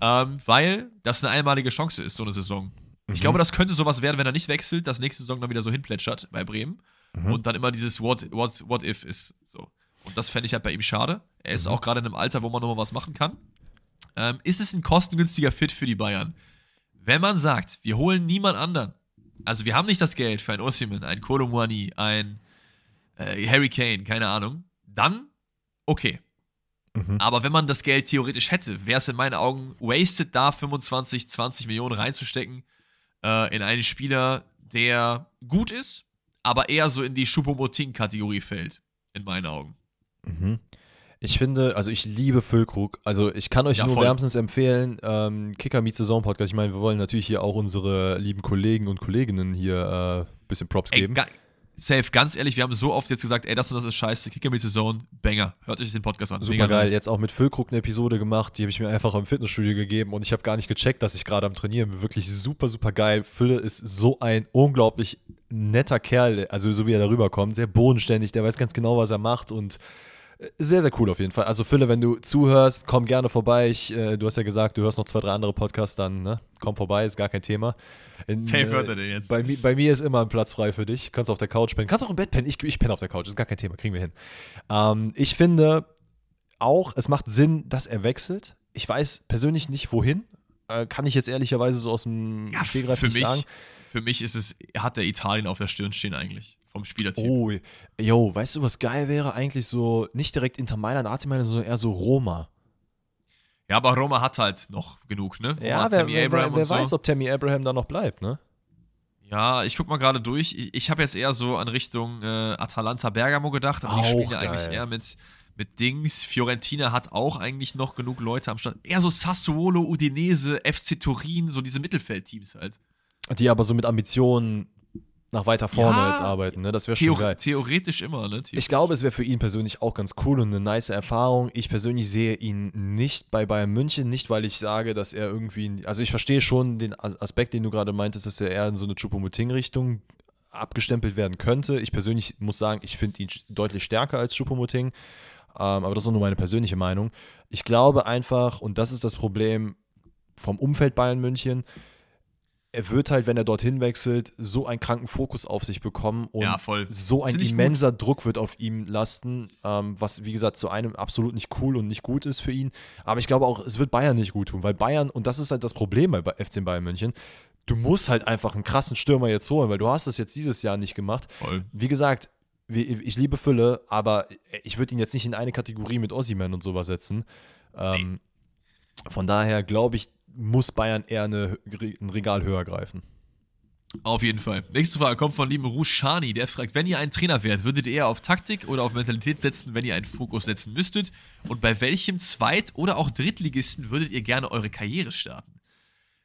Ähm, weil das eine einmalige Chance ist, so eine Saison. Ich glaube, das könnte sowas werden, wenn er nicht wechselt, dass nächste Saison dann wieder so hinplätschert bei Bremen und dann immer dieses What, what, what if ist. So. Und das fände ich halt bei ihm schade. Er ist auch gerade in einem Alter, wo man nochmal was machen kann. Ähm, ist es ein kostengünstiger Fit für die Bayern? Wenn man sagt, wir holen niemand anderen, also wir haben nicht das Geld für ein Osimhen, ein Kolomwani, ein äh, Harry Kane, keine Ahnung, dann okay. Mhm. Aber wenn man das Geld theoretisch hätte, wäre es in meinen Augen wasted, da 25, 20 Millionen reinzustecken äh, in einen Spieler, der gut ist, aber eher so in die Choupo-Moting-Kategorie fällt, in meinen Augen. Mhm. Ich finde, also ich liebe Füllkrug. Also ich kann euch Ja, nur voll. wärmstens empfehlen, ähm, Kicker Meet Saison Podcast. Ich meine, wir wollen natürlich hier auch unsere lieben Kollegen und Kolleginnen hier ein äh, bisschen Props Ey, geben. Safe, ganz ehrlich, wir haben so oft jetzt gesagt, ey, das und das ist scheiße, Kicker mit Saison, Banger. Hört euch den Podcast an. Super Mega geil. nice. Jetzt auch mit Füllkrug eine Episode gemacht, die habe ich mir einfach im Fitnessstudio gegeben und ich habe gar nicht gecheckt, dass ich gerade am Trainieren bin. Wirklich super, super geil. Fülle ist so ein unglaublich netter Kerl, also so wie er darüber kommt, sehr bodenständig, der weiß ganz genau, was er macht und sehr, sehr cool auf jeden Fall. Also Fülle, wenn du zuhörst, komm gerne vorbei. Ich, äh, du hast ja gesagt, du hörst noch zwei, drei andere Podcasts, dann ne? komm vorbei, ist gar kein Thema. In, Safe hört äh, er den jetzt. Bei, bei mir ist immer ein Platz frei für dich. Kannst auf der Couch pennen. Kannst auch im Bett pennen. Ich, ich penne auf der Couch. Ist gar kein Thema. Kriegen wir hin. Ähm, ich finde auch, es macht Sinn, dass er wechselt. Ich weiß persönlich nicht, wohin. Äh, kann ich jetzt ehrlicherweise so aus dem Ja, Stegreif für nicht mich, sagen. für mich ist es, hat der Italien auf der Stirn stehen eigentlich, vom Spielertyp. Oh, yo, weißt du, was geil wäre? Eigentlich so, nicht direkt Inter Mailand, AC Mailand, sondern eher so Roma. Ja, aber Roma hat halt noch genug, ne? Roma Ja, hat wer, wer, wer, wer so. weiß, ob Tammy Abraham da noch bleibt, ne? Ja, ich guck mal gerade durch. Ich, ich habe jetzt eher so an Richtung äh, Atalanta Bergamo gedacht, aber die Auch spielen ja eigentlich eher mit, mit Dings. Fiorentina hat auch eigentlich noch genug Leute am Start. Eher so Sassuolo, Udinese, FC Turin, so diese Mittelfeldteams halt. Die aber so mit Ambitionen nach weiter vorne Ja, jetzt arbeiten, ne? Das wäre schon geil. theoretisch immer, ne? Ich glaube, es wäre für ihn persönlich auch ganz cool und eine nice Erfahrung. Ich persönlich sehe ihn nicht bei Bayern München, nicht weil ich sage, dass er irgendwie, also ich verstehe schon den As- Aspekt, den du gerade meintest, dass er eher in so eine Choupo-Moting-Richtung abgestempelt werden könnte. Ich persönlich muss sagen, ich finde ihn deutlich stärker als Choupo-Moting, ähm, aber das ist nur meine persönliche Meinung. Ich glaube einfach, und das ist das Problem, vom Umfeld Bayern München. Er wird halt, wenn er dorthin wechselt, so einen kranken Fokus auf sich bekommen und Ja, so ein immenser Druck wird auf ihm lasten, ähm, was wie gesagt zu einem absolut nicht cool und nicht gut ist für ihn. Aber ich glaube auch, es wird Bayern nicht gut tun, weil Bayern, und das ist halt das Problem bei FC Bayern München, du musst halt einfach einen krassen Stürmer jetzt holen, weil du hast es jetzt dieses Jahr nicht gemacht. Voll. Wie gesagt, ich liebe Fülle, aber ich würde ihn jetzt nicht in eine Kategorie mit Ossiman und sowas setzen. Ähm, Von daher glaube ich, muss Bayern eher eine, ein Regal höher greifen. Auf jeden Fall. Nächste Frage kommt von lieben Rushani, der fragt, wenn ihr ein Trainer wärt, würdet ihr eher auf Taktik oder auf Mentalität setzen, wenn ihr einen Fokus setzen müsstet? Und bei welchem Zweit- oder auch Drittligisten würdet ihr gerne eure Karriere starten?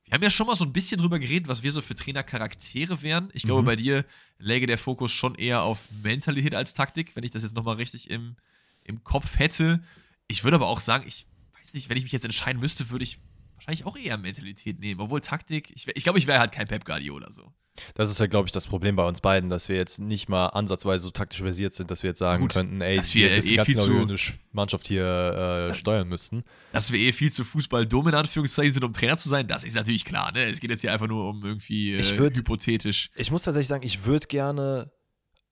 Wir haben ja schon mal so ein bisschen drüber geredet, was wir so für Trainercharaktere wären. Ich glaube, Mhm. bei dir läge der Fokus schon eher auf Mentalität als Taktik, wenn ich das jetzt nochmal richtig im, im Kopf hätte. Ich würde aber auch sagen, ich weiß nicht, wenn ich mich jetzt entscheiden müsste, würde ich wahrscheinlich auch eher Mentalität nehmen. Obwohl Taktik, ich, wär- ich glaube, ich wäre halt kein Pep Guardiola so. Das ist ja, glaube ich, das Problem bei uns beiden, dass wir jetzt nicht mal ansatzweise so taktisch versiert sind, dass wir jetzt sagen Gut, könnten, ey, dass wir eh ganz viel genau, zu- eine Sch- Mannschaft hier äh, steuern müssten. Dass wir eh viel zu Fußball dumm in Anführungszeichen sind, um Trainer zu sein, das ist natürlich klar. Ne? Es geht jetzt hier einfach nur um irgendwie äh, Ich würd- hypothetisch. Ich muss tatsächlich sagen, ich würde gerne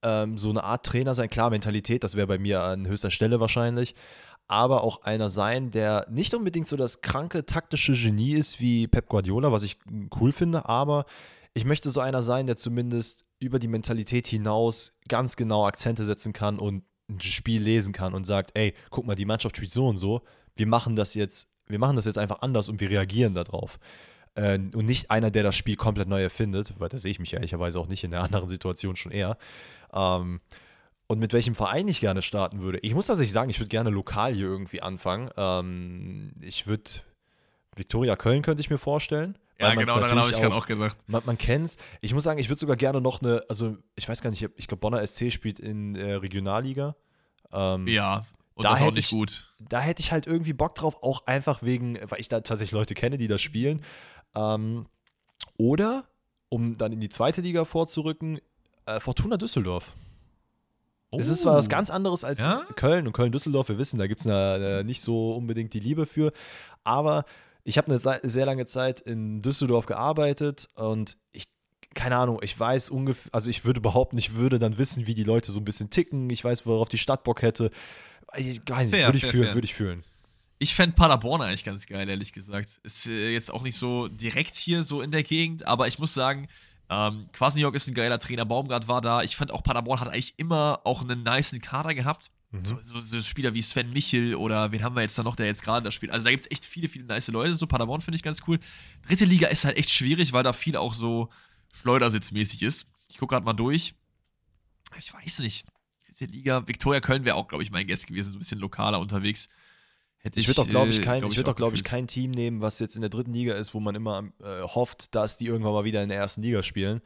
ähm, so eine Art Trainer sein. Klar, Mentalität, das wäre bei mir an höchster Stelle wahrscheinlich. Aber auch einer sein, der nicht unbedingt so das kranke taktische Genie ist wie Pep Guardiola, was ich cool finde, aber ich möchte so einer sein, der zumindest über die Mentalität hinaus ganz genau Akzente setzen kann und ein Spiel lesen kann und sagt, ey, guck mal, die Mannschaft spielt so und so, wir machen das jetzt, wir machen das jetzt einfach anders und wir reagieren darauf. Äh, und nicht einer, der das Spiel komplett neu erfindet, weil da sehe ich mich ehrlicherweise auch nicht in der anderen Situation schon eher. Ähm, und mit welchem Verein ich gerne starten würde. Ich muss tatsächlich sagen, ich würde gerne lokal hier irgendwie anfangen. Ähm, ich würde Viktoria Köln könnte ich mir vorstellen. Ja, genau, daran habe ich gerade auch gedacht. man, man kennt es. Ich muss sagen, ich würde sogar gerne noch eine, also ich weiß gar nicht, ich glaube, Bonner SC spielt in äh, Regionalliga. Ähm, Ja, und Da das hätte nicht ich- gut. Da hätte ich halt irgendwie Bock drauf, auch einfach wegen, weil ich da tatsächlich Leute kenne, die das spielen. Ähm, oder, um dann in die zweite Liga vorzurücken, äh, Fortuna Düsseldorf. Es ist zwar was Oh. ganz anderes als Ja? Köln und Köln-Düsseldorf, wir wissen, da gibt es äh, nicht so unbedingt die Liebe für, aber ich habe eine sehr lange Zeit in Düsseldorf gearbeitet und ich, keine Ahnung, ich weiß ungefähr, also ich würde behaupten, ich würde dann wissen, wie die Leute so ein bisschen ticken, ich weiß, worauf die Stadt Bock hätte. Ich weiß nicht, würde ich fair, fühlen, fair. würde ich fühlen. Ich fände Paderborn eigentlich ganz geil, ehrlich gesagt. Ist äh, jetzt auch nicht so direkt hier so in der Gegend, aber ich muss sagen, ähm, Quasniok ist ein geiler Trainer, Baumgart war da. Ich fand auch Paderborn hat eigentlich immer auch einen niceen Kader gehabt. Mhm. So, so, so Spieler wie Sven Michel oder wen haben wir jetzt da noch, der jetzt gerade das spielt. Also da gibt es echt viele, viele nice Leute. So Paderborn finde ich ganz cool. Dritte Liga ist halt echt schwierig, weil da viel auch so Schleudersitzmäßig ist. Ich gucke gerade mal durch. Ich weiß nicht. Dritte Liga. Viktoria Köln wäre auch, glaube ich, mein Guest gewesen, so ein bisschen lokaler unterwegs. Hätte Ich würde auch, glaube ich, äh, kein, glaub ich würde auch, glaube ich, kein Team nehmen, was jetzt in der dritten Liga ist, wo man immer äh, hofft, dass die irgendwann mal wieder in der ersten Liga spielen.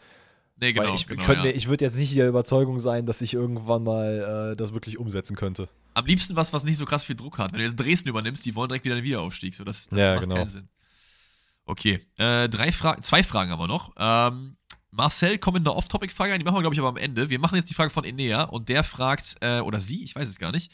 Nee, genau. Weil ich, genau ja. ich würde jetzt nicht der Überzeugung sein, dass ich irgendwann mal äh, das wirklich umsetzen könnte. Am liebsten was, was nicht so krass viel Druck hat. Wenn du jetzt Dresden übernimmst, die wollen direkt wieder einen Wiederaufstieg. So, das, das Ja, macht genau. keinen Sinn. Okay, äh, drei Fragen, zwei Fragen haben wir noch. Ähm, Marcel kommt mit einer Off-Topic-Frage ein, die machen wir, glaube ich, aber am Ende. Wir machen jetzt die Frage von Enea und der fragt, äh, oder sie, ich weiß es gar nicht,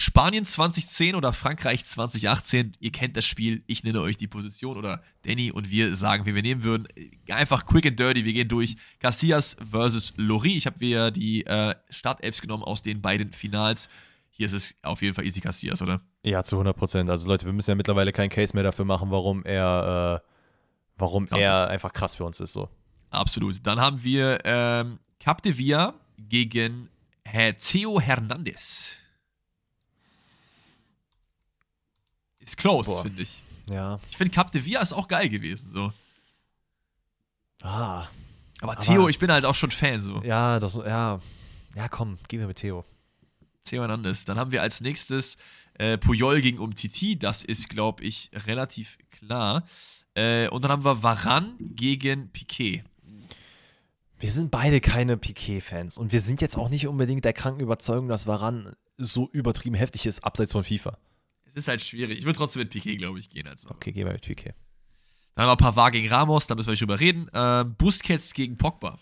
Spanien 2010 oder Frankreich 2018, ihr kennt das Spiel, ich nenne euch die Position oder Danny und wir sagen, wie wir nehmen würden. Einfach quick and dirty, wir gehen durch. Casillas versus Lori. Ich habe wieder die äh, Startelfs genommen aus den beiden Finals. Hier ist es auf jeden Fall Easy Casillas, oder? Ja, zu 100 Prozent. Also Leute, wir müssen ja mittlerweile keinen Case mehr dafür machen, warum er, äh, warum Krass er ist. einfach krass für uns ist. So. Absolut. Dann haben wir ähm, Capdevia gegen Herr Theo Hernandez. Ist close, finde ich. Ja. Ich finde Capdevia ist auch geil gewesen, so. Ah. Aber, Aber- Theo, ich bin halt auch schon Fan, so. Ja, das, ja. Ja, komm, gehen wir mit Theo. Theo Hernandez. Dann haben wir als nächstes äh, Puyol gegen Umtiti. Das ist, glaube ich, relativ klar. Äh, und dann haben wir Varan gegen Piquet. Wir sind beide keine Piquet-Fans und wir sind jetzt auch nicht unbedingt der kranken Überzeugung, dass Varan so übertrieben heftig ist, abseits von FIFA. Es ist halt schwierig. Ich würde trotzdem mit Piquet, glaube ich, gehen. Als. Okay, gehen wir mit Piquet. Dann haben wir Pavard gegen Ramos, da müssen wir nicht drüber reden. Ähm, Busquets gegen Pogba.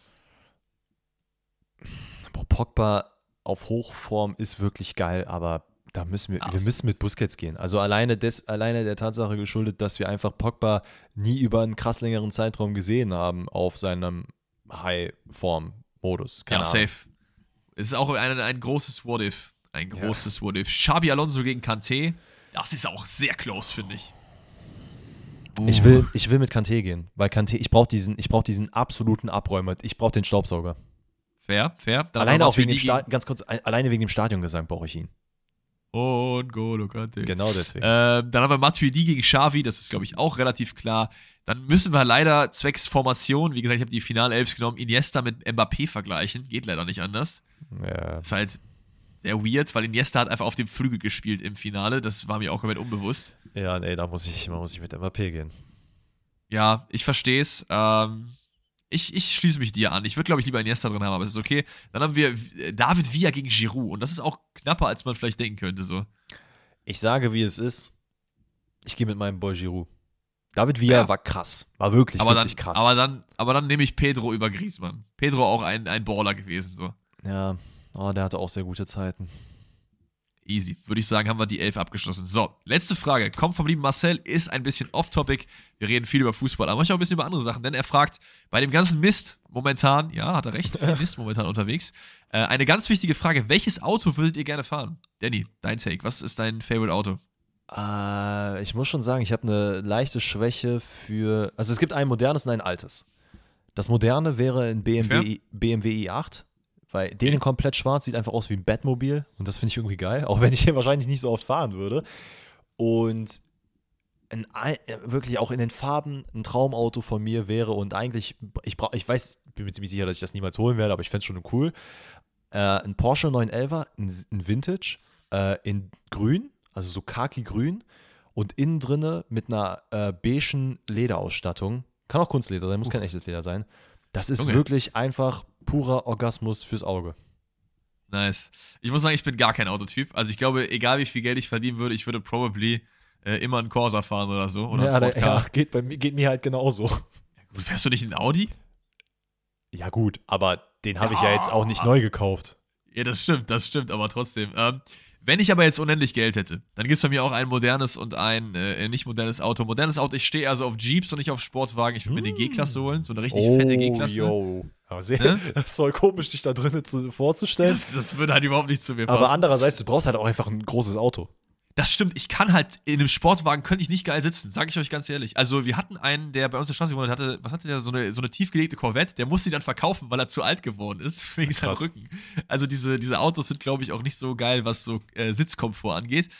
Boah, Pogba auf Hochform ist wirklich geil, aber da müssen wir, wir müssen mit Busquets gehen. Also alleine, des, alleine der Tatsache geschuldet, dass wir einfach Pogba nie über einen krass längeren Zeitraum gesehen haben auf seinem High-Form-Modus. Ja, safe. Es ist auch ein, ein großes What-If. Ein großes ja. What-If. Xabi Alonso gegen Kanté, das ist auch sehr close, finde ich. Ich will, ich will mit Kanté gehen, weil Kanté, ich brauche diesen, brauch diesen absoluten Abräumer. Ich brauche den Staubsauger. Fair, fair. Dann alleine auch wegen dem Stadion, ganz kurz, alleine wegen dem Stadion gesagt brauche ich ihn. Und Golo Kante. Genau deswegen. Ähm, dann haben wir Matuidi gegen Xavi, das ist, glaube ich, auch relativ klar. Dann müssen wir leider zwecks Formation, wie gesagt, ich habe die Finalelfs genommen, Iniesta mit Mbappé vergleichen. Geht leider nicht anders. Ja. Das ist halt sehr weird, weil Iniesta hat einfach auf dem Flügel gespielt im Finale. Das war mir auch komplett unbewusst. Ja, nee, da muss ich, da muss ich mit Mbappé gehen. Ja, ich verstehe es. Ähm, ich, ich schließe mich dir an. Ich würde, glaube ich, lieber Iniesta drin haben, aber es ist okay. Dann haben wir David Villa gegen Giroud. Und das ist auch knapper, als man vielleicht denken könnte. So. Ich sage, wie es ist. Ich gehe mit meinem Boy Giroud. David Villa ja. war krass. War wirklich, aber wirklich dann, krass. Aber dann, aber dann nehme ich Pedro über Griezmann. Pedro auch ein, ein Baller gewesen. So. Ja, oh, der hatte auch sehr gute Zeiten. Easy. Würde ich sagen, haben wir die elf abgeschlossen. So, letzte Frage. Kommt vom lieben Marcel, ist ein bisschen off-topic. Wir reden viel über Fußball, aber manchmal auch ein bisschen über andere Sachen, denn er fragt, bei dem ganzen Mist momentan, ja, hat er recht, viel Mist momentan unterwegs, äh, eine ganz wichtige Frage. Welches Auto würdet ihr gerne fahren? Danny, dein Take. Was ist dein Favorite Auto? Äh, ich muss schon sagen, ich habe eine leichte Schwäche für. Also es gibt ein modernes und ein altes. Das moderne wäre ein BMW, BMW i8 weil den in komplett schwarz sieht einfach aus wie ein Batmobil und das finde ich irgendwie geil, auch wenn ich den wahrscheinlich nicht so oft fahren würde. Und ein, wirklich auch in den Farben ein Traumauto von mir wäre und eigentlich, ich, brauch, ich weiß, bin mir ziemlich sicher, dass ich das niemals holen werde, aber ich fände es schon cool. Äh, ein Porsche 911, ein, ein Vintage, äh, in grün, also so khaki-grün und innen drinne mit einer äh, beigen Lederausstattung. Kann auch Kunstleder sein, muss kein echtes Leder sein. Das ist okay. wirklich einfach purer Orgasmus fürs Auge. Nice. Ich muss sagen, ich bin gar kein Autotyp. Also ich glaube, egal wie viel Geld ich verdienen würde, ich würde probably äh, immer einen Corsa fahren oder so. Oder ja, der, ja geht, bei mir, geht mir halt genauso. Ja, gut, fährst du nicht ein Audi? Ja gut, aber den habe ja. ich ja jetzt auch nicht neu gekauft. Ja, das stimmt, das stimmt, aber trotzdem. Ähm, wenn ich aber jetzt unendlich Geld hätte, dann gibt es bei mir auch ein modernes und ein äh, nicht modernes Auto. Modernes Auto, ich stehe also auf Jeeps und nicht auf Sportwagen. Ich würde mir eine G-Klasse holen, so eine richtig oh, fette G-Klasse. Aber sehr, ne? das ist voll komisch, dich da drinnen zu, vorzustellen. Das, das, würde halt überhaupt nicht zu mir passen. Aber andererseits, du brauchst halt auch einfach ein großes Auto. Das stimmt, ich kann halt in einem Sportwagen könnte ich nicht geil sitzen, sage ich euch ganz ehrlich. Also wir hatten einen, der bei uns in der Straße gewohnt hatte, was hatte der, so eine, so eine tiefgelegte Corvette, der musste die dann verkaufen, weil er zu alt geworden ist, wegen seinem Rücken. Also diese, diese Autos sind, glaube ich, auch nicht so geil, was so äh, Sitzkomfort angeht.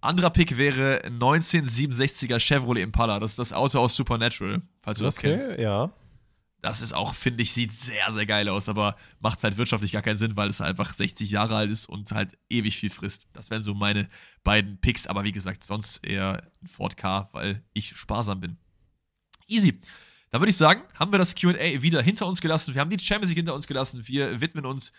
Anderer Pick wäre 1967er Chevrolet Impala, das ist das Auto aus Supernatural, falls du okay, das kennst. ja. Das ist auch, finde ich, sieht sehr, sehr geil aus, aber macht halt wirtschaftlich gar keinen Sinn, weil es einfach 60 Jahre alt ist und halt ewig viel frisst. Das wären so meine beiden Picks, aber wie gesagt, sonst eher ein Ford Car, weil ich sparsam bin. Easy. Dann würde ich sagen, haben wir das QA wieder hinter uns gelassen. Wir haben die Champions League hinter uns gelassen. Wir widmen uns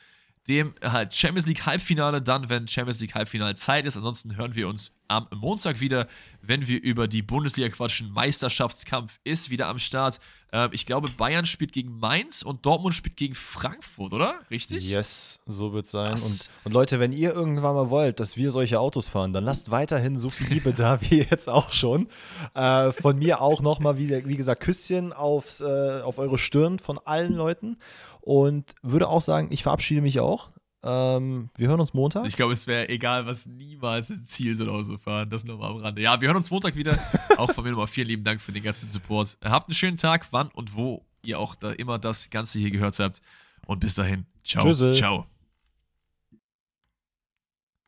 dem halt Champions League Halbfinale dann, wenn Champions League Halbfinale Zeit ist. Ansonsten hören wir uns am Montag wieder, wenn wir über die Bundesliga quatschen. Meisterschaftskampf ist wieder am Start. Ähm, ich glaube, Bayern spielt gegen Mainz und Dortmund spielt gegen Frankfurt, oder? Richtig? Yes, so wird es sein. Und, und, Leute, wenn ihr irgendwann mal wollt, dass wir solche Autos fahren, dann lasst weiterhin so viel Liebe da, wie jetzt auch schon. Äh, von mir auch nochmal, wie, wie gesagt, Küsschen aufs, äh, auf eure Stirn von allen Leuten. Und würde auch sagen, ich verabschiede mich auch. Ähm, wir hören uns Montag. Ich glaube, es wäre egal, was niemals ein Ziel sind, Autofahren. Das nochmal am Rande. Ja, wir hören uns Montag wieder. auch von mir nochmal vielen lieben Dank für den ganzen Support. Habt einen schönen Tag, wann und wo ihr auch da immer das Ganze hier gehört habt. Und bis dahin, ciao. Tschüsse. Ciao.